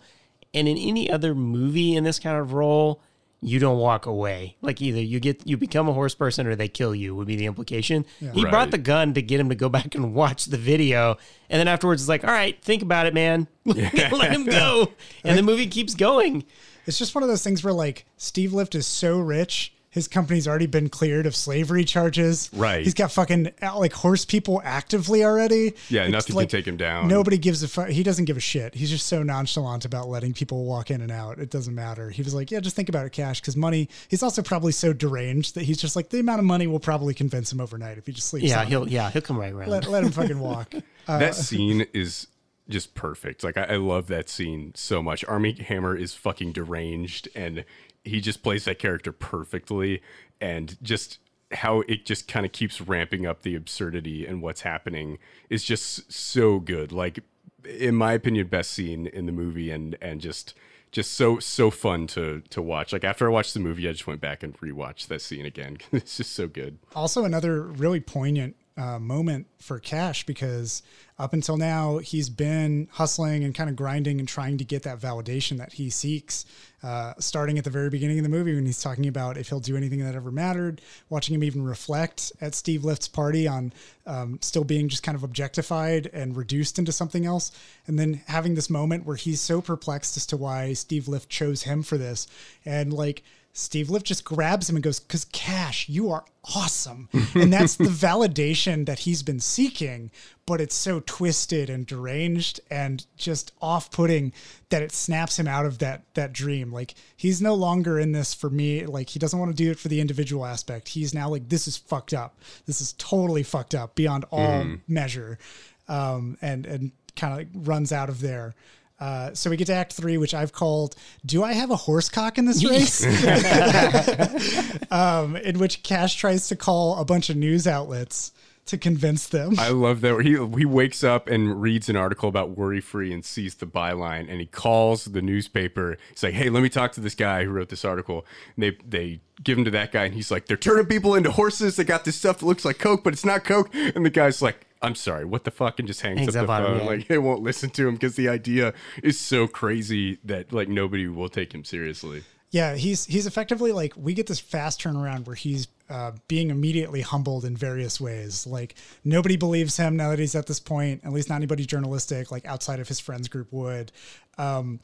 And in any other movie in this kind of role, you don't walk away. Like either you get you become a horse person or they kill you would be the implication. He Right. brought the gun to get him to go back and watch the video, and then afterwards it's like, all right, think about it, man. <laughs> <laughs> Let him go, <laughs> and the movie keeps going. it's just one of those things where like Steve Lift is so rich. His company's already been cleared of slavery charges. Right. He's got fucking like horse people actively already. Yeah, It's nothing like can take him down. Nobody gives a fuck. He doesn't give a shit. He's just so nonchalant about letting people walk in and out. It doesn't matter. He was like, yeah, just think about it, cash, because money. He's also probably so deranged that he's just like the amount of money will probably convince him overnight if he just sleeps. Yeah, on he'll yeah he'll come right around. let, let him fucking walk. <laughs> Uh, that scene is just perfect. Like I, I love that scene so much. Armie Hammer is fucking deranged, and he just plays that character perfectly, and just how it just kind of keeps ramping up the absurdity and what's happening is just so good. Like in my opinion, best scene in the movie, and and just just so so fun to to watch. Like after I watched the movie, I just went back and rewatched that scene again. <laughs> it's just so good. also another really poignant uh, moment for Cash because up until now he's been hustling and kind of grinding and trying to get that validation that he seeks. Uh, starting at the very beginning of the movie when he's talking about if he'll do anything that ever mattered, watching him even reflect at Steve Lift's party on um, still being just kind of objectified and reduced into something else, and then having this moment where he's so perplexed as to why Steve Lift chose him for this, and like Steve Lift just grabs him and goes, Because Cash, you are awesome. and that's the <laughs> validation that he's been seeking, but it's so twisted and deranged and just off putting that it snaps him out of that that dream. Like he's no longer in this for me. Like he doesn't want to do it for the individual aspect. He's now like, This is fucked up. This is totally fucked up beyond all measure. Um, and and kind of like runs out of there. Uh, so we get to Act Three, which I've called "Do I have a horse cock in this race?" <laughs> um, in which Cash tries to call a bunch of news outlets to convince them. I love that he he wakes up and reads an article about worry free and sees the byline and he calls the newspaper. He's like, "Hey, let me talk to this guy who wrote this article." And they they give him to that guy and he's like, "They're turning people into horses. They got this stuff that looks like coke, but it's not coke." And the guy's like, "I'm sorry, what the fuck?" and just hangs, Hangs up the up on him, phone. yeah. Like they won't listen to him because the idea is so crazy that like nobody will take him seriously. Yeah, he's he's effectively like we get this fast turnaround where he's uh, being immediately humbled in various ways. Like nobody believes him now that he's at this point. At least not anybody journalistic, like outside of his friends group, would. Um,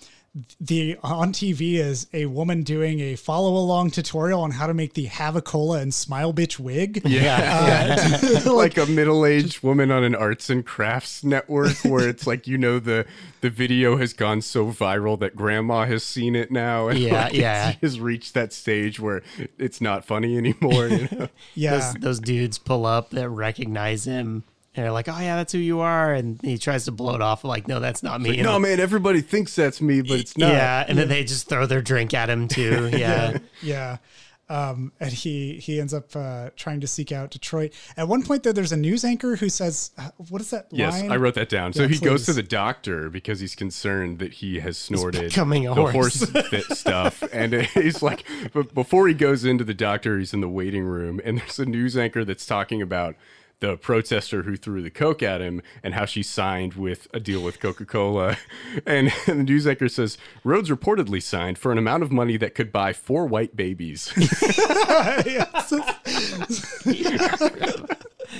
the on TV is a woman doing a follow along tutorial on how to make the have a cola and smile bitch wig. Yeah, uh, <laughs> like a middle-aged woman on an arts and crafts network where it's like you know the the video has gone so viral that grandma has seen it now and <laughs> Yeah, like, yeah. it's, has reached that stage where it's not funny anymore you know? <laughs> Yeah, those, those dudes pull up that recognize him. And they're like, "Oh yeah, that's who you are," and he tries to blow it off like, "No, that's not me." And- no man everybody thinks that's me but it's not Yeah, and then they just throw their drink at him too. <laughs> Yeah, yeah. Um, and he he ends up uh, trying to seek out Detroit. At one point, though, there's a news anchor who says, uh, "What is that Yes, line?" I wrote that down. So Yeah, he goes to the doctor because he's concerned that he has snorted becoming a the horse. horse fit <laughs> stuff. And he's like, but before he goes into the doctor, he's in the waiting room, and there's a news anchor that's talking about the protester who threw the coke at him and how she signed with a deal with Coca-Cola. <laughs> And, <laughs> the news anchor says Rhodes reportedly signed for an amount of money that could buy four white babies. <laughs>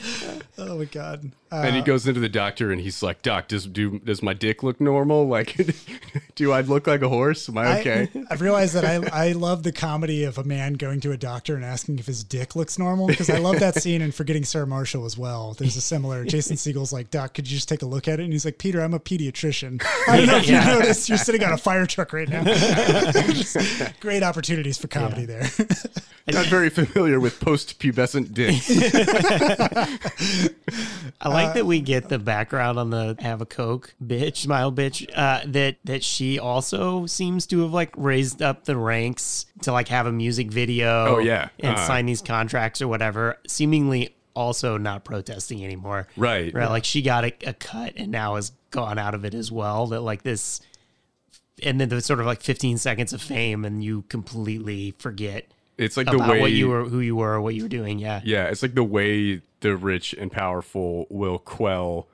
<laughs> Oh my god. and he uh, goes into the doctor and he's like, "Doc, does do does my dick look normal? Like, <laughs> do I look like a horse? Am I okay?" I, <laughs> I've realized that I, I love the comedy of a man going to a doctor and asking if his dick looks normal because I love that scene in Forgetting Sarah Marshall as well. There's a similar. Jason Segel's like, Doc, could you just take a look at it? And he's like, Peter, I'm a pediatrician. I don't know if Yeah. you noticed, you're sitting on a fire truck right now. Just great opportunities for comedy there. Not very familiar with post-pubescent dicks. I like that we get the background on the have a coke bitch, smile bitch. Uh, that that she also seems to have like raised up the ranks to like have a music video. Oh, yeah. and Uh. sign these contracts or whatever. Seemingly also not protesting anymore. Right. Right. Like she got a, a cut and now has gone out of it as well. That like this, and then the sort of like 15 seconds of fame and you completely forget It's like the way what you were, who you were, what you were doing. Yeah. Yeah, it's like the way the rich and powerful will quell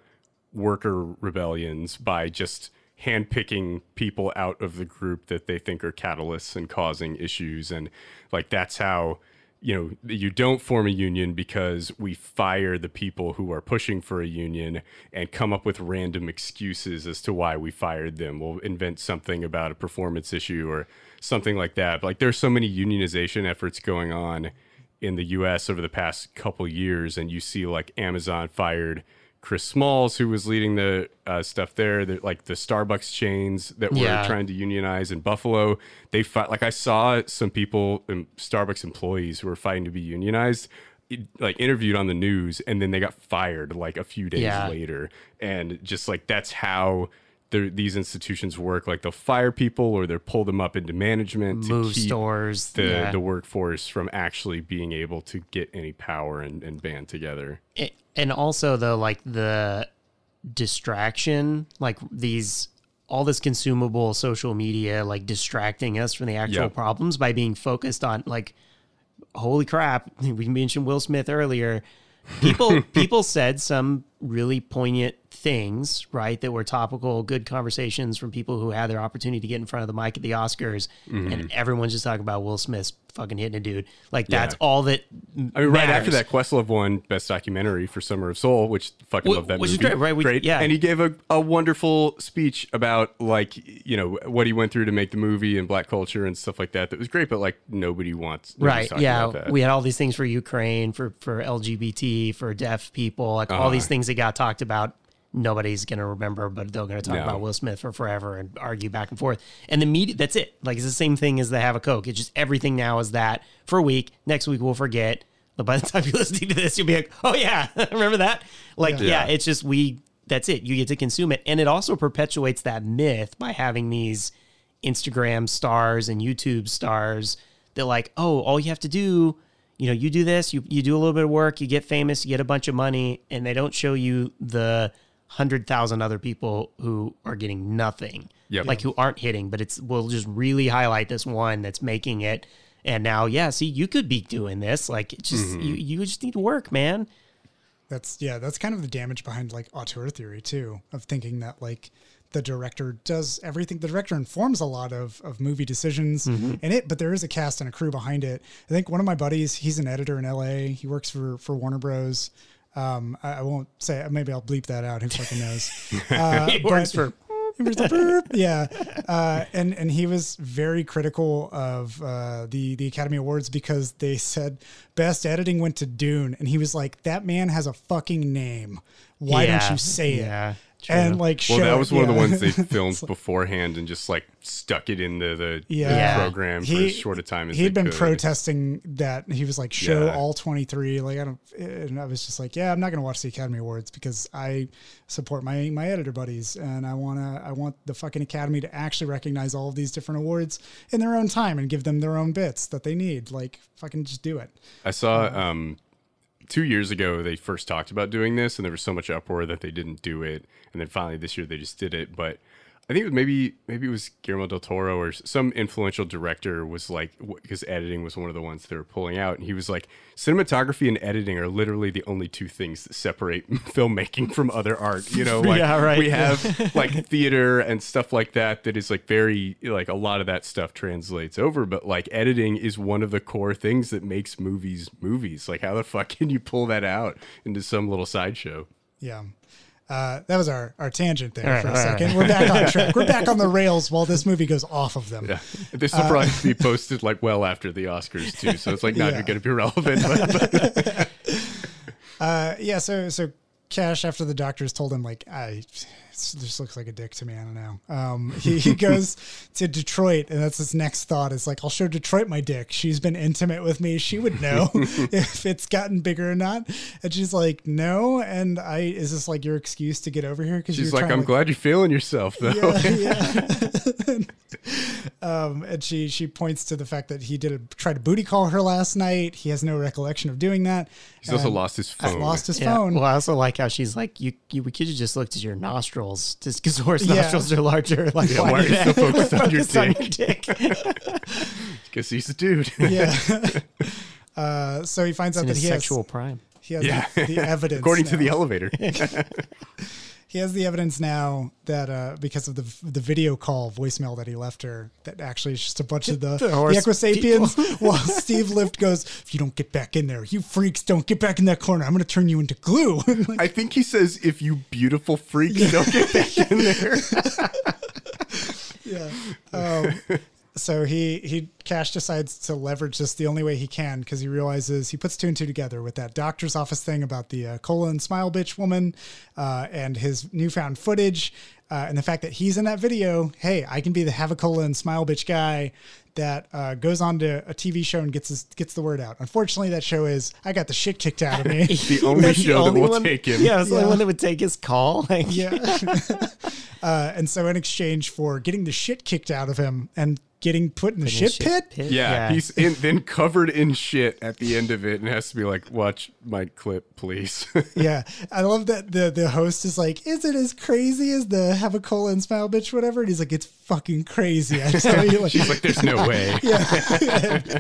worker rebellions by just handpicking people out of the group that they think are catalysts and causing issues. And like that's how, you know, you don't form a union because we fire the people who are pushing for a union and come up with random excuses as to why we fired them. We'll invent something about a performance issue or something like that. But like there's so many unionization efforts going on in the US over the past couple years, and you see like Amazon fired Chris Smalls, who was leading the uh, stuff there, that like the Starbucks chains that were Yeah. trying to unionize in Buffalo. They fight like I saw some people, um, Starbucks employees who were fighting to be unionized. it- Like interviewed on the news, and then they got fired like a few days Yeah. later, and just like that's how these institutions work. Like they'll fire people, or they'll pull them up into management to keep stores. the yeah. the workforce from actually being able to get any power and, and band together. it- and also though like the distraction like these all this consumable social media like distracting us from the actual Yep. problems by being focused on like holy crap <laughs> we mentioned will smith earlier people <laughs> people said some really poignant things right that were topical good conversations from people who had their opportunity to get in front of the mic at the oscars and everyone's just talking about will smith's fucking hitting a dude like that's Mm-hmm. Yeah. all that I mean, right after that, Questlove won Best Documentary for Summer of Soul, which fucking love that which is great, right? We- yeah. and he gave a, a wonderful speech about like you know what he went through to make the movie and black culture and stuff like that. That was great, but like nobody wants right yeah about that. we had all these things for ukraine for for lgbt for deaf people like all these Uh-huh. things that got talked about nobody's gonna remember but they're gonna talk No. about will smith for forever and argue back and forth. And the media that's it. Like it's the same thing as the have a coke. It's just everything now is that for a week next week we'll forget. But by the time you're <laughs> listening to this you'll be like oh yeah. <laughs> Remember that? Like yeah. Yeah. it's just we that's it. You get to consume it. And it also perpetuates that myth by having these Instagram stars and YouTube stars that like, oh, all you have to do, you know, you do this, you you do a little bit of work, you get famous, you get a bunch of money, and they don't show you the hundred thousand other people who are getting nothing, Yep. like who aren't hitting. But it's we'll just really highlight this one that's making it. And now, yeah, see, you could be doing this. Like, it's just mm-hmm. you, you just need to work, man. That's yeah, that's kind of the damage behind like auteur theory too, of thinking that like the director does everything. The director informs a lot of of movie decisions mm-hmm. in it, but there is a cast and a crew behind it. I think one of my buddies, he's an editor in L.A. He works for for Warner Bros. Um, I, I won't say. Maybe I'll bleep that out. Who fucking knows? <laughs> Uh, for <laughs> yeah, uh, and and he was very critical of uh, the the Academy Awards because they said best editing went to Dune, and he was like, "That man has a fucking name. Why don't you say it?" yeah, true. and like, well, that was one of the ones they <laughs> filmed beforehand and just like stuck it into the, the Yeah. program for as short a time as he'd they been could. protesting that he was like show Yeah. all 23 like i don't and i was just like yeah i'm not going to watch the academy awards because i support my my editor buddies and i want to i want the fucking academy to actually recognize all of these different awards in their own time and give them their own bits that they need like fucking just do it I saw um, two years ago they first talked about doing this, and there was so much uproar that they didn't do it, and then finally this year they just did it. But I think it was maybe maybe it was Guillermo del Toro or some influential director was like because editing was one of the ones they were pulling out, and he was like, cinematography and editing are literally the only two things that separate <laughs> filmmaking from other art. You know, <laughs> like Yeah, right. we have <laughs> like theater and stuff like that that is like very like a lot of that stuff translates over, but like editing is one of the core things that makes movies movies. Like how the fuck can you pull that out into some little sideshow? Yeah. Uh, that was our, our tangent there All right, for a all right, second. We're back on track. We're back on the rails while this movie goes off of them. Yeah, this will probably be posted like well after the Oscars too, so it's like not Yeah. going to be relevant. But, but <laughs> Uh, yeah. So so Cash after the doctors told him like I this just looks like a dick to me. I don't know. Um, he, he goes <laughs> to Detroit and that's his next thought is like I'll show Detroit my dick. She's been intimate with me. She would know <laughs> if it's gotten bigger or not. And she's like no. And I is this like your excuse to get over here? Because she's like, "I'm glad you're feeling yourself, though." yeah, yeah. <laughs> um, and she she points to the fact that he did a, try to booty call her last night. He has no recollection of doing that. He's also lost his has phone. lost his Yeah. phone. Well, I also like how she's like, you, you we could have just looked at your nostrils, just because horse Yeah. nostrils are larger. <laughs> Like, Yeah, why are you so <laughs> focused on your dick? Because <laughs> he's a dude. yeah. uh, so he finds out that he sexual has prime. he has yeah, the, the evidence. According to the elevator. He has the evidence now that uh, because of the the video call voicemail that he left her, that actually is just a bunch of the, The the, Equisapiens. <laughs> while Steve Lift goes, "If you don't get back in there, you freaks don't get back in that corner. I'm going to turn you into glue." <laughs> Like, I think he says, "If you beautiful freaks don't get back in there." <laughs> yeah. Um, so he he Cash decides to leverage this the only way he can because he realizes he puts two and two together with that doctor's office thing about the uh, smile bitch woman uh, and his newfound footage uh, and the fact that he's in that video. Hey, I can be the have a cola and smile bitch guy that uh, goes on to a TV show and gets his, gets the word out. Unfortunately, that show is I got the shit kicked out of me. <laughs> The only That's the show only that will one- take him. Yeah, it's the only one that would take his call. <laughs> Like, Yeah. <laughs> uh, and so in exchange for getting the shit kicked out of him and getting put in the shit, pit, Yeah, he's in, then covered in shit at the end of it, and has to be like, "Watch my clip, please." yeah. I love that the the host is like, "Is it as crazy as the have a cola and smile bitch whatever?" And he's like, "It's fucking crazy." I <laughs> tell you, like, She's like, "There's no way." <laughs> yeah.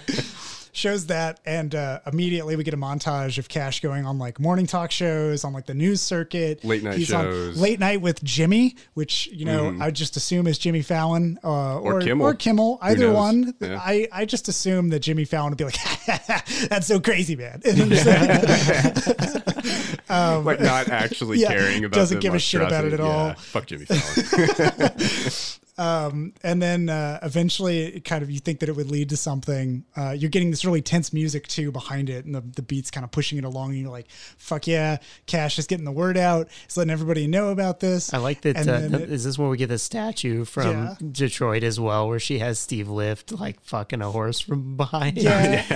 Shows that and uh, immediately we get a montage of cash going on like morning talk shows on like the news circuit Late night on shows. Mm-hmm. late night with jimmy which you know i just assume is jimmy fallon uh, or, Kimmel. or kimmel either one Yeah. I, I just assume that jimmy fallon would be like <laughs> that's so crazy man <laughs> just <laughs> like, not actually yeah, caring about. doesn't give a shit about it at monstrosity. all. Fuck Jimmy Fallon. And then uh, eventually it kind of you think that it would lead to something uh, you're getting this really tense music too behind it and the, the beats kind of pushing it along and you're like fuck yeah cash is getting the word out it's letting everybody know about this I like that. And Uh, th- it- is this where we get the statue from Yeah. Detroit as well, where she has Steve Lift like fucking a horse from behind? <laughs> <laughs> yeah.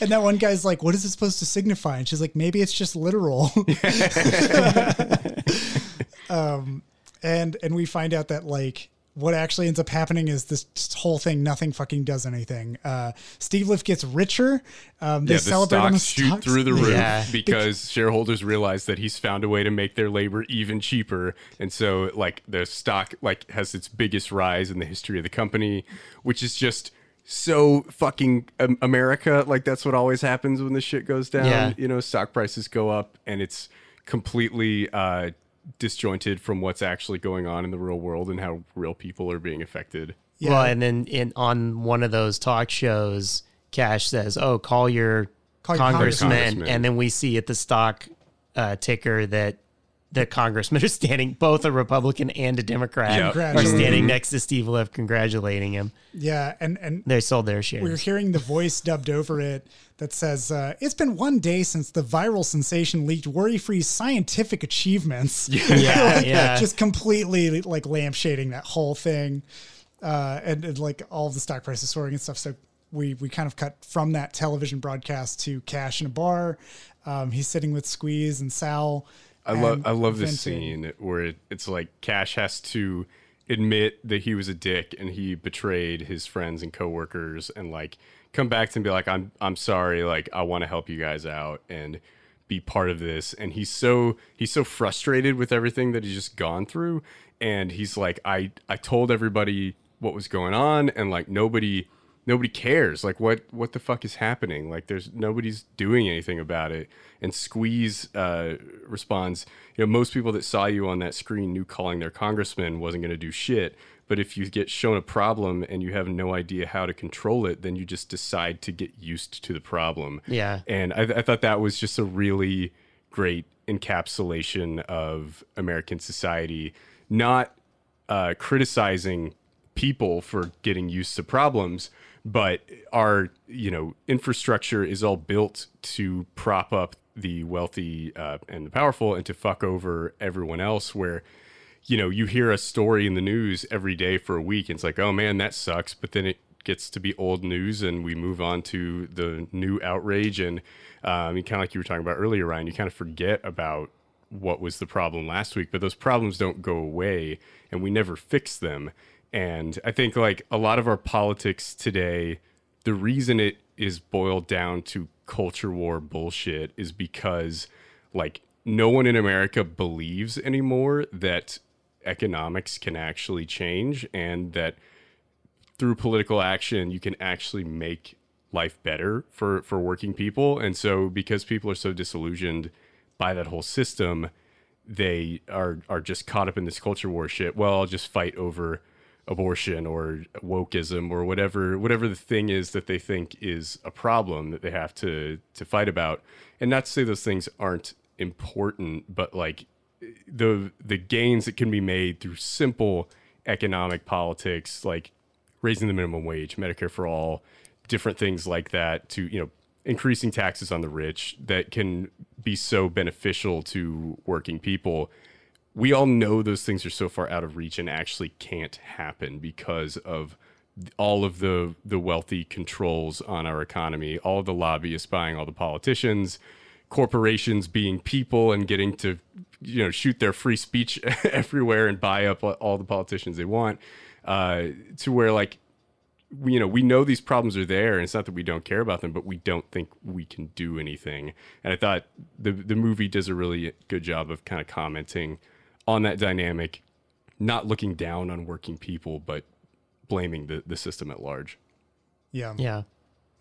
and that one guy's like what is it supposed to signify and she's like maybe it's just literal <laughs> um and and we find out that like what actually ends up happening is this whole thing nothing fucking does anything uh steve lift gets richer um they yeah, the celebrate on the stocks shoot stocks. through the roof Yeah. because shareholders realize that he's found a way to make their labor even cheaper, and so like the stock like has its biggest rise in the history of the company, which is just so fucking um, America. Like that's what always happens when the shit goes down. Yeah. You know, stock prices go up, and it's completely uh, disjointed from what's actually going on in the real world and how real people are being affected. Yeah. Well, and then in on one of those talk shows, Cash says, "Oh, call your Call your congressman,", congressman. and then we see at the stock uh, ticker that the congressman are standing, both a Republican and a Democrat, Yeah. are standing next to Steve Lift, congratulating him. yeah and and They sold their shares. we're hearing the voice dubbed over it that says uh, it's been one day since the viral sensation leaked worry-free scientific achievements <laughs> Yeah, <laughs> yeah. just completely like lampshading that whole thing uh, and, and like all of the stock prices soaring and stuff so we we kind of cut from that television broadcast to cash in a bar um, he's sitting with squeeze and sal I love I love this scene where it, it's like Cash has to admit that he was a dick and he betrayed his friends and coworkers and like come back to and be like I'm I'm sorry like I want to help you guys out and be part of this. And he's so he's so frustrated with everything that he's just gone through. And he's like I I told everybody what was going on and like nobody nobody cares. Like what what the fuck is happening? Like there's nobody's doing anything about it. And squeeze uh, responds you know most people that saw you on that screen knew calling their congressman wasn't going to do shit. But if you get shown a problem and you have no idea how to control it then you just decide to get used to the problem. Yeah. and I, I thought that was just a really great encapsulation of American society, not uh, criticizing people for getting used to problems, but our you know infrastructure is all built to prop up the wealthy uh, and the powerful and to fuck over everyone else. Where you know you hear a story in the news every day for a week, and it's like, oh man, that sucks, but then it gets to be old news and we move on to the new outrage and um, kind of like you were talking about earlier ryan you kind of forget about what was the problem last week but those problems don't go away and we never fix them and i think like a lot of our politics today the reason it is boiled down to culture war bullshit is because like no one in america believes anymore that economics can actually change and that through political action you can actually make life better for for working people. And so because people are so disillusioned by that whole system they are are just caught up in this culture war shit. Well i'll just fight over abortion or wokeism or whatever whatever the thing is that they think is a problem that they have to to fight about and not to say those things aren't important but like the the gains that can be made through simple economic politics like raising the minimum wage, Medicare for all, different things like that to, you know, increasing taxes on the rich that can be so beneficial to working people. We all know those things are so far out of reach and actually can't happen because of all of the the wealthy controls on our economy, all the lobbyists buying all the politicians, corporations being people and getting to you know shoot their free speech <laughs> everywhere and buy up all the politicians they want uh, to where like you know we know these problems are there and it's not that we don't care about them but we don't think we can do anything. And i thought the the movie does a really good job of kind of commenting on that dynamic not looking down on working people but blaming the, the system at large Yeah. Yeah.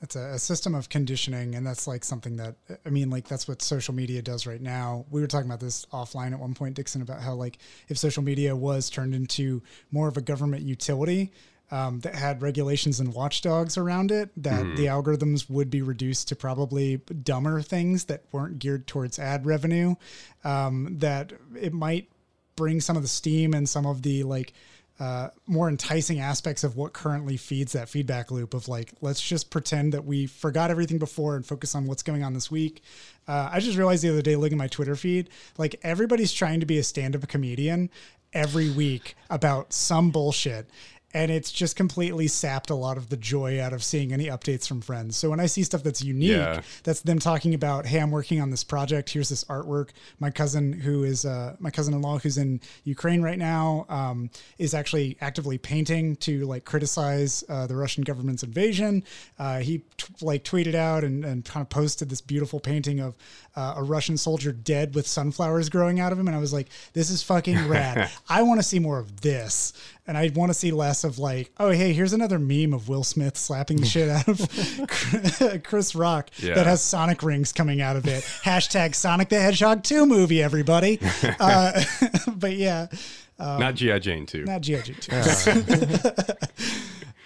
It's a, a system of conditioning, and that's like something that I mean, like that's what social media does right now. We were talking about this offline at one point, Dixon, about how like if social media was turned into more of a government utility um, that had regulations and watchdogs around it, that the algorithms would be reduced to probably dumber things that weren't geared towards ad revenue. Um, that it might bring some of the steam and some of the like uh, more enticing aspects of what currently feeds that feedback loop of like, let's just pretend that we forgot everything before and focus on what's going on this week. Uh, I just realized the other day, looking at my Twitter feed, like everybody's trying to be a stand up comedian every week about some bullshit. And it's just completely sapped a lot of the joy out of seeing any updates from friends. So when I see stuff that's unique, Yeah. that's them talking about, hey, I'm working on this project. Here's this artwork. My cousin, who is uh, my cousin-in-law, who's in Ukraine right now, um, is actually actively painting to like criticize uh, the Russian government's invasion. Uh, he t- like tweeted out and, and kind of posted this beautiful painting of uh, a Russian soldier dead with sunflowers growing out of him, and I was like, this is fucking <laughs> rad. I want to see more of this. And I want to see less of like, oh, hey, here's another meme of Will Smith slapping the shit out of <laughs> Chris Rock Yeah. that has Sonic rings coming out of it. Hashtag Sonic the Hedgehog 2 movie, everybody. <laughs> Uh, but yeah, not gi jane too not G.I. Jane 2.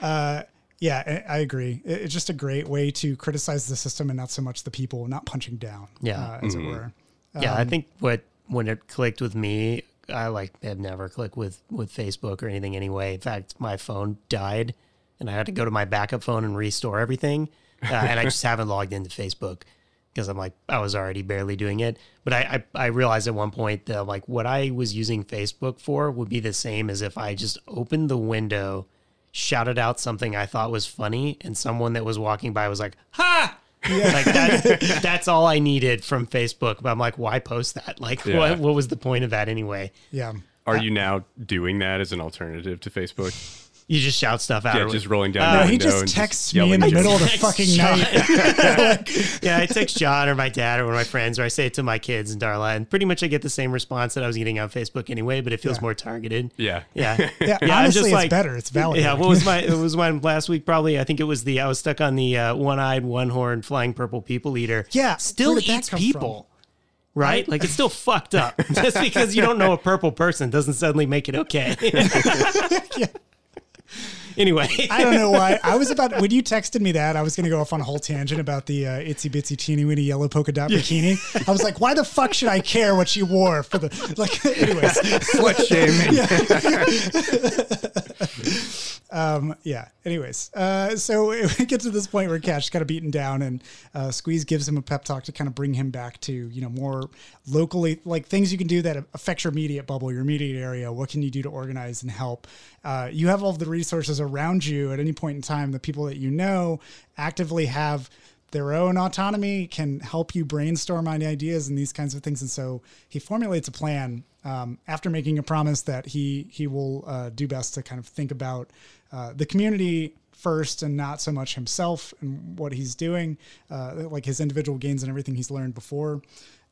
uh, yeah, I I agree. It's just a great way to criticize the system and not so much the people, not punching down, Yeah. uh, as it were. Yeah, I Um, think what when it clicked with me, I like have never clicked with with Facebook or anything anyway. In fact, my phone died, and I had to go to my backup phone and restore everything, uh, and I just haven't logged into Facebook because I'm like I was already barely doing it. But I, I I realized at one point that like what I was using Facebook for would be the same as if I just opened the window, shouted out something I thought was funny, and someone that was walking by was like, "Ha!" like that, <laughs> that's all I needed from Facebook. But I'm like, why post that? Like, Yeah. what what was the point of that anyway? Yeah. are uh, you now doing that as an alternative to facebook You just shout stuff out. Yeah, or- just rolling down. Uh, the No, he just and texts me in the middle of the <laughs> fucking John. night. <laughs> <laughs> yeah, I text John or my dad or one of my friends, or I say it to my kids and Darla, and pretty much I get the same response that I was getting on Facebook anyway, but it feels Yeah. more targeted. Yeah. Yeah. Yeah, I'm honestly, it's better. It's valid. Yeah, what was my it was mine last week probably I think it was the I was stuck on the uh, one-eyed, one-horned flying purple people eater. Yeah, Still where eats come people. Right? Like it's still fucked up. Just because you don't know a purple person doesn't suddenly make it okay. Anyway, <laughs> I don't know why. I was about when you texted me that I was going to go off on a whole tangent about the uh, itsy bitsy teeny weeny yellow polka dot bikini. I was like, why the fuck should I care what she wore for the like? <laughs> Anyways, <laughs> Slut shaming. um, yeah. Anyways, uh, so it gets to this point where Cash is kind of beaten down, and uh, Squeeze gives him a pep talk to kind of bring him back to you know more locally, like things you can do that affect your immediate bubble, your immediate area. What can you do to organize and help? Uh, you have all the resources around you at any point in time. The people that you know actively have their own autonomy can help you brainstorm on ideas and these kinds of things. And so he formulates a plan um, after making a promise that he he will uh, do best to kind of think about uh, the community first and not so much himself and what he's doing, uh, like his individual gains and everything he's learned before.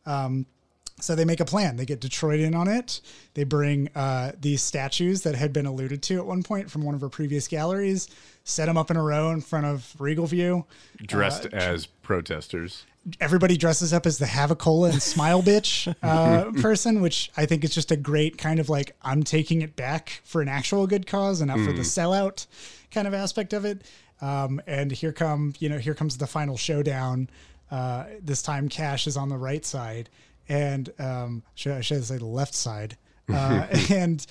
Um, so they make a plan. They get Detroit in on it. They bring uh, these statues that had been alluded to at one point from one of her previous galleries, set them up in a row in front of Regal View. Dressed as protesters. Everybody dresses up as the Havicola and Smile Bitch uh, <laughs> person, which I think is just a great kind of like I'm taking it back for an actual good cause and not for the sellout kind of aspect of it. Um, and here come you know here comes the final showdown. Uh, this time Cash is on the right side, and um, should I should I say the left side, <laughs> uh, and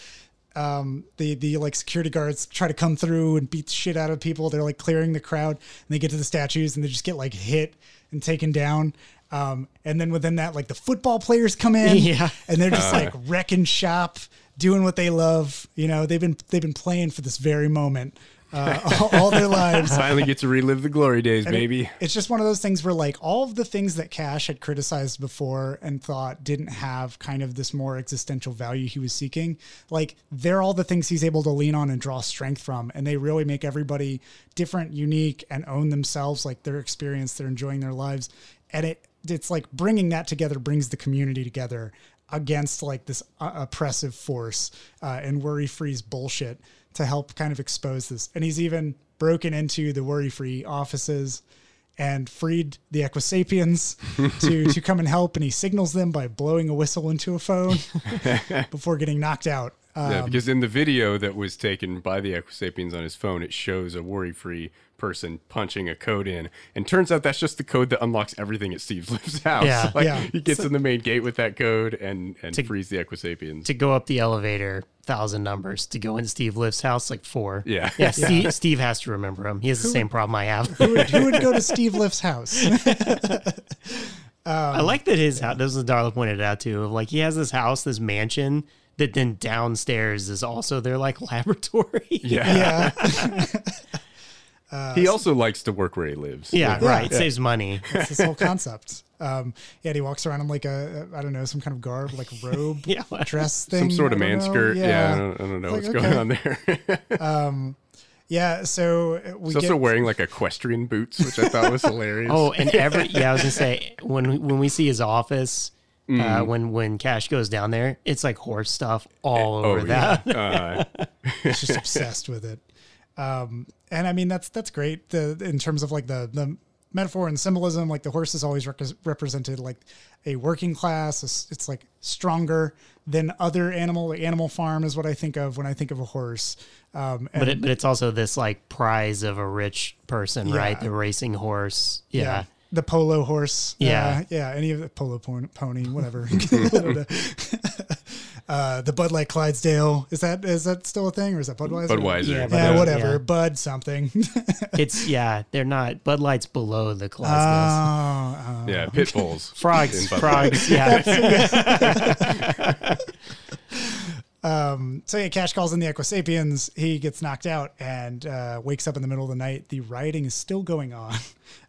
um, the the like security guards try to come through and beat the shit out of people. They're like clearing the crowd, and they get to the statues and they just get like hit and taken down. Um, and then within that, like the football players come in, <laughs> Yeah. and they're just like wrecking shop, doing what they love. You know, they've been they've been playing for this very moment uh, all, all their lives. <laughs> Finally get to relive the glory days, baby. It's just one of those things where like all of the things that Cash had criticized before and thought didn't have kind of this more existential value he was seeking, like they're all the things he's able to lean on and draw strength from. And they really make everybody different, unique, and own themselves, like their experience, they're enjoying their lives. And it it's like bringing that together brings the community together against like this uh, oppressive force uh, and worry free's bullshit to help kind of expose this. And he's even broken into the worry free offices and freed the Equisapiens <laughs> to, to come and help. And he signals them by blowing a whistle into a phone <laughs> before getting knocked out. Uh, yeah, because in the video that was taken by the Equisapiens on his phone, it shows a worry-free person punching a code in, and turns out that's just the code that unlocks everything at Steve <laughs> Lift's house. Yeah. <laughs> like Yeah. he gets in the main gate with that code and and To- frees the Equisapiens. to go up the elevator, thousand numbers. To go in Steve Lift's house, like four. Yeah. Yeah. <laughs> Steve, Steve has to remember him. He has the same problem I have. who, would, who would go to Steve Lift's house? Um, I like that his house. This was Darla pointed out too. Of like he has this house, this mansion that then downstairs is also their like laboratory. yeah. yeah. He also likes to work where he lives. Yeah, Yeah. right. Saves money. <laughs> It's this whole concept. Um, yeah, and he walks around in like a, I don't know, some kind of garb, like robe, <laughs> Yeah. dress thing. Some sort of I man skirt. Yeah, I, don't, I don't know Like, what's okay. going on there. <laughs> Yeah, so uh, we He's get also wearing like equestrian boots, which I thought was hilarious. Oh, and every yeah, I was gonna say when we- when we see his office, uh, when when Cash goes down there, it's like horse stuff all over oh that. yeah. Uh, he's just obsessed with it. Um, and I mean that's that's great. The in terms of like the the metaphor and symbolism, like the horse is always rec- represented like a working class. It's, it's like stronger than other animal. Like Animal Farm is what I think of when I think of a horse. Um, But it, but it's also this like prize of a rich person, right? The racing horse. Yeah. The polo horse. Yeah. uh, yeah, any of the polo pon- pony, whatever. <laughs> <laughs> uh, the Bud Light Clydesdale is that is that still a thing or is that Budweiser? Budweiser. Yeah, Yeah, But, uh, whatever. yeah. Bud something. <laughs> It's yeah, they're not Bud Light's below the oh, Clydesdales. oh. yeah, pit bulls. frogs, frogs, yeah. Um, so yeah, Cash calls in the Equisapiens. He gets knocked out and uh, wakes up in the middle of the night. The rioting is still going on.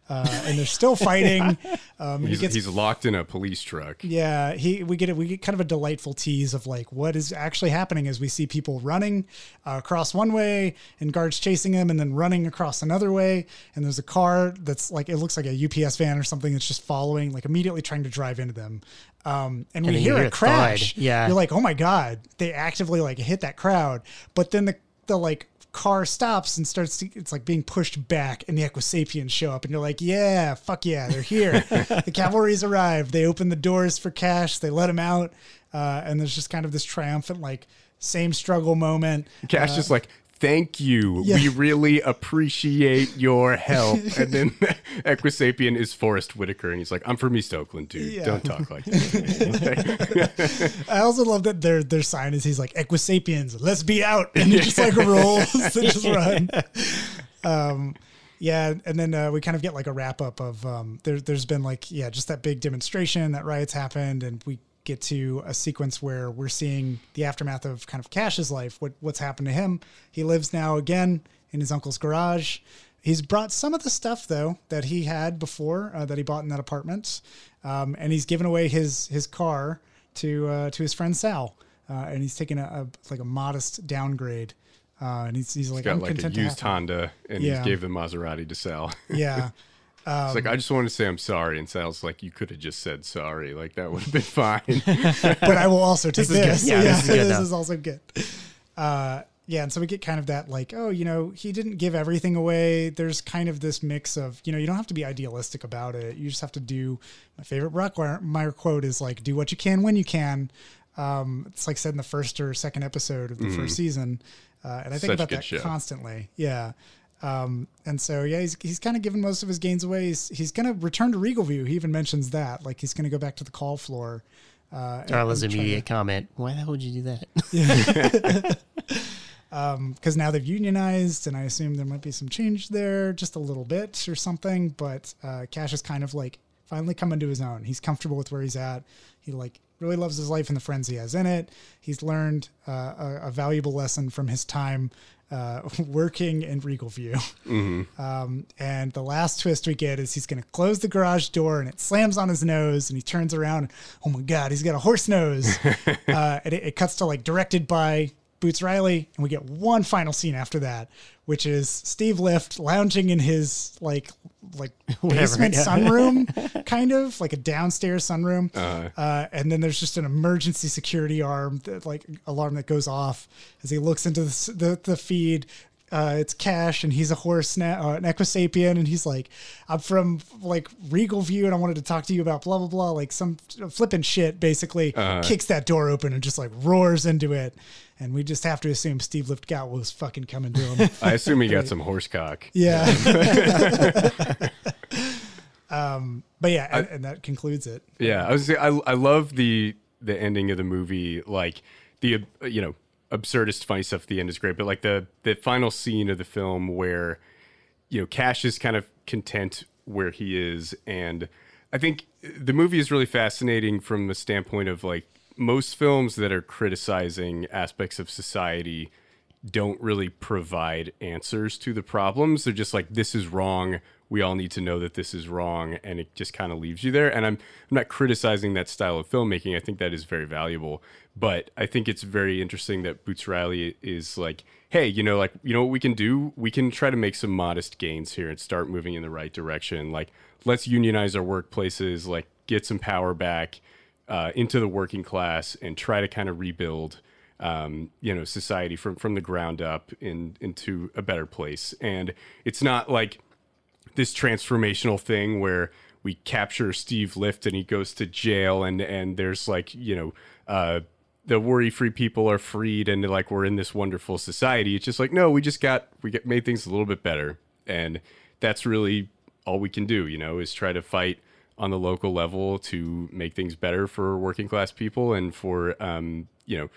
Uh, and they're still fighting. <laughs> Um, he He's, gets he's locked in a police truck. yeah, he we get it. We get kind of a delightful tease of like what is actually happening as we see people running uh, across one way and guards chasing them, and then running across another way. And there's a car that's like it looks like a UPS van or something that's just following, like immediately trying to drive into them. Um, and, we then hear hear a a thud. crash. Yeah. you're like, oh my god, they actively like hit that crowd. But then the the like car stops and starts to it's like being pushed back and the equisapiens show up and you're like yeah fuck yeah they're here. <laughs> The cavalry's arrived. They open the doors for cash. They let him out. Uh, and there's just kind of this triumphant like same struggle moment. Cash is like, thank you. Yeah. We really appreciate your help. <laughs> and then <laughs> Equisapien is Forest Whitaker, and he's like, I'm from East Oakland, dude. Yeah. Don't talk like <laughs> that. i also love that their their sign is he's like equisapiens let's be out and he just like rolls and just run um yeah and then uh, we kind of get like a wrap up of um there, there's been like yeah just that big demonstration that riots happened and we get to a sequence where we're seeing the aftermath of kind of cash's life what what's happened to him he lives now again in his uncle's garage he's brought some of the stuff though that he had before uh, that he bought in that apartment um, and he's given away his his car to uh, to his friend sal uh, and he's taken a, a like a modest downgrade uh, and he's, he's like Got I'm like a used. Honda, and Yeah. he gave the Maserati to Sal. <laughs> yeah It's like, I just want to say I'm sorry. And Sal's like, you could have just said sorry. Like, that would have been fine. <laughs> but I will also take is good. this. Yeah, this is <laughs> good now. also good. Uh, yeah, and so we get kind of that like, oh, you know, he didn't give everything away. There's kind of this mix of, you know, you don't have to be idealistic about it. You just have to do. My favorite Brockmeyer quote is like, "Do what you can when you can." Um, it's like said in the first or second episode of the first season, uh, and I think Such about that show. constantly. Yeah. Um, and so yeah, he's he's kind of given most of his gains away. He's, he's going to return to Regal View. He even mentions that, like he's going to go back to the call floor. Uh, Darla's try to- immediate comment: Why the hell would you do that? <laughs> because <laughs> now they've unionized, and I assume there might be some change there, just a little bit or something. But uh, Cash is kind of like finally coming to his own. He's comfortable with where he's at. He like really loves his life and the friends he has in it. He's learned uh, a, a valuable lesson from his time uh, <laughs> working in Regal View. Um, and the last twist we get is he's going to close the garage door and it slams on his nose and he turns around. And, oh my God, he's got a horse nose. <laughs> uh, and it, it cuts to like directed by Boots Riley. And we get one final scene after that, which is Steve Lift lounging in his like, like <laughs> basement yeah. sunroom, <laughs> kind of like a downstairs sunroom. Uh, and then there's just an emergency security arm, that, like alarm that goes off as he looks into the, the, the feed uh, it's Cash, and he's a horse now, uh, an Equisapien, and he's like, I'm from like Regal View, and I wanted to talk to you about blah blah blah, like some flipping shit. Basically, kicks that door open and just like roars into it, and we just have to assume Steve Lithgow was fucking coming to him. <laughs> I assume he got some horse cock. yeah. <laughs> um, but yeah, and, and that concludes it. Yeah, I was I I love the the ending of the movie. Like the uh, you know absurdist funny stuff at the end is great, but like the the final scene of the film where you know Cash is kind of content where he is, and I think the movie is really fascinating from the standpoint of like most films that are criticizing aspects of society don't really provide answers to the problems. They're just like, this is wrong. We all need to know that this is wrong. And it just kind of leaves you there. And I'm, I'm not criticizing that style of filmmaking. I think that is very valuable. But I think it's very interesting that Boots Riley is like, hey, you know, like, you know what we can do? We can try to make some modest gains here and start moving in the right direction. Like, let's unionize our workplaces, like, get some power back uh, into the working class and try to kind of rebuild um, you know society from from the ground up in into a better place and it's not like this transformational thing where we capture Steve Lift and he goes to jail and and there's like you know uh the worry free people are freed and like we're in this wonderful society. It's just like no we just got we get made things a little bit better. And that's really all we can do you know is try to fight on the local level to make things better for working class people and for um you know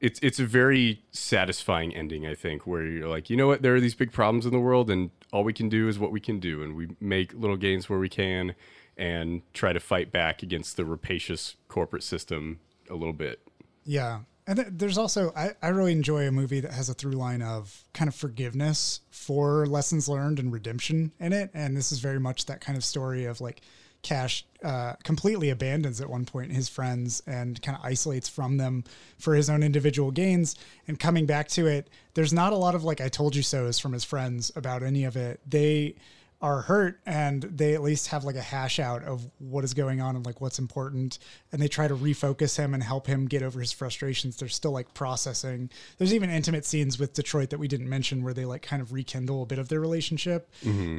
it's it's a very satisfying ending, I think, where you're like, you know what, there are these big problems in the world, and all we can do is what we can do, and we make little gains where we can, and try to fight back against the rapacious corporate system a little bit. Yeah. And th- there's also, I, I really enjoy a movie that has a through line of kind of forgiveness for lessons learned and redemption in it. And this is very much that kind of story of like Cash uh, completely abandons at one point his friends and kind of isolates from them for his own individual gains. And coming back to it, there's not a lot of like, I told you so's from his friends about any of it. They, are hurt and they at least have like a hash out of what is going on and like what's important and they try to refocus him and help him get over his frustrations they're still like processing. There's even intimate scenes with detroit that we didn't mention where they like kind of rekindle a bit of their relationship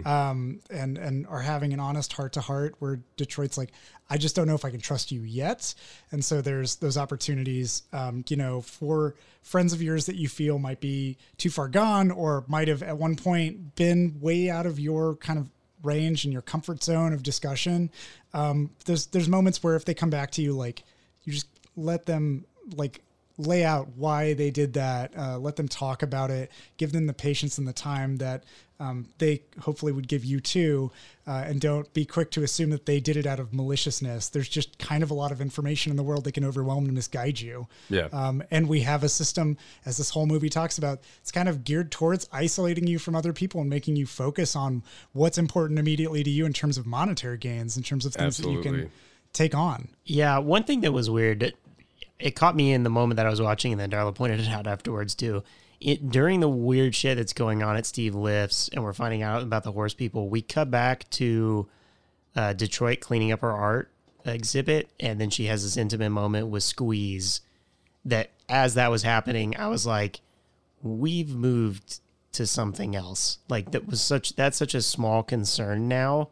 um, and and are having an honest heart to heart where detroit's like i just don't know if i can trust you yet and so there's those opportunities um, you know for friends of yours that you feel might be too far gone or might have at one point been way out of your kind of range and your comfort zone of discussion. Um, there's there's moments where if they come back to you, like you just let them like lay out why they did that. Uh, let them talk about it. Give them the patience and the time that um, they hopefully would give you too, uh, and don't be quick to assume that they did it out of maliciousness. There's just kind of a lot of information in the world that can overwhelm and misguide you. Yeah. Um, and we have a system, as this whole movie talks about, it's kind of geared towards isolating you from other people and making you focus on what's important immediately to you in terms of monetary gains, in terms of things that you can take on. Yeah, one thing that was weird, it, it caught me in the moment that I was watching, and then Darla pointed it out afterwards too. It during the weird shit that's going on at Steve Lifts, and we're finding out about the horse people. We cut back to uh, Detroit cleaning up her art exhibit, and then she has this intimate moment with Squeeze. That as that was happening, I was like, "We've moved to something else." Like that was such that's such a small concern now.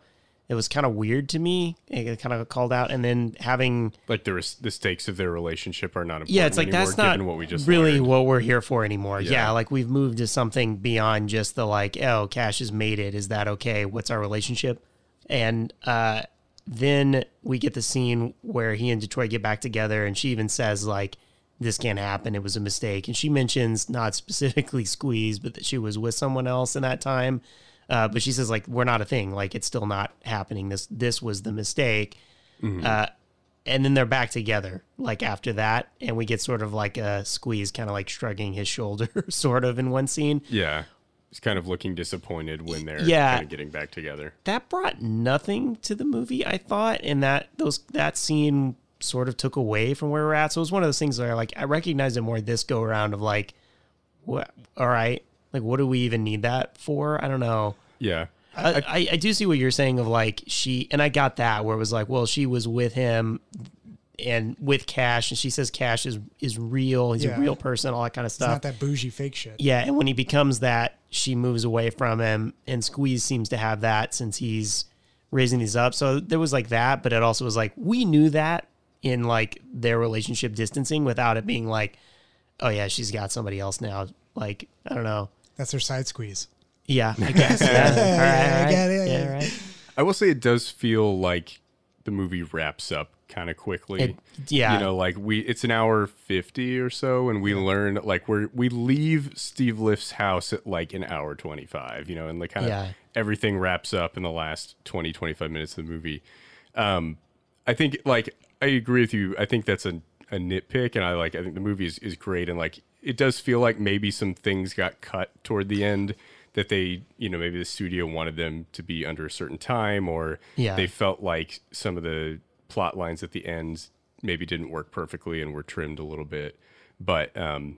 It was kind of weird to me. It kind of called out, and then having Like the res- the stakes of their relationship are not important. yeah, it's like anymore, that's not what we just really learned. what we're here for anymore. Yeah. Yeah. like we've moved to something beyond just the like, oh, Cash has made it. Is that okay? What's our relationship? And uh, then we get the scene where he and Detroit get back together, and she even says like, "This can't happen. It was a mistake." And she mentions not specifically <laughs> Squeeze, but that she was with someone else in that time. Uh, but she says like, "We're not a thing. Like it's still not happening. This this was the mistake." Uh, and then they're back together like after that and we get sort of like a squeeze kind of like shrugging his <laughs> shoulder sort of in one scene Yeah. He's kind of looking disappointed when they're Yeah. kind of getting back together. that brought nothing to the movie i thought and that those that scene sort of took away from where we're at so it was one of those things where like i recognized it more this go around of like what all right like what do we even need that for i don't know Yeah. I, I, I do see what you're saying of like she and I got that where it was like, well, she was with him and with Cash, and she says Cash is is real, he's Yeah. a real person, all that kind of It's stuff. not that bougie fake shit. yeah, and when he becomes that, she moves away from him, and Squeeze seems to have that since he's raising these up. So there was like that, but it also was like we knew that in like their relationship distancing without it being like, oh yeah, she's got somebody else now. Like I don't know. That's her side squeeze. Yeah, I <laughs> guess. <laughs> Yeah. All right, all I right. get it, Yeah, yeah. all right. I will say it does feel like the movie wraps up kind of quickly. It- yeah. You know, like we it's an hour 50 or so and we learn like we're we leave Steve Lift's house at like an hour 25, you know, and like kind of Yeah. everything wraps up in the last 20 25 minutes of the movie. Um I think like I agree with you. I think that's a a nitpick and I like I think the movie is, is great and like it does feel like maybe some things got cut toward the end that they, you know, maybe the studio wanted them to be under a certain time or Yeah. they felt like some of the plot lines at the end maybe didn't work perfectly and were trimmed a little bit. But um,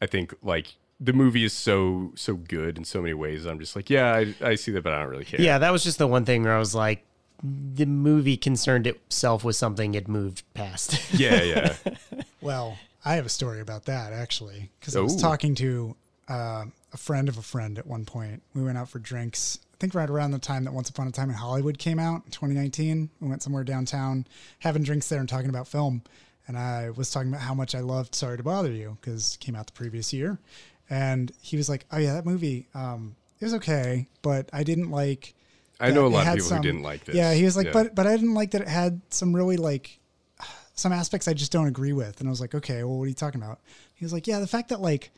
I think like the movie is so so good in so many ways. I'm just like, yeah, I, I see that, but I don't really care. Yeah, that was just the one thing where I was like, the movie concerned itself with something it moved past. yeah, yeah. <laughs> Well, I have a story about that actually, because I was Ooh. talking to uh, a friend of a friend at one point. We went out for drinks. I think right around the time that Once Upon a Time in Hollywood came out in 2019. We went somewhere downtown, having drinks there and talking about film. And I was talking about how much I loved Sorry to Bother You because it came out the previous year. And he was like, "Oh yeah, that movie, um, it was okay, but I didn't like." I know a lot of people some- who didn't like this. Yeah, he was like, Yeah. but but I didn't like that it had some really like some aspects I just don't agree with. And I was like, okay, well, what are you talking about? He was like, yeah, the fact that like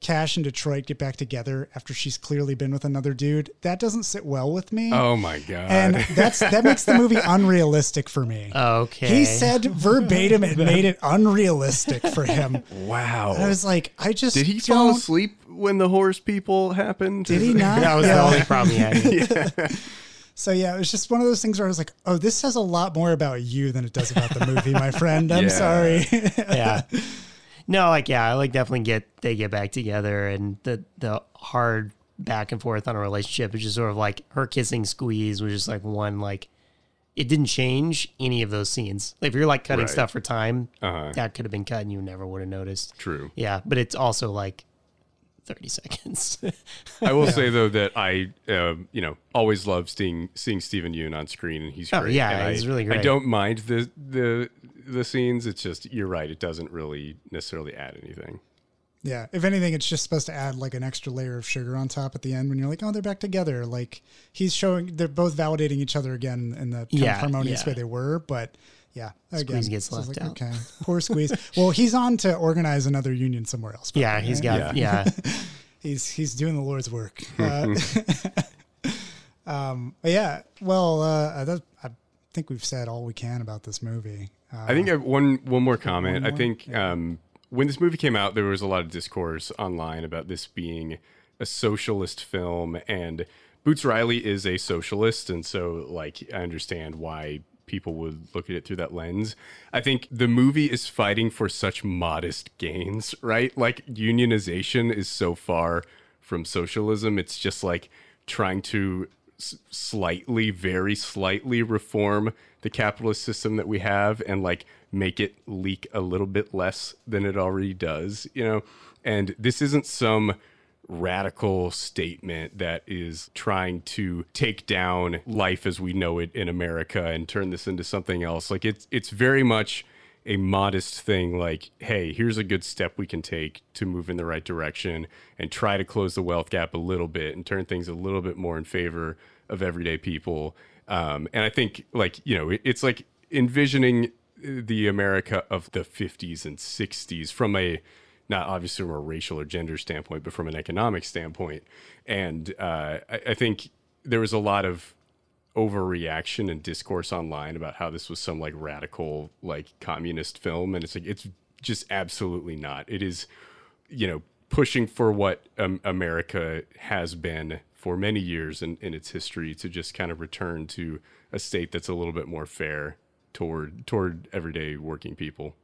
Cash and Detroit get back together after she's clearly been with another dude. That doesn't sit well with me. Oh my god. And that's that makes the movie <laughs> unrealistic for me. Okay. He said verbatim it made it unrealistic for him. wow. I was like, I just Did he fall don't- asleep when the horse people happened? Did he not? that was Yeah. the only problem he had. <laughs> So yeah, it was just one of those things where I was like, oh, this says a lot more about you than it does about the movie, my <laughs> friend. I'm Yeah. sorry. yeah. <laughs> No, like yeah, I like definitely get they get back together and the the hard back and forth on a relationship is just sort of like her kissing squeeze was just like one like it didn't change any of those scenes. Like if you're like cutting Right. stuff for time, Uh-huh. that could have been cut and you never would have noticed. True. Yeah, but it's also like 30 seconds. I will <laughs> say though that I, um, you know, always love seeing seeing Steven Yeun on screen, and he's Oh, great. yeah, and he's I, really great. I don't mind the the the scenes. It's just you're right. It doesn't really necessarily add anything. yeah. If anything, it's just supposed to add like an extra layer of sugar on top at the end when you're like, oh, they're back together. Like he's showing they're both validating each other again in the kind Yeah, of harmonious yeah. way they were. But yeah, again, Squeeze gets so left like, out. Okay, poor squeeze. well, he's on to organize another union somewhere else. yeah, probably, he's right? got yeah. <laughs> he's he's doing the Lord's work. <laughs> Uh, <laughs> um, but yeah, well, uh, that, I think we've said all we can about this movie. Uh, I think I have one one more comment. I more? think um, when this movie came out, there was a lot of discourse online about this being a socialist film, and Boots Riley is a socialist, and so like I understand why people would look at it through that lens. I think the movie is fighting for such modest gains, right? Like unionization is so far from socialism. It's just like trying to slightly, very slightly reform the capitalist system that we have and like make it leak a little bit less than it already does, you know? And this isn't some radical statement that is trying to take down life as we know it in America and turn this into something else. Like it's it's very much a modest thing like, hey, here's a good step we can take to move in the right direction and try to close the wealth gap a little bit and turn things a little bit more in favor of everyday people. Um, and I think, like, you know, it's like envisioning the America of the 50s and 60s from a not obviously from a racial or gender standpoint, but from an economic standpoint. And uh, I, I think there was a lot of overreaction and discourse online about how this was some like radical like communist film. And it's like it's just absolutely not. It is you know pushing for what um, america has been for many years in, in its history to just kind of return to a state that's a little bit more fair toward toward everyday working people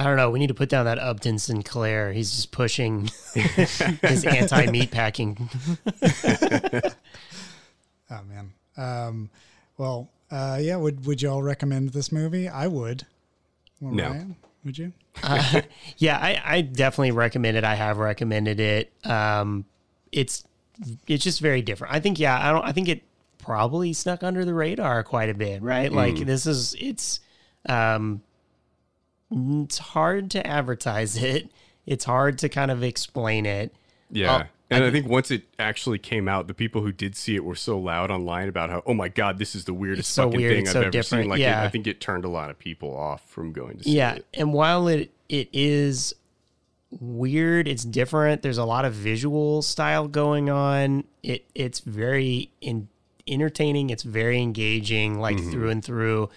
I don't know. We need to put down that Upton Sinclair. He's just pushing <laughs> his anti meat packing. <laughs> Oh man. Um, well, uh, yeah. Would would y'all recommend this movie? I would. Well, No. Ryan, would you? <laughs> Uh, yeah, I, I definitely recommend it. I have recommended it. Um, it's it's just very different. I think yeah, I don't. I think it probably snuck under the radar quite a bit, right? Like this is it's um, it's hard to advertise it. It's hard to kind of explain it. Yeah. Oh, and I, think once it actually came out, the people who did see it were so loud online about how, oh my God, this is the weirdest so fucking weird, thing I've so ever different. seen. Like, Yeah. it, I think it turned a lot of people off from going to see Yeah, it. Yeah, and while it it is weird, it's different. There's a lot of visual style going on. It it's very in, entertaining. It's very engaging, like mm-hmm. through and through.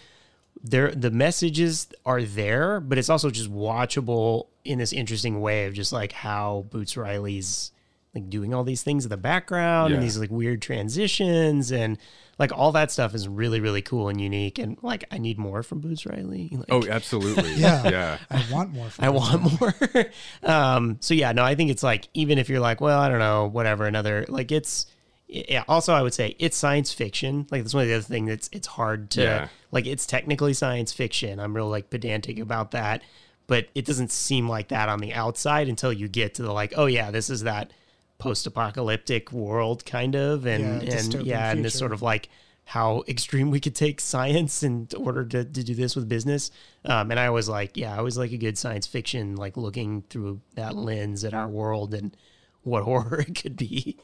There, the messages are there, but it's also just watchable in this interesting way of just like how Boots Riley's like doing all these things in the background and these like weird transitions and like all that stuff is really really cool and unique and like I need more from Boots Riley. <laughs> Like, Oh, absolutely. <laughs> Yeah. Yeah. I want more. From I this. want more. <laughs> um, so yeah, no, I think it's like even if you're like, well, I don't know, whatever, another like it's yeah. Also, I would say it's science fiction. Like that's one of the other things that's it's hard to Yeah. like. It's technically science fiction. I'm real like pedantic about that, but it doesn't seem like that on the outside until you get to the like, oh yeah, this is that post-apocalyptic world kind of, and Yeah, and dystopian yeah, and this sort of like how extreme we could take science in order to, to do this with business. Um, and I was like, yeah, I was like a good science fiction, like looking through that lens at our world and what <laughs> horror it could be.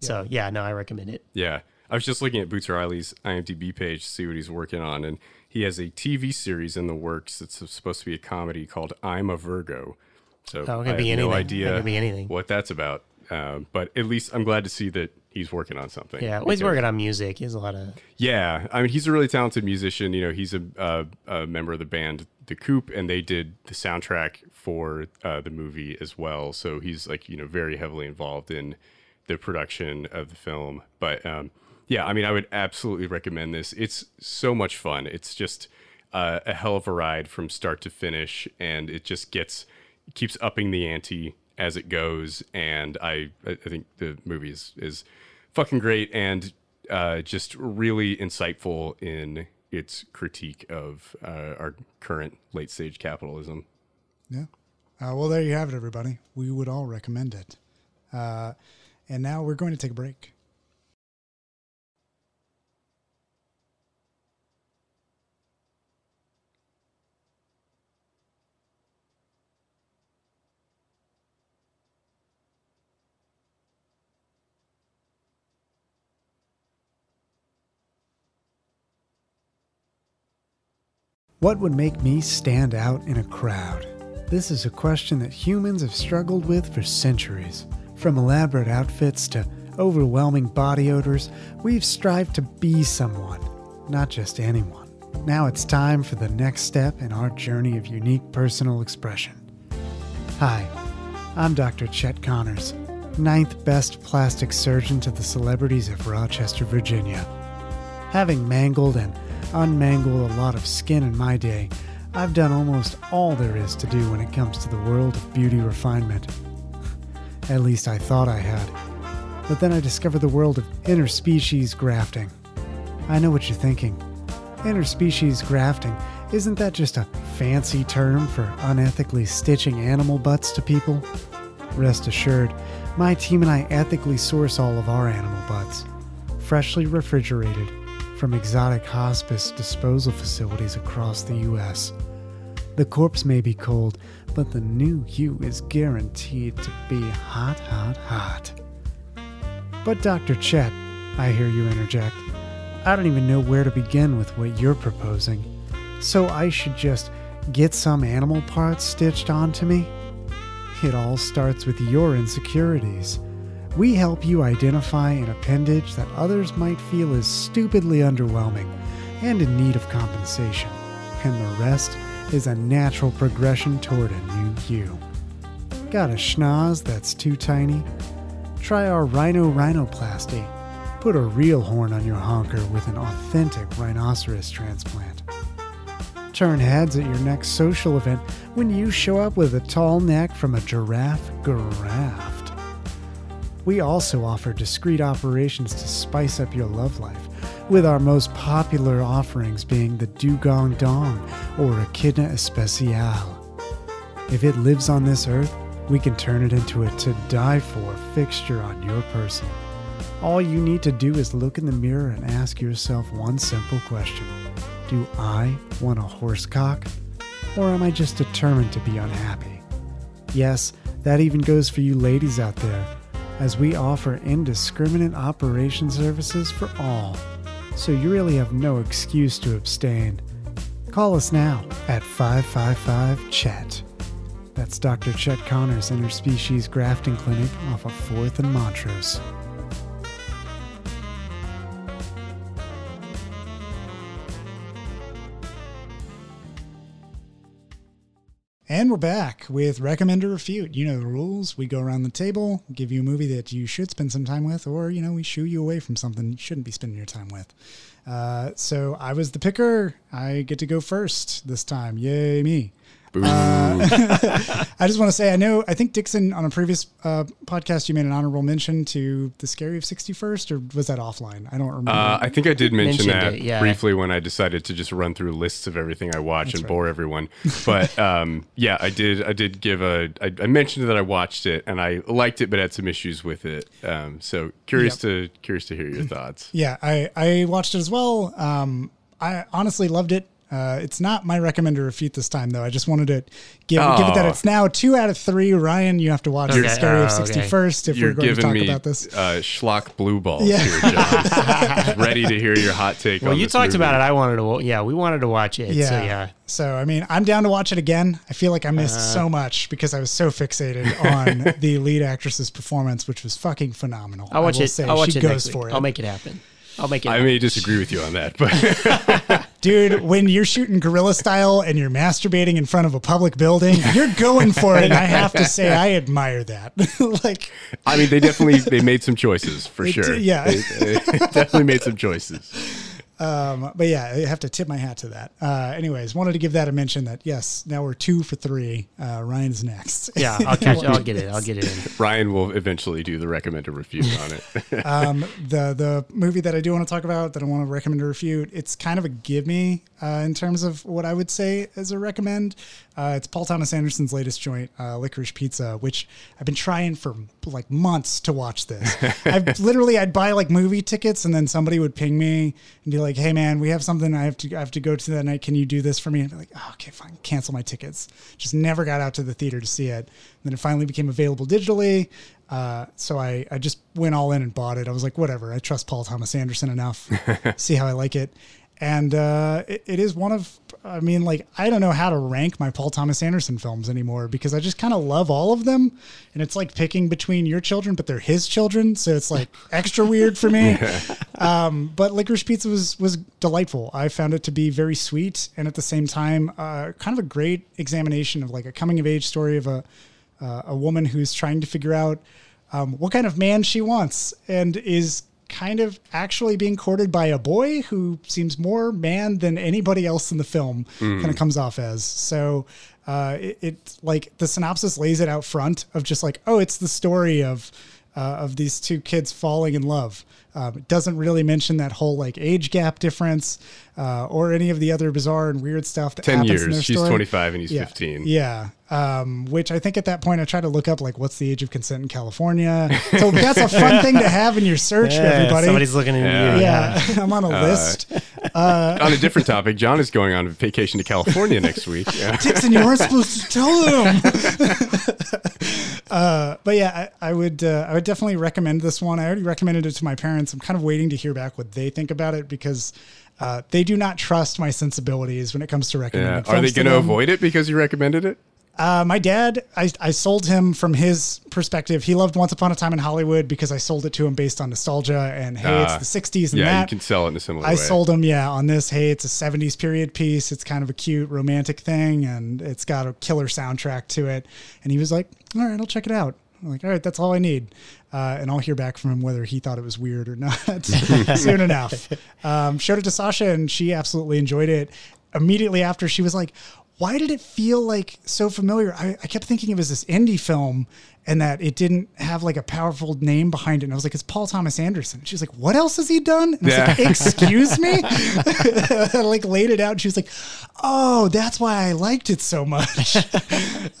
So yeah, no, I recommend it. Yeah. I was just looking at Boots Riley's IMDb page to see what he's working on, and he has a TV series in the works that's supposed to be a comedy called I'm a Virgo. So Oh, I have anything. no idea be anything. what that's about. Um, but at least I'm glad to see that he's working on something. Yeah, well, he's working on music. He has a lot of Yeah, I mean, he's a really talented musician. You know, he's a, uh, a member of the band The Coup, and they did the soundtrack for uh, the movie as well. So he's like, you know, very heavily involved in the production of the film. But um, yeah, I mean, I would absolutely recommend this. It's so much fun. It's just uh, a hell of a ride from start to finish, and it just gets keeps upping the ante as it goes. And I, I think the movie is is fucking great and uh, just really insightful in its critique of uh, our current late stage capitalism. Yeah. Uh, well, there you have it, everybody. We would all recommend it. Uh, and now we're going to take a break. What would make me stand out in a crowd? This is a question that humans have struggled with for centuries. From elaborate outfits to overwhelming body odors, we've strived to be someone, not just anyone. Now it's time for the next step in our journey of unique personal expression. Hi, I'm Dr. Chet Connors, ninth best plastic surgeon to the celebrities of Rochester, Virginia. Having mangled and unmangled a lot of skin in my day, I've done almost all there is to do when it comes to the world of beauty refinement. At least I thought I had. But then I discovered the world of interspecies grafting. I know what you're thinking. Interspecies grafting, isn't that just a fancy term for unethically stitching animal butts to people? Rest assured, my team and I ethically source all of our animal butts, freshly refrigerated from exotic hospice disposal facilities across the U.S. The corpse may be cold, the new you is guaranteed to be hot, hot, hot. But Dr. Chet, I hear you interject, I don't even know where to begin with what you're proposing. So I should just get some animal parts stitched onto me? It all starts with your insecurities. We help you identify an appendage that others might feel is stupidly underwhelming and in need of compensation, and the rest is a natural progression toward a new you. Got a schnoz that's too tiny? Try our rhino rhinoplasty. Put a real horn on your honker with an authentic rhinoceros transplant. Turn heads at your next social event when you show up with a tall neck from a giraffe graft. We also offer discreet operations to spice up your love life, with our most popular offerings being the Dugong Dong or Echidna Especial. If it lives on this earth, we can turn it into a to die for fixture on your person. All you need to do is look in the mirror and ask yourself one simple question Do I want a horse cock? Or am I just determined to be unhappy? Yes, that even goes for you ladies out there, as we offer indiscriminate operation services for all. So you really have no excuse to abstain. Call us now at 555 Chet. That's Dr. Chet Connors Interspecies Grafting Clinic off of 4th and Montrose. And we're back with Recommend or Refute. You know the rules. We go around the table, give you a movie that you should spend some time with, or, you know, we shoo you away from something you shouldn't be spending your time with. Uh, so I was the picker. I get to go first this time. Yay, me. Boo. <laughs> I just want to say, I know, I think Dixon on a previous uh, podcast, you made an honorable mention to the Scary of 61st, or was that offline? I don't remember. Uh, I think I did mention that it, yeah. briefly when I decided to just run through lists of everything I watch and bore everyone. <laughs> But um, yeah, I did. I did give a. I, I mentioned that I watched it and I liked it, but had some issues with it. Um, so curious to curious to hear your thoughts. Yeah, I, I watched it as well. Um, I honestly loved it. Uh, it's not my recommend or refute this time, though. I just wanted to give, give it that Oh. it's now two out of three. Ryan, you have to watch Okay. Scary of Oh, okay. 61st if You're we're going to giving talk me about this. uh, schlock blue balls Yeah. here, John. <laughs> Ready to hear your hot take. Well, on you this talked movie. about it. I wanted to. Yeah, we wanted to watch it. Yeah. So yeah. So, I mean, I'm down to watch it again. I feel like I missed Uh. so much because I was so fixated on <laughs> the lead actress's performance, which was fucking phenomenal. I'll watch I will it. Say, I'll watch she it goes next week. for it. I'll make it happen. I'll make it. I happen. may disagree with you on that, but <laughs> Dude, when you're shooting guerrilla style and you're masturbating in front of a public building, you're going for it. And I have to say, I admire that. <laughs> like, I mean, they definitely they made some choices for sure. did, yeah. they, they definitely made some choices. Um, but yeah, I have to tip my hat to that. Uh, anyways, wanted to give that a mention that yes, now we're two for three. Uh, Ryan's next. yeah, I'll <laughs> catch. I'll get it. I'll get it in. Ryan will eventually do the recommended refute on it. <laughs> um, the the movie that I do want to talk about that I want to recommend or refute, it's kind of a give me uh, in terms of what I would say as a recommend. Uh, it's Paul Thomas Anderson's latest joint, uh, Licorice Pizza, which I've been trying for like months to watch this. <laughs> I've literally I'd buy like movie tickets and then somebody would ping me and be like, "Hey man, we have something I have to I have to go to that night. Can you do this for me?" And I'd be like, oh, "Okay, fine, cancel my tickets." Just never got out to the theater to see it. And then it finally became available digitally. Uh, so I, I just went all in and bought it. I was like, whatever. I trust Paul Thomas Anderson enough. <laughs> see how I like it. And uh, it, it is one of, I mean, like, I don't know how to rank my Paul Thomas Anderson films anymore because I just kind of love all of them. And it's like picking between your children, but they're his children. So it's like <laughs> extra weird for me. Um, but Licorice Pizza was, was delightful. I found it to be very sweet and at the same time, uh, kind of a great examination of like a coming of age story of a, uh, a woman who's trying to figure out um, what kind of man she wants and is kind of actually being courted by a boy who seems more man than anybody else in the film kind of comes off as. So uh, it, it like the synopsis lays it out front of just like oh it's the story of uh, of these two kids falling in love um, it doesn't really mention that whole like age gap difference uh, or any of the other bizarre and weird stuff that 10 happens in their years. She's story. 25 and he's Yeah. 15. Yeah. Um, which I think at that point I tried to look up like what's the age of consent in California. So <laughs> that's a fun thing to have in your search, Yeah, everybody. Somebody's looking at Yeah. you. yeah, <laughs> I'm on a list. <laughs> on a different topic, John is going on vacation to California next week. Yeah. Dixon, you weren't supposed to tell them. Uh, but yeah, I, I would uh, I would definitely recommend this one. I already recommended it to my parents. I'm kind of waiting to hear back what they think about it because uh, they do not trust my sensibilities when it comes to recommending. Yeah. Are they going to avoid it because you recommended it? Uh, my dad, I, I sold him from his perspective. He loved Once Upon a Time in Hollywood because I sold it to him based on nostalgia and hey, Ah, it's the 60s and Yeah, that. you can sell it in a similar I way. sold him, yeah, on this. Hey, it's a 70s period piece. It's kind of a cute romantic thing and it's got a killer soundtrack to it. And he was like, all right, I'll check it out. I'm like, all right, that's all I need. Uh, and I'll hear back from him whether he thought it was weird or not <laughs> soon enough. <laughs> Um, showed it to Sasha and she absolutely enjoyed it. Immediately after, she was like, why did it feel like so familiar? I, I kept thinking it was this indie film and that it didn't have like a powerful name behind it. And I was like, it's Paul Thomas Anderson. She's like, what else has he done? And I was like, Yeah. excuse me? I <laughs> <laughs> like laid it out. And she was like, oh, that's why I liked it so much. <laughs> uh,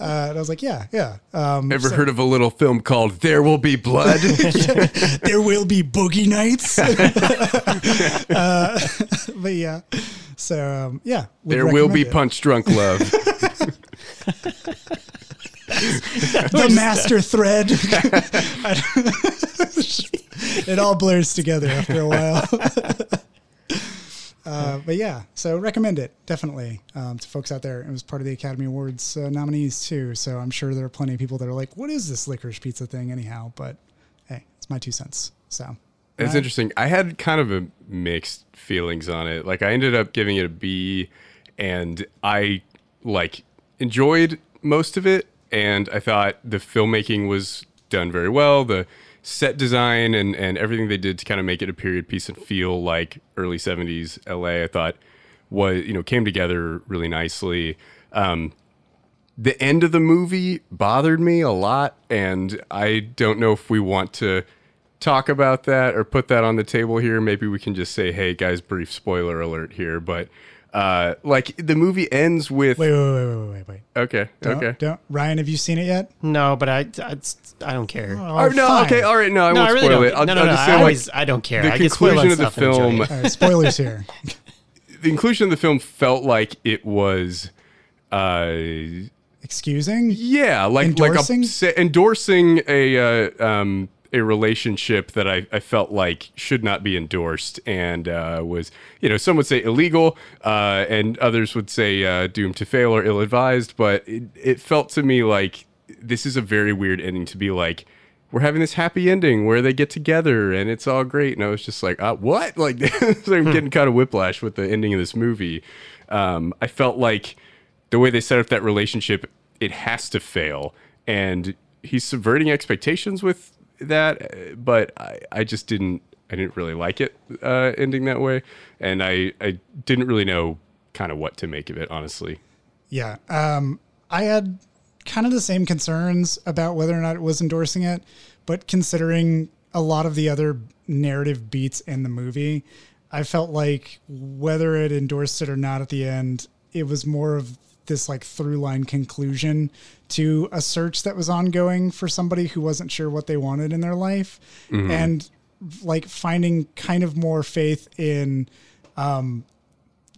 and I was like, yeah, yeah. Um, Ever heard of a little film called There Will Be Blood? there will be boogie nights. uh, but yeah. So um, yeah. there will be punch drunk love. <laughs> the master thread. <laughs> <laughs> it all blurs together after a while. uh, but yeah, so recommend it definitely um, to folks out there. It was part of the Academy Awards uh, nominees too, so I'm sure there are plenty of people that are like, "What is this licorice pizza thing?" Anyhow, but hey, it's my two cents. So It's Right. interesting. I had kind of a mixed feelings on it. Like I ended up giving it a B and I like enjoyed most of it and I thought the filmmaking was done very well. The set design and, and everything they did to kind of make it a period piece and feel like early 70s LA I thought was you know came together really nicely. Um, the end of the movie bothered me a lot and i don't know if we want to talk about that or put that on the table here maybe we can just say hey guys brief spoiler alert here but uh like the movie ends with wait, wait, wait, wait, wait, wait. okay Don't, okay don't Ryan, have you seen it yet? No, but I, I, I don't care. Oh, oh, no fine. okay all right no i no, won't really spoil don't. it i'll, no, no, I'll no. just I say like, always, I don't care. the I get conclusion of the stuff and enjoy film it. All right, spoilers here. <laughs> <laughs> the inclusion of the film felt like it was uh Excusing? yeah like Endorsing? like a, endorsing a uh, um a relationship that I, I felt like should not be endorsed and uh, was you know some would say illegal uh, and others would say uh, doomed to fail or ill advised but it, it felt to me like this is a very weird ending to be like we're having this happy ending where they get together and it's all great. And I was just like uh, what? <laughs> Like so I'm getting kind of whiplash with the ending of this movie. Um, I felt like the way they set up that relationship it has to fail. And he's subverting expectations with that uh, but I, I just didn't I didn't really like it uh, ending that way and I I didn't really know kind of what to make of it honestly Yeah. Um, I had kind of the same concerns about whether or not it was endorsing it, but considering a lot of the other narrative beats in the movie, I felt like whether it endorsed it or not at the end, it was more of this like through line conclusion to a search that was ongoing for somebody who wasn't sure what they wanted in their life. And like finding kind of more faith in um,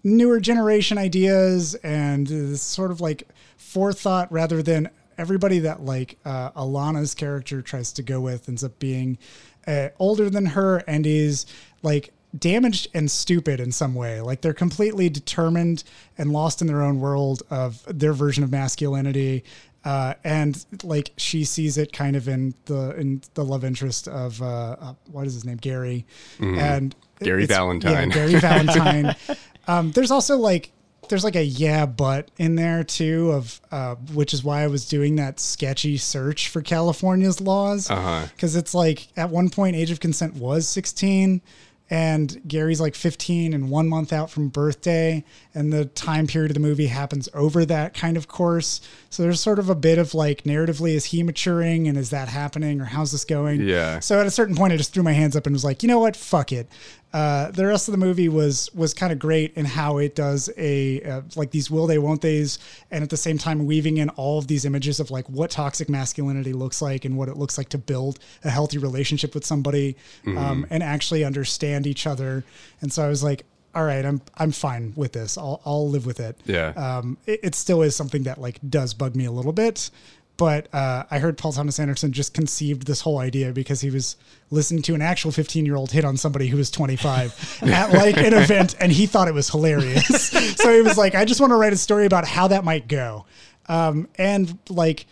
newer generation ideas and this sort of like forethought rather than everybody that like uh, Alana's character tries to go with ends up being uh, older than her and is like damaged and stupid in some way. Like they're completely determined and lost in their own world of their version of masculinity. Uh, and like she sees it kind of in the in the love interest of uh, uh, what is his name Gary and Gary Valentine. yeah, Gary Valentine. <laughs> um, there's also like there's like a yeah but in there too of uh, which is why I was doing that sketchy search for California's laws Uh-huh. because it's like at one point age of consent was 16 and Gary's like 15 and one month out from birthday and the time period of the movie happens over that kind of course so there's sort of a bit of like narratively is he maturing and is that happening or how's this going Yeah. so at a certain point, I just threw my hands up and was like, you know what, fuck it. Uh, the rest of the movie was was kind of great in how it does a uh, like these will they won't they's, and at the same time weaving in all of these images of like what toxic masculinity looks like and what it looks like to build a healthy relationship with somebody, um, and actually understand each other. And so I was like, all right, I'm I'm fine with this. I'll I'll live with it yeah um, it, it still is something that like does bug me a little bit. But uh, I heard Paul Thomas Anderson just conceived this whole idea because he was listening to an actual 15 year old hit on somebody who was 25 <laughs> at like an event and he thought it was hilarious. <laughs> so he was like, I just want to write a story about how that might go. Um, and like,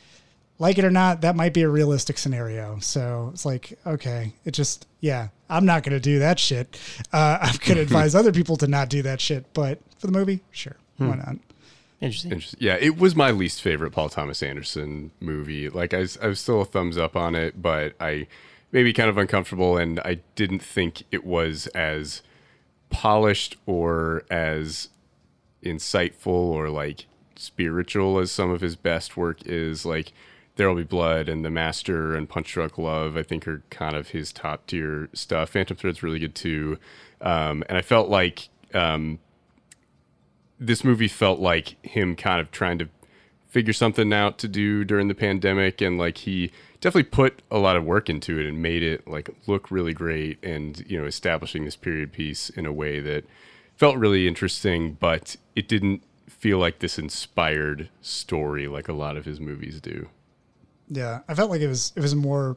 like it or not, that might be a realistic scenario. So it's like, okay, it just, yeah, I'm not going to do that shit. Uh, <laughs> going to advise other people to not do that shit. But for the movie, sure, why not? Interesting. Interesting. Yeah, it was my least favorite Paul Thomas Anderson movie. Like, I I was still a thumbs up on it, but I maybe kind of uncomfortable, and I didn't think it was as polished or as insightful or like spiritual as some of his best work is. Like, There'll Be Blood and The Master and Punch Drunk Love, I think, are kind of his top tier stuff. Phantom Thread's really good too. Um, and I felt like um, this movie felt like him kind of trying to figure something out to do during the pandemic and like he definitely put a lot of work into it and made it like look really great and you know establishing this period piece in a way that felt really interesting but it didn't feel like this inspired story like a lot of his movies do. Yeah, I felt like it was it was more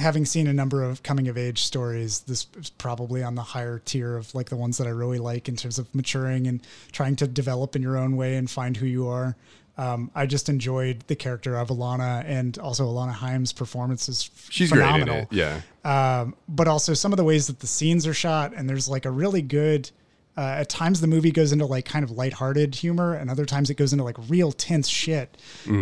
having seen a number of coming of age stories. This is probably on the higher tier of like the ones that I really like in terms of maturing and trying to develop in your own way and find who you are. Um, I just enjoyed the character of Alana and also Alana Haim's performance is she's phenomenal. great in it yeah um, but also some of the ways that the scenes are shot and there's like a really good uh, at times the movie goes into like kind of lighthearted humor and other times it goes into like real tense shit.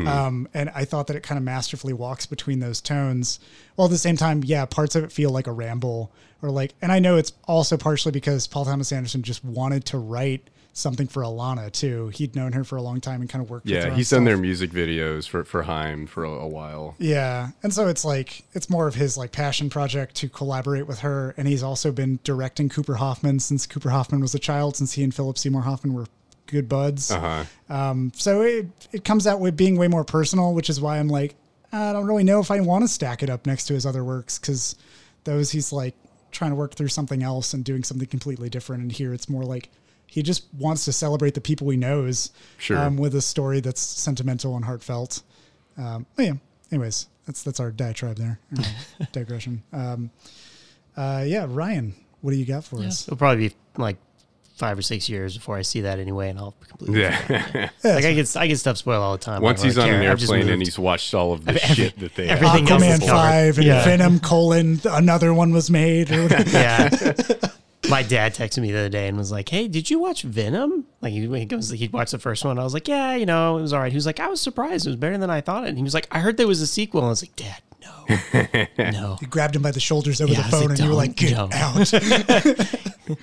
Um, and i thought that it kind of masterfully walks between those tones while at the same time yeah parts of it feel like a ramble or like and i know it's also partially because paul thomas anderson just wanted to write something for alana too he'd known her for a long time and kind of worked with her yeah he's done their music videos for for Haim for a, a while Yeah. And so it's like it's more of his like passion project to collaborate with her. And he's also been directing Cooper Hoffman since Cooper Hoffman was a child, since he and Philip Seymour Hoffman were good buds. uh-huh Um, so it it comes out with being way more personal, which is why I'm like, I don't really know if I want to stack it up next to his other works because those he's like trying to work through something else and doing something completely different. And here it's more like he just wants to celebrate the people he knows Sure. um, with a story that's sentimental and heartfelt. Um, but yeah. Anyways, that's that's our diatribe there. Our <laughs> digression. Um, uh, yeah, Ryan, what do you got for us? It'll probably be like five or six years before I see that anyway, and I'll completely. Yeah. <laughs> Like I get I get stuff spoiled all the time. Once he's on an care. I've just airplane and he's watched all of the Every- shit that they everything else Aquaman is five and Yeah. Venom colon another one was made. <laughs> Yeah. My dad texted me the other day and was like, "Hey, did you watch Venom?" Like he, he goes, he watched the first one. I was like, "Yeah, you know, it was all right." He was like, "I was surprised. It was better than I thought." And he was like, "I heard there was a sequel." And I was like, "Dad, no, <laughs> no, He grabbed him by the shoulders over Yeah, the phone like, and you were like, "Don't, "Get don't." out,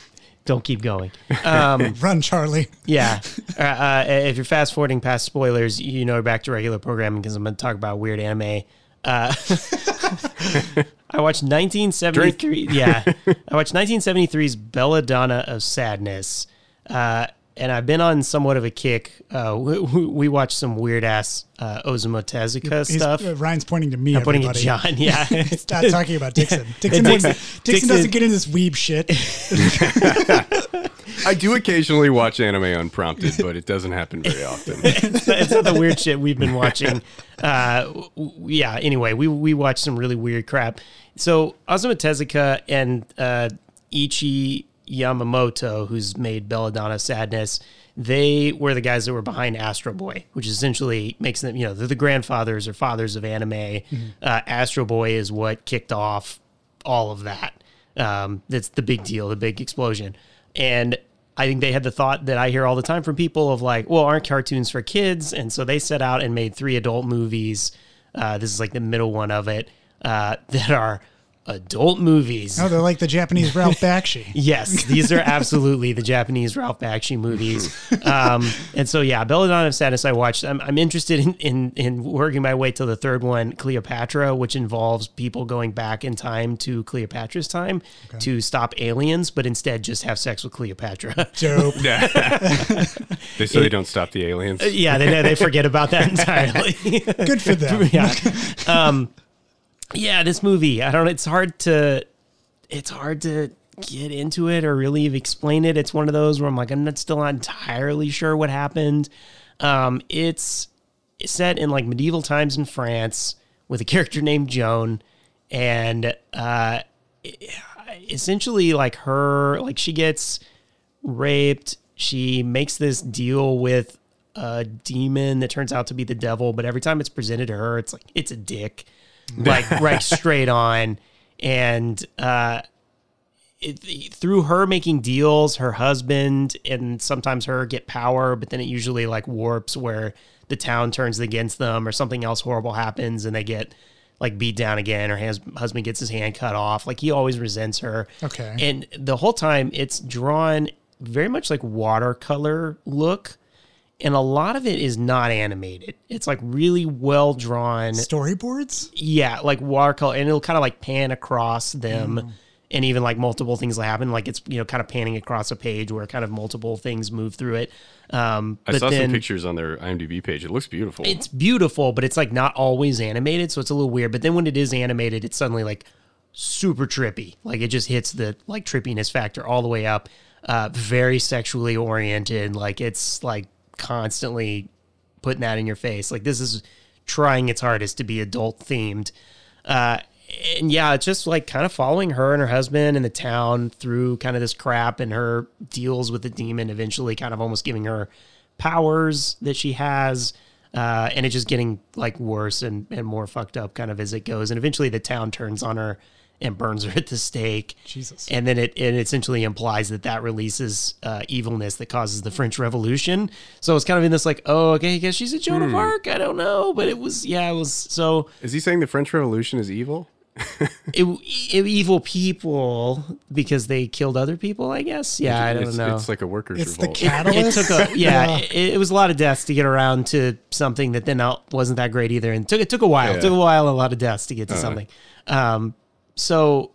don't <laughs> keep going." Um, <laughs> run, Charlie." yeah. Uh, uh, if you're fast forwarding past spoilers, you know, back to regular programming because I'm going to talk about weird anime. Uh, <laughs> I watched 1973. Yeah, <laughs> I watched 1973's Belladonna of Sadness, uh, and I've been on somewhat of a kick. Uh, we, we we watched some weird ass uh, Osamu Tezuka He's- stuff. uh, Ryan's pointing to me. I'm pointing it everybody. John. Yeah, <laughs> He's not talking about Dixon. <laughs> Dixon, Dixon- Dixon, Dixon- doesn't get into this weeb shit. <laughs> I do occasionally watch anime unprompted, but it doesn't happen very often. it's not the weird shit we've been watching. Uh, w- w- yeah. Anyway, we we watched some really weird crap. So Osamu Tezuka and uh, Eiichi Yamamoto, who's made Belladonna Sadness, they were the guys that were behind Astro Boy, which essentially makes them, you know, they're the grandfathers or fathers of anime. Uh, Astro Boy is what kicked off all of that. Um, that's the big deal, the big explosion. And I think they had the thought that I hear all the time from people of like, well, aren't cartoons for kids? And so they set out and made three adult movies. Uh, this is like the middle one of it uh, <laughs> that are adult movies. Oh, they're like the Japanese Ralph <laughs> Bakshi. Yes, these are absolutely the Japanese Ralph Bakshi movies. <laughs> Um, and so, yeah, Belladonna of Sadness I watched. I'm, I'm interested in, in, in working my way to the third one, Cleopatra, which involves people going back in time to Cleopatra's time to stop aliens, but instead just have sex with Cleopatra. Dope. <laughs> They so they don't stop the aliens. yeah, they, they forget about that entirely. Good for them. yeah. Um, yeah, this movie, I don't. It's hard to, it's hard to get into it or really explain it. It's one of those where I'm like, I'm not still not entirely sure what happened. Um, it's set in like medieval times in France with a character named Joan, and uh, essentially like her, like she gets raped. She makes this deal with a demon that turns out to be the devil, but every time it's presented to her, it's like it's a dick, <laughs> like right straight on. And uh, it, through her making deals, her husband and sometimes her get power, but then it usually like warps where the town turns against them or something else horrible happens and they get like beat down again or his husband gets his hand cut off. Like he always resents her. Okay. And the whole time it's drawn very much like watercolor look. And a lot of it is not animated. It's like really well drawn. Storyboards? Yeah, like watercolor, and it'll kind of like pan across them, Mm. and even like multiple things will happen. Like it's you know kind of panning across a page where kind of multiple things move through it. Um, I but saw then some pictures on their IMDb page. It looks beautiful. it's beautiful, but it's like not always animated, so it's a little weird. But then when it is animated, it's suddenly like super trippy. Like it just hits the like trippiness factor all the way up. Uh, very sexually oriented. Like it's like constantly putting that in your face. Like this is trying its hardest to be adult themed. Uh, and yeah, it's just like kind of following her and her husband and the town through kind of this crap and her deals with the demon, eventually kind of almost giving her powers that she has. Uh, and it just getting like worse and, and more fucked up kind of as it goes. And eventually the town turns on her and burns her <laughs> at the stake. Jesus. And then it, it essentially implies that that releases uh, evilness that causes the French Revolution. So it's kind of in this like, oh, okay, I guess she's a Joan of Arc. I don't know, but it was yeah, it was so Is he saying the French Revolution is evil? <laughs> it, it, evil people because they killed other people. I guess. Yeah, I don't it's, know. It's like a workers' It's the revolt. it catalyst. took a yeah, It, it was a lot of deaths to get around to something that then wasn't that great either, and it took it took a while. It took a while, a lot of deaths to get to something. Um, so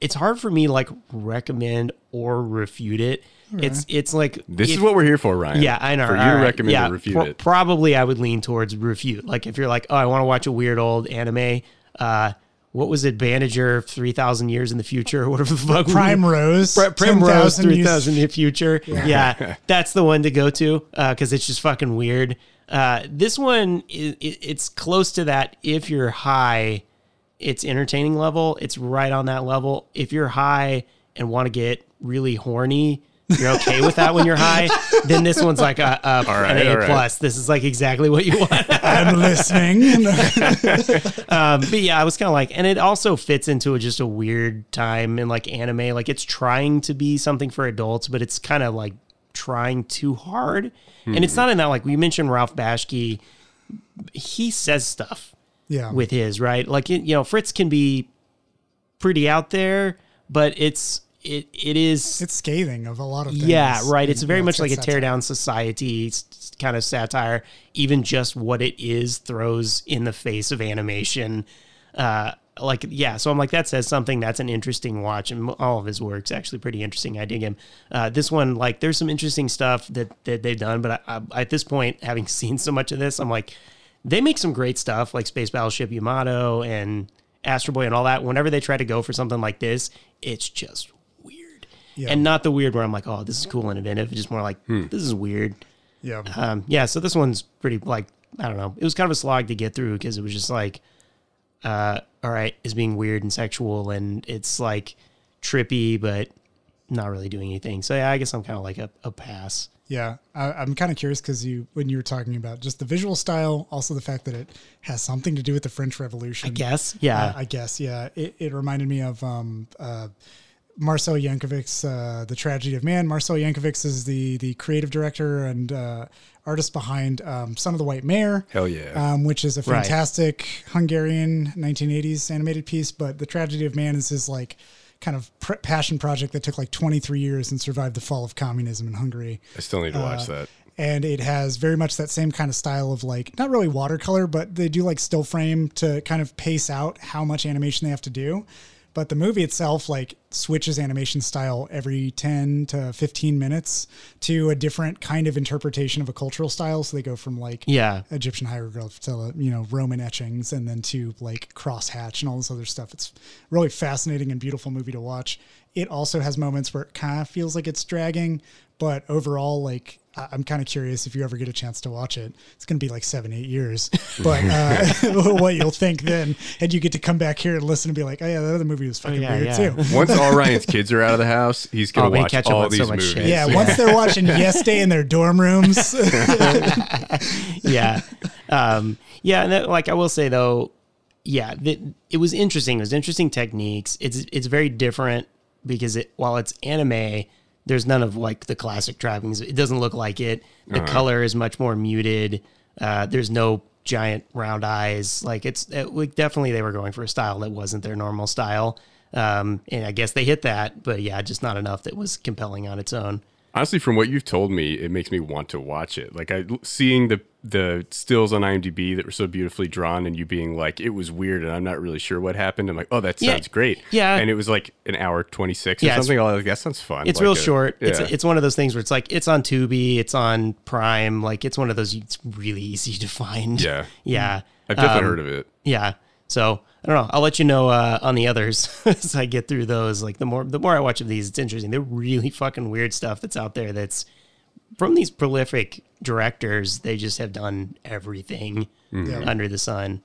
it's hard for me like recommend or refute it. It's it's like this if- is what we're here for, Ryan. yeah, I know. For you All to right. recommend yeah, or refute pro- it. Probably I would lean towards refute. Like if you're like, oh, I want to watch a weird old anime, uh, what was it, Bandager, three thousand years in the future, <laughs> or whatever the fuck. we- Prime Rose. <laughs> Pri- Prime Rose, 10,000 three years- in the future. <laughs> Yeah. that's the one to go to because it's just fucking weird. Uh, this one is it, it's close to that. If you're high, it's entertaining level. It's right on that level. If you're high and want to get really horny, you're okay with that when you're high. Then this one's like a, a right, an A all right. plus. This is like exactly what you want. I'm listening. <laughs> Um, but yeah, I was kind of like, and it also fits into a, just a weird time in like anime. Like it's trying to be something for adults, but it's kind of like trying too hard. And it's not in that like we mentioned Ralph Bakshi. He says stuff yeah. with his right. Like you know, Fritz can be pretty out there, but it's it it is it's scathing of a lot of things. yeah, right. It's And, very yeah, much like a tear down society kind of satire. Even just what it is throws in the face of animation. Uh, like yeah, so I'm like that says something. That's an interesting watch, and all of his work's actually pretty interesting. I dig him. Uh, this one, like, there's some interesting stuff that that they've done, but I, I, at this point, having <laughs> seen so much of this, I'm like, they make some great stuff, like Space Battleship Yamato and Astro Boy and all that. Whenever they try to go for something like this, it's just weird. Yeah. And not the weird where I'm like, oh, this is cool and inventive. It's just more like, this is weird. Yeah. Um, yeah, so this one's pretty like I don't know. It was kind of a slog to get through because it was just like, uh, all right, it's being weird and sexual and it's like trippy, but not really doing anything. So yeah, I guess I'm kind of like a, a pass. Yeah, I, I'm kind of curious because you, when you were talking about just the visual style, also the fact that it has something to do with the French Revolution. I guess, yeah, Uh, I guess, yeah. It, it reminded me of um, uh, Marcell Jankovics's uh, The Tragedy of Man. Marcel Yankovic is the the creative director and uh, artist behind um, Son of the White Mare. Hell yeah. Um, which is a Right. fantastic Hungarian 1980s animated piece. But The Tragedy of Man is his like kind of pr- passion project that took like 23 years and survived the fall of communism in Hungary I still need to watch uh, that. and it has very much that same kind of style of like not really watercolor but they do like still frame to kind of pace out how much animation they have to do but the movie itself like switches animation style every 10 to 15 minutes to a different kind of interpretation of a cultural style so they go from like yeah. Egyptian hieroglyphs to you know Roman etchings, and then to like crosshatch and all this other stuff. It's really fascinating and beautiful movie to watch. It also has moments where it kind of feels like it's dragging, but overall, like I'm kind of curious if you ever get a chance to watch it. It's going to be like seven, eight years, <laughs> but uh, <laughs> what you'll think then, and you get to come back here and listen and be like, oh yeah, that other movie was fucking yeah, weird yeah. too. Once <laughs> all Ryan's kids are out of the house, he's gonna Oh, watch catch all on so these movies. shit. Yeah, once they're watching Yes Day in their dorm rooms. yeah. Um, yeah. And that, like I will say though, yeah, that it was interesting. It was interesting techniques. It's it's very different because it while it's anime, there's none of like the classic trappings. It doesn't look like it. The color is much more muted. Uh, there's no giant round eyes. Like it's it, like definitely they were going for a style that wasn't their normal style. Um, and I guess they hit that, but yeah, just not enough that was compelling on its own. Honestly, from what you've told me, it makes me want to watch it. Like I seeing the the stills on IMDb that were so beautifully drawn, and you being like, it was weird, and I'm not really sure what happened. I'm like, oh, that Yeah. sounds great. Yeah. and it was like an hour twenty six or Yeah, it's- something. I was like, that sounds fun. It's Like real a- short. It's yeah. it's one of those things where it's like it's on Tubi, it's on Prime, like it's one of those it's really easy to find. Yeah. <laughs> Yeah. I've definitely Um, heard of it. Yeah. So I don't know. I'll let you know uh, on the others <laughs> as I get through those. Like the more the more I watch of these, it's interesting. They're really fucking weird stuff that's out there. That's from these prolific directors. They just have done everything Yeah. under the sun.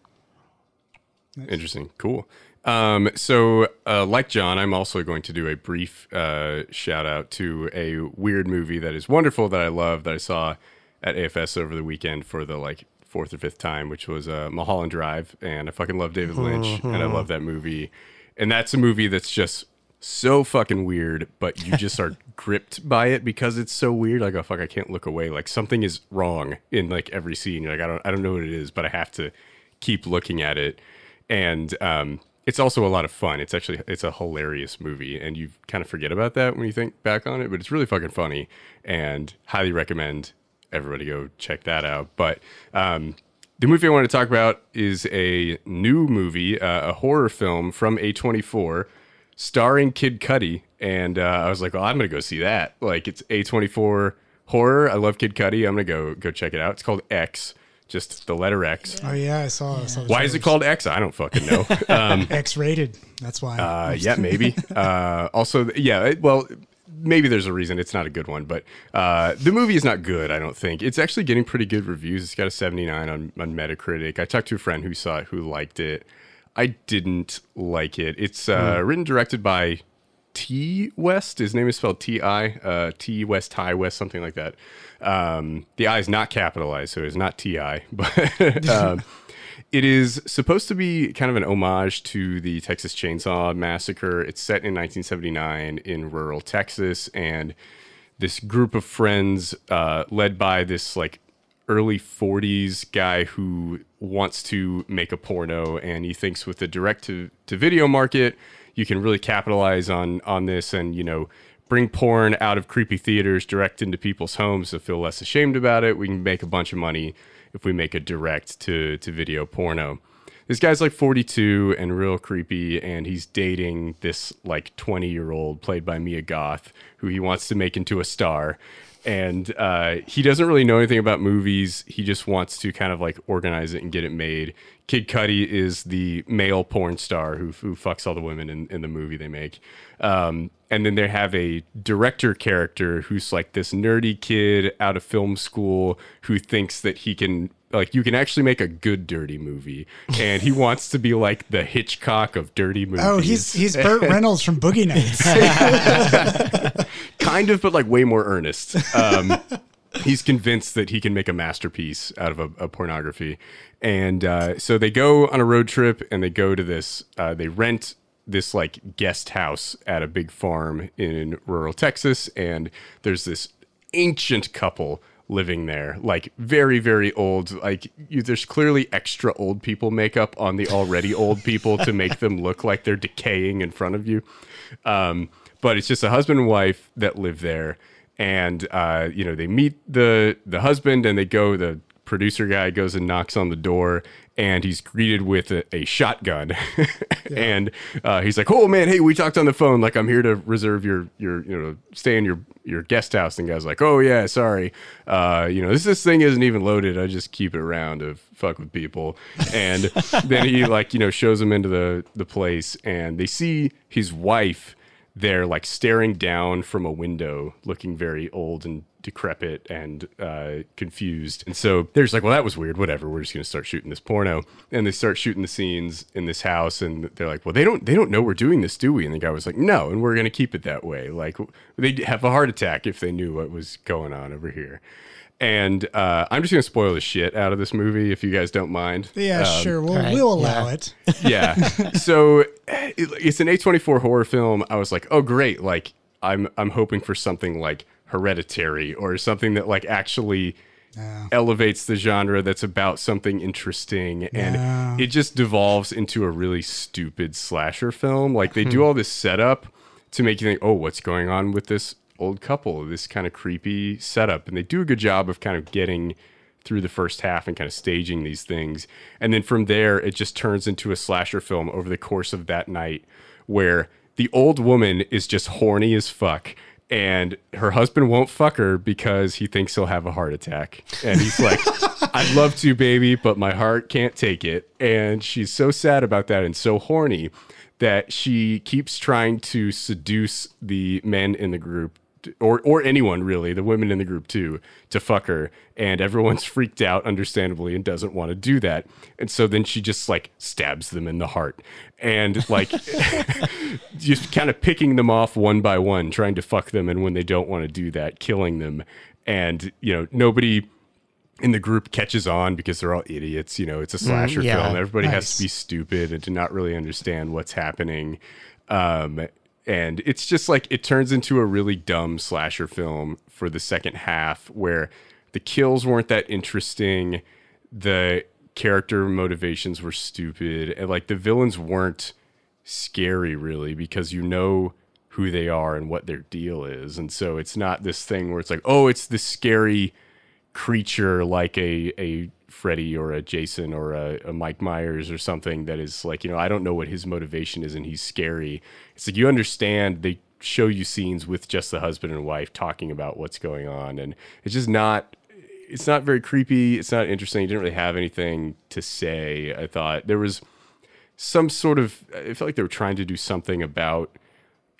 Interesting. Cool. Um, so, uh, like John, I'm also going to do a brief uh, shout out to a weird movie that is wonderful that I love that I saw at AFS over the weekend for the like fourth or fifth time, which was uh, Mulholland Drive, and I fucking love David Lynch, and I love that movie, and that's a movie that's just so fucking weird, but you just are <laughs> gripped by it because it's so weird. Like, oh fuck, I can't look away. Like something is wrong in like every scene. You're like, I don't, I don't know what it is, but I have to keep looking at it and um, it's also a lot of fun. It's actually it's a hilarious movie, and you kind of forget about that when you think back on it. But it's really fucking funny, and highly recommend everybody go check that out. But um, the movie I want to talk about is a new movie, uh, a horror film from A24, starring Kid Cudi, and uh, I was like, well, I'm gonna go see that. Like it's A24 horror. I love Kid Cudi. I'm gonna go go check it out. It's called X. just the letter X. Oh yeah, I saw. I saw Why is it called X? I don't fucking know. <laughs> Um, X-rated? That's why. uh, yeah, maybe. Uh, also, yeah, well, maybe there's a reason it's not a good one, but uh, the movie is not good, I don't think. It's actually getting pretty good reviews. It's got a 79 on, on Metacritic. I talked to a friend who saw it who liked it. I didn't like it. It's uh, written, directed by T West. His name is spelled T I, uh, T West, High West, something like that. Um, the I is not capitalized, so it's not T I, <laughs> but um, <laughs> it is supposed to be kind of an homage to the Texas Chainsaw Massacre. It's set in 1979 in rural Texas, and this group of friends, uh, led by this like early 40s guy who wants to make a porno and he thinks with the direct to, to video market you can really capitalize on on this and you know bring porn out of creepy theaters direct into people's homes to feel less ashamed about it. We can make a bunch of money if we make a direct to to video porno. This guy's like 42 and real creepy and he's dating this like 20 year old played by mia goth who he wants to make into a star and uh, he doesn't really know anything about movies. He just wants to kind of like organize it and get it made. Kid Cudi is the male porn star who, who fucks all the women in, in the movie they make. Um, and then they have a director character who's like this nerdy kid out of film school who thinks that he can like you can actually make a good dirty movie and he wants to be like the hitchcock of dirty movies oh, he's he's <laughs> Burt Reynolds from Boogie Nights. <laughs> kind of, but like way more earnest. Um, <laughs> he's convinced that he can make a masterpiece out of a, a pornography, and uh, so they go on a road trip and they go to this. Uh, they rent this like guest house at a big farm in rural Texas, and there's this ancient couple living there like very very old like you, there's clearly extra old people makeup on the already old people to make them look like they're decaying in front of you um, but it's just a husband and wife that live there. And uh, you know they meet the the husband and they go the producer guy goes and knocks on the door and he's greeted with a, a shotgun. <laughs> And uh, he's like oh man hey we talked on the phone. Like i'm here to reserve your your you know stay in your your guest house. And the guy's like oh yeah sorry. Uh, you know this this thing isn't even loaded. I just keep it around to fuck with people. And then he like you know shows them into the the place and they see his wife there like staring down from a window looking very old and decrepit and uh, confused. And so they're just like well that was weird. Whatever. We're just going to start shooting this porno. And they start shooting the scenes in this house and they're like well they don't they don't know we're doing this do we? And the guy was like no and we're going to keep it that way. Like they'd have a heart attack if they knew what was going on over here and uh, i'm just going to spoil the shit out of this movie if you guys don't mind yeah, Um, sure. We'll right, we'll allow yeah. it. <laughs> yeah. So it, it's an A24 horror film. I was like, oh great, like I'm I'm hoping for something like Hereditary or something that like actually elevates the genre that's about something interesting and No. it just devolves into a really stupid slasher film. Like they do all this setup to make you think, "Oh, what's going on with this old couple?" This kind of creepy setup and they do a good job of kind of getting through the first half and kind of staging these things. And then from there, it just turns into a slasher film over the course of that night where the old woman is just horny as fuck. And her husband won't fuck her because he thinks he'll have a heart attack. And he's like, <laughs> I'd love to, baby, but my heart can't take it. And she's so sad about that and so horny that she keeps trying to seduce the men in the group or or anyone really, the women in the group too, to fuck her, and everyone's <laughs> freaked out, understandably, and doesn't want to do that. And so then she just like stabs them in the heart, and like <laughs> just kind of picking them off one by one, trying to fuck them, and when they don't want to do that, killing them. And you know nobody in the group catches on because they're all idiots. You know, it's a slasher yeah. film. Everybody has to be stupid and to not really understand what's happening. Um, and it's just like it turns into a really dumb slasher film for the second half where the kills weren't that interesting. The character motivations were stupid. And like the villains weren't scary really because you know who they are and what their deal is. And so it's not this thing where it's like, oh, it's this scary creature like a a Freddy or a Jason or a, a Mike Myers or something that is like, you know, I don't know what his motivation is and he's scary. It's like you understand they show you scenes with just the husband and wife talking about what's going on and it's just not it's not very creepy. It's not interesting. He didn't really have anything to say. I thought there was some sort of. I felt like they were trying to do something about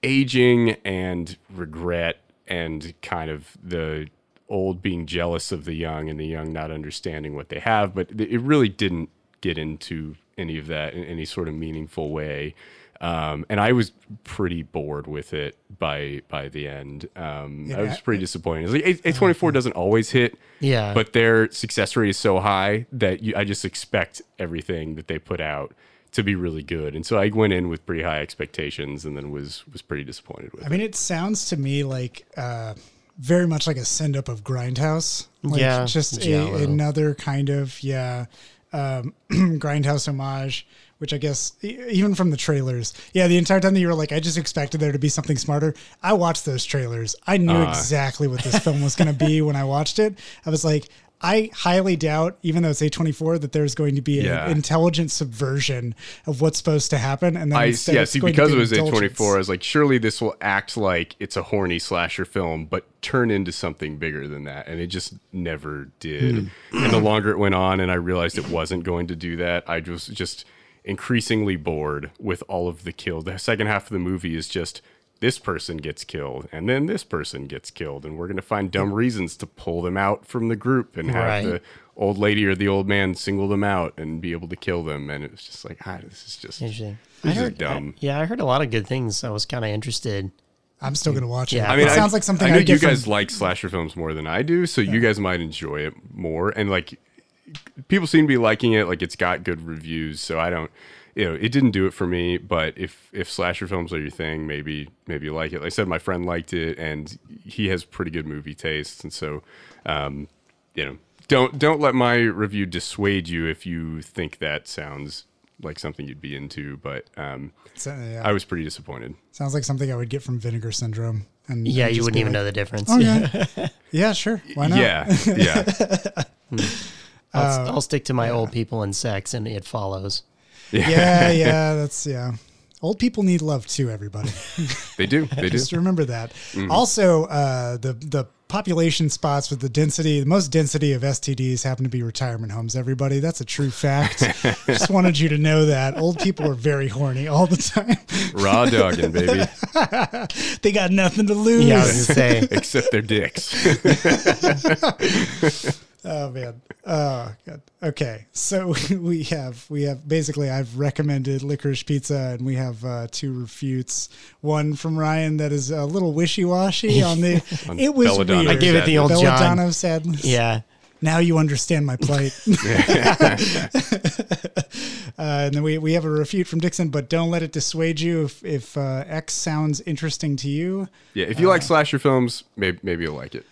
aging and regret and kind of the old being jealous of the young and the young not understanding what they have. But it really didn't get into any of that in any sort of meaningful way. Um, and I was pretty bored with it by by the end. Um, I was pretty disappointed. Like A twenty four doesn't always hit, Yeah. but their success rate is so high that you, I just expect everything that they put out to be really good. And so I went in with pretty high expectations, and then was was pretty disappointed with I it. mean, it sounds to me like uh, very much like a send up of Grindhouse. Like Yeah, just a, another kind of yeah um, <clears throat> Grindhouse homage. Which I guess even from the trailers, yeah, the entire time that you were like, I just expected there to be something smarter. I watched those trailers. I knew Uh. exactly what this film was going to be <laughs> when I watched it. I was like, I highly doubt, even though it's A24, that there's going to be an Yeah. intelligent subversion of what's supposed to happen. And then I yeah, see, because be it was A24, I was like, surely this will act like it's a horny slasher film, but turn into something bigger than that, and it just never did. And the longer it went on, and I realized it wasn't going to do that, I was just increasingly bored with all of the kills. The second half of the movie is just this person gets killed, and then this person gets killed, and we're gonna find dumb reasons to pull them out from the group and have Right. the old lady or the old man single them out and be able to kill them. And it was just like, ah, this is just Interesting. This I is heard, dumb. yeah, I heard a lot of good things. I was kind of interested. I'm still going to watch it. Yeah. I mean, it I- sounds like something I I, know get you from- guys like slasher films more than I do, so you guys might enjoy it more. And like, people seem to be liking it. Like, it's got good reviews, so I don't. You know, it didn't do it for me. But if if slasher films are your thing, maybe maybe you like it. Like I said, my friend liked it, and he has pretty good movie tastes, and so, um, you know, don't don't let my review dissuade you if you think that sounds like something you'd be into. But um, So, yeah. I was pretty disappointed. Sounds like something I would get from Vinegar Syndrome. And Yeah, and you wouldn't even like, know the difference. Okay. <laughs> yeah, sure. Why not? Yeah, yeah. <laughs> I'll, I'll stick to my old people and sex, and it follows. yeah, yeah. <laughs> That's yeah. Old people need love too. Everybody, <laughs> They do. <laughs> They do. just remember that. Mm. Also, uh, the the population spots with the density, the most density of STDs happen to be retirement homes. Everybody, that's a true fact. just wanted you to know that old people are very horny all the time. Raw dogging, baby. they got nothing to lose. Yeah, I was say. Except their dicks. Oh man. Oh god. Okay. So <laughs> we have we have basically I've recommended licorice pizza and we have uh, two refutes. One from Ryan that is a little wishy washy on the On <laughs> it was Belladonna weird. I gave it the old John. Belladonna of sadness. Yeah, Now you understand my plight. <laughs> <laughs> uh, and then we, we have a refute from Dixon, but don't let it dissuade you if, if uh, X sounds interesting to you. yeah, if you like slasher films, maybe maybe you'll like it.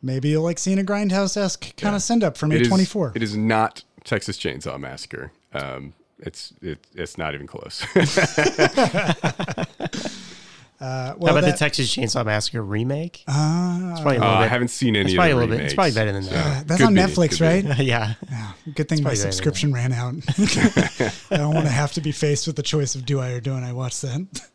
Maybe you'll like seeing a grindhouse esque kind Yeah. of send up from It is- A24. It is not Texas Chainsaw Massacre. Um, it's it, it's not even close. <laughs> Uh, how about that- the Texas Chainsaw Massacre remake? Ah, it's probably a Uh, little I bit. haven't seen any It's of probably the a little bit. It's probably better than so that. that's could on be, Netflix, could right? <laughs> yeah, Good thing my probably better than subscription ran out. <laughs> I don't want to have to be faced with the choice of do I or don't I watch that. <laughs>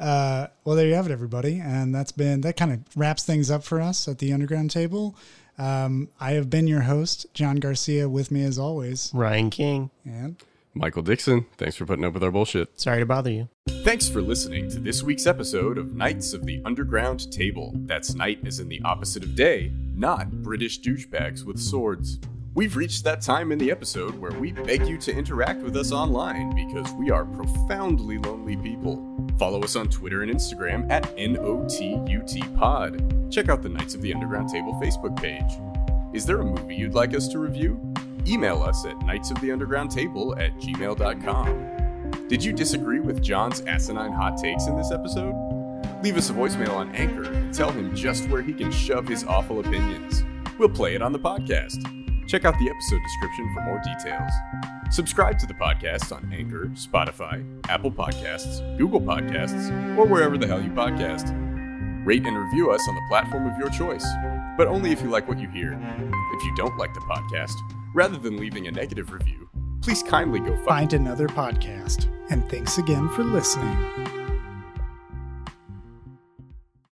Uh, well, there you have it, everybody, and that's been that kind of wraps things up for us at the Underground Table. Um, I have been your host, John Garcia. With me, as always, Ryan King. and Michael Dixon, thanks for putting up with our bullshit. Sorry to bother you. Thanks for listening to this week's episode of Knights of the Underground Table. That's night as in the opposite of day, not British douchebags with swords. We've reached that time in the episode where we beg you to interact with us online because we are profoundly lonely people. Follow us on Twitter and Instagram at NOTUTPod. Check out the Knights of the Underground Table Facebook page. Is there a movie you'd like us to review? Email us at knightsoftheundergroundtable at gmail.com. Did you disagree with John's asinine hot takes in this episode? Leave us a voicemail on Anchor and tell him just where he can shove his awful opinions. We'll play it on the podcast. Check out the episode description for more details. Subscribe to the podcast on Anchor, Spotify, Apple Podcasts, Google Podcasts, or wherever the hell you podcast. Rate and review us on the platform of your choice, but only if you like what you hear. If you don't like the podcast, rather than leaving a negative review, please kindly go find find another podcast. And thanks again for listening.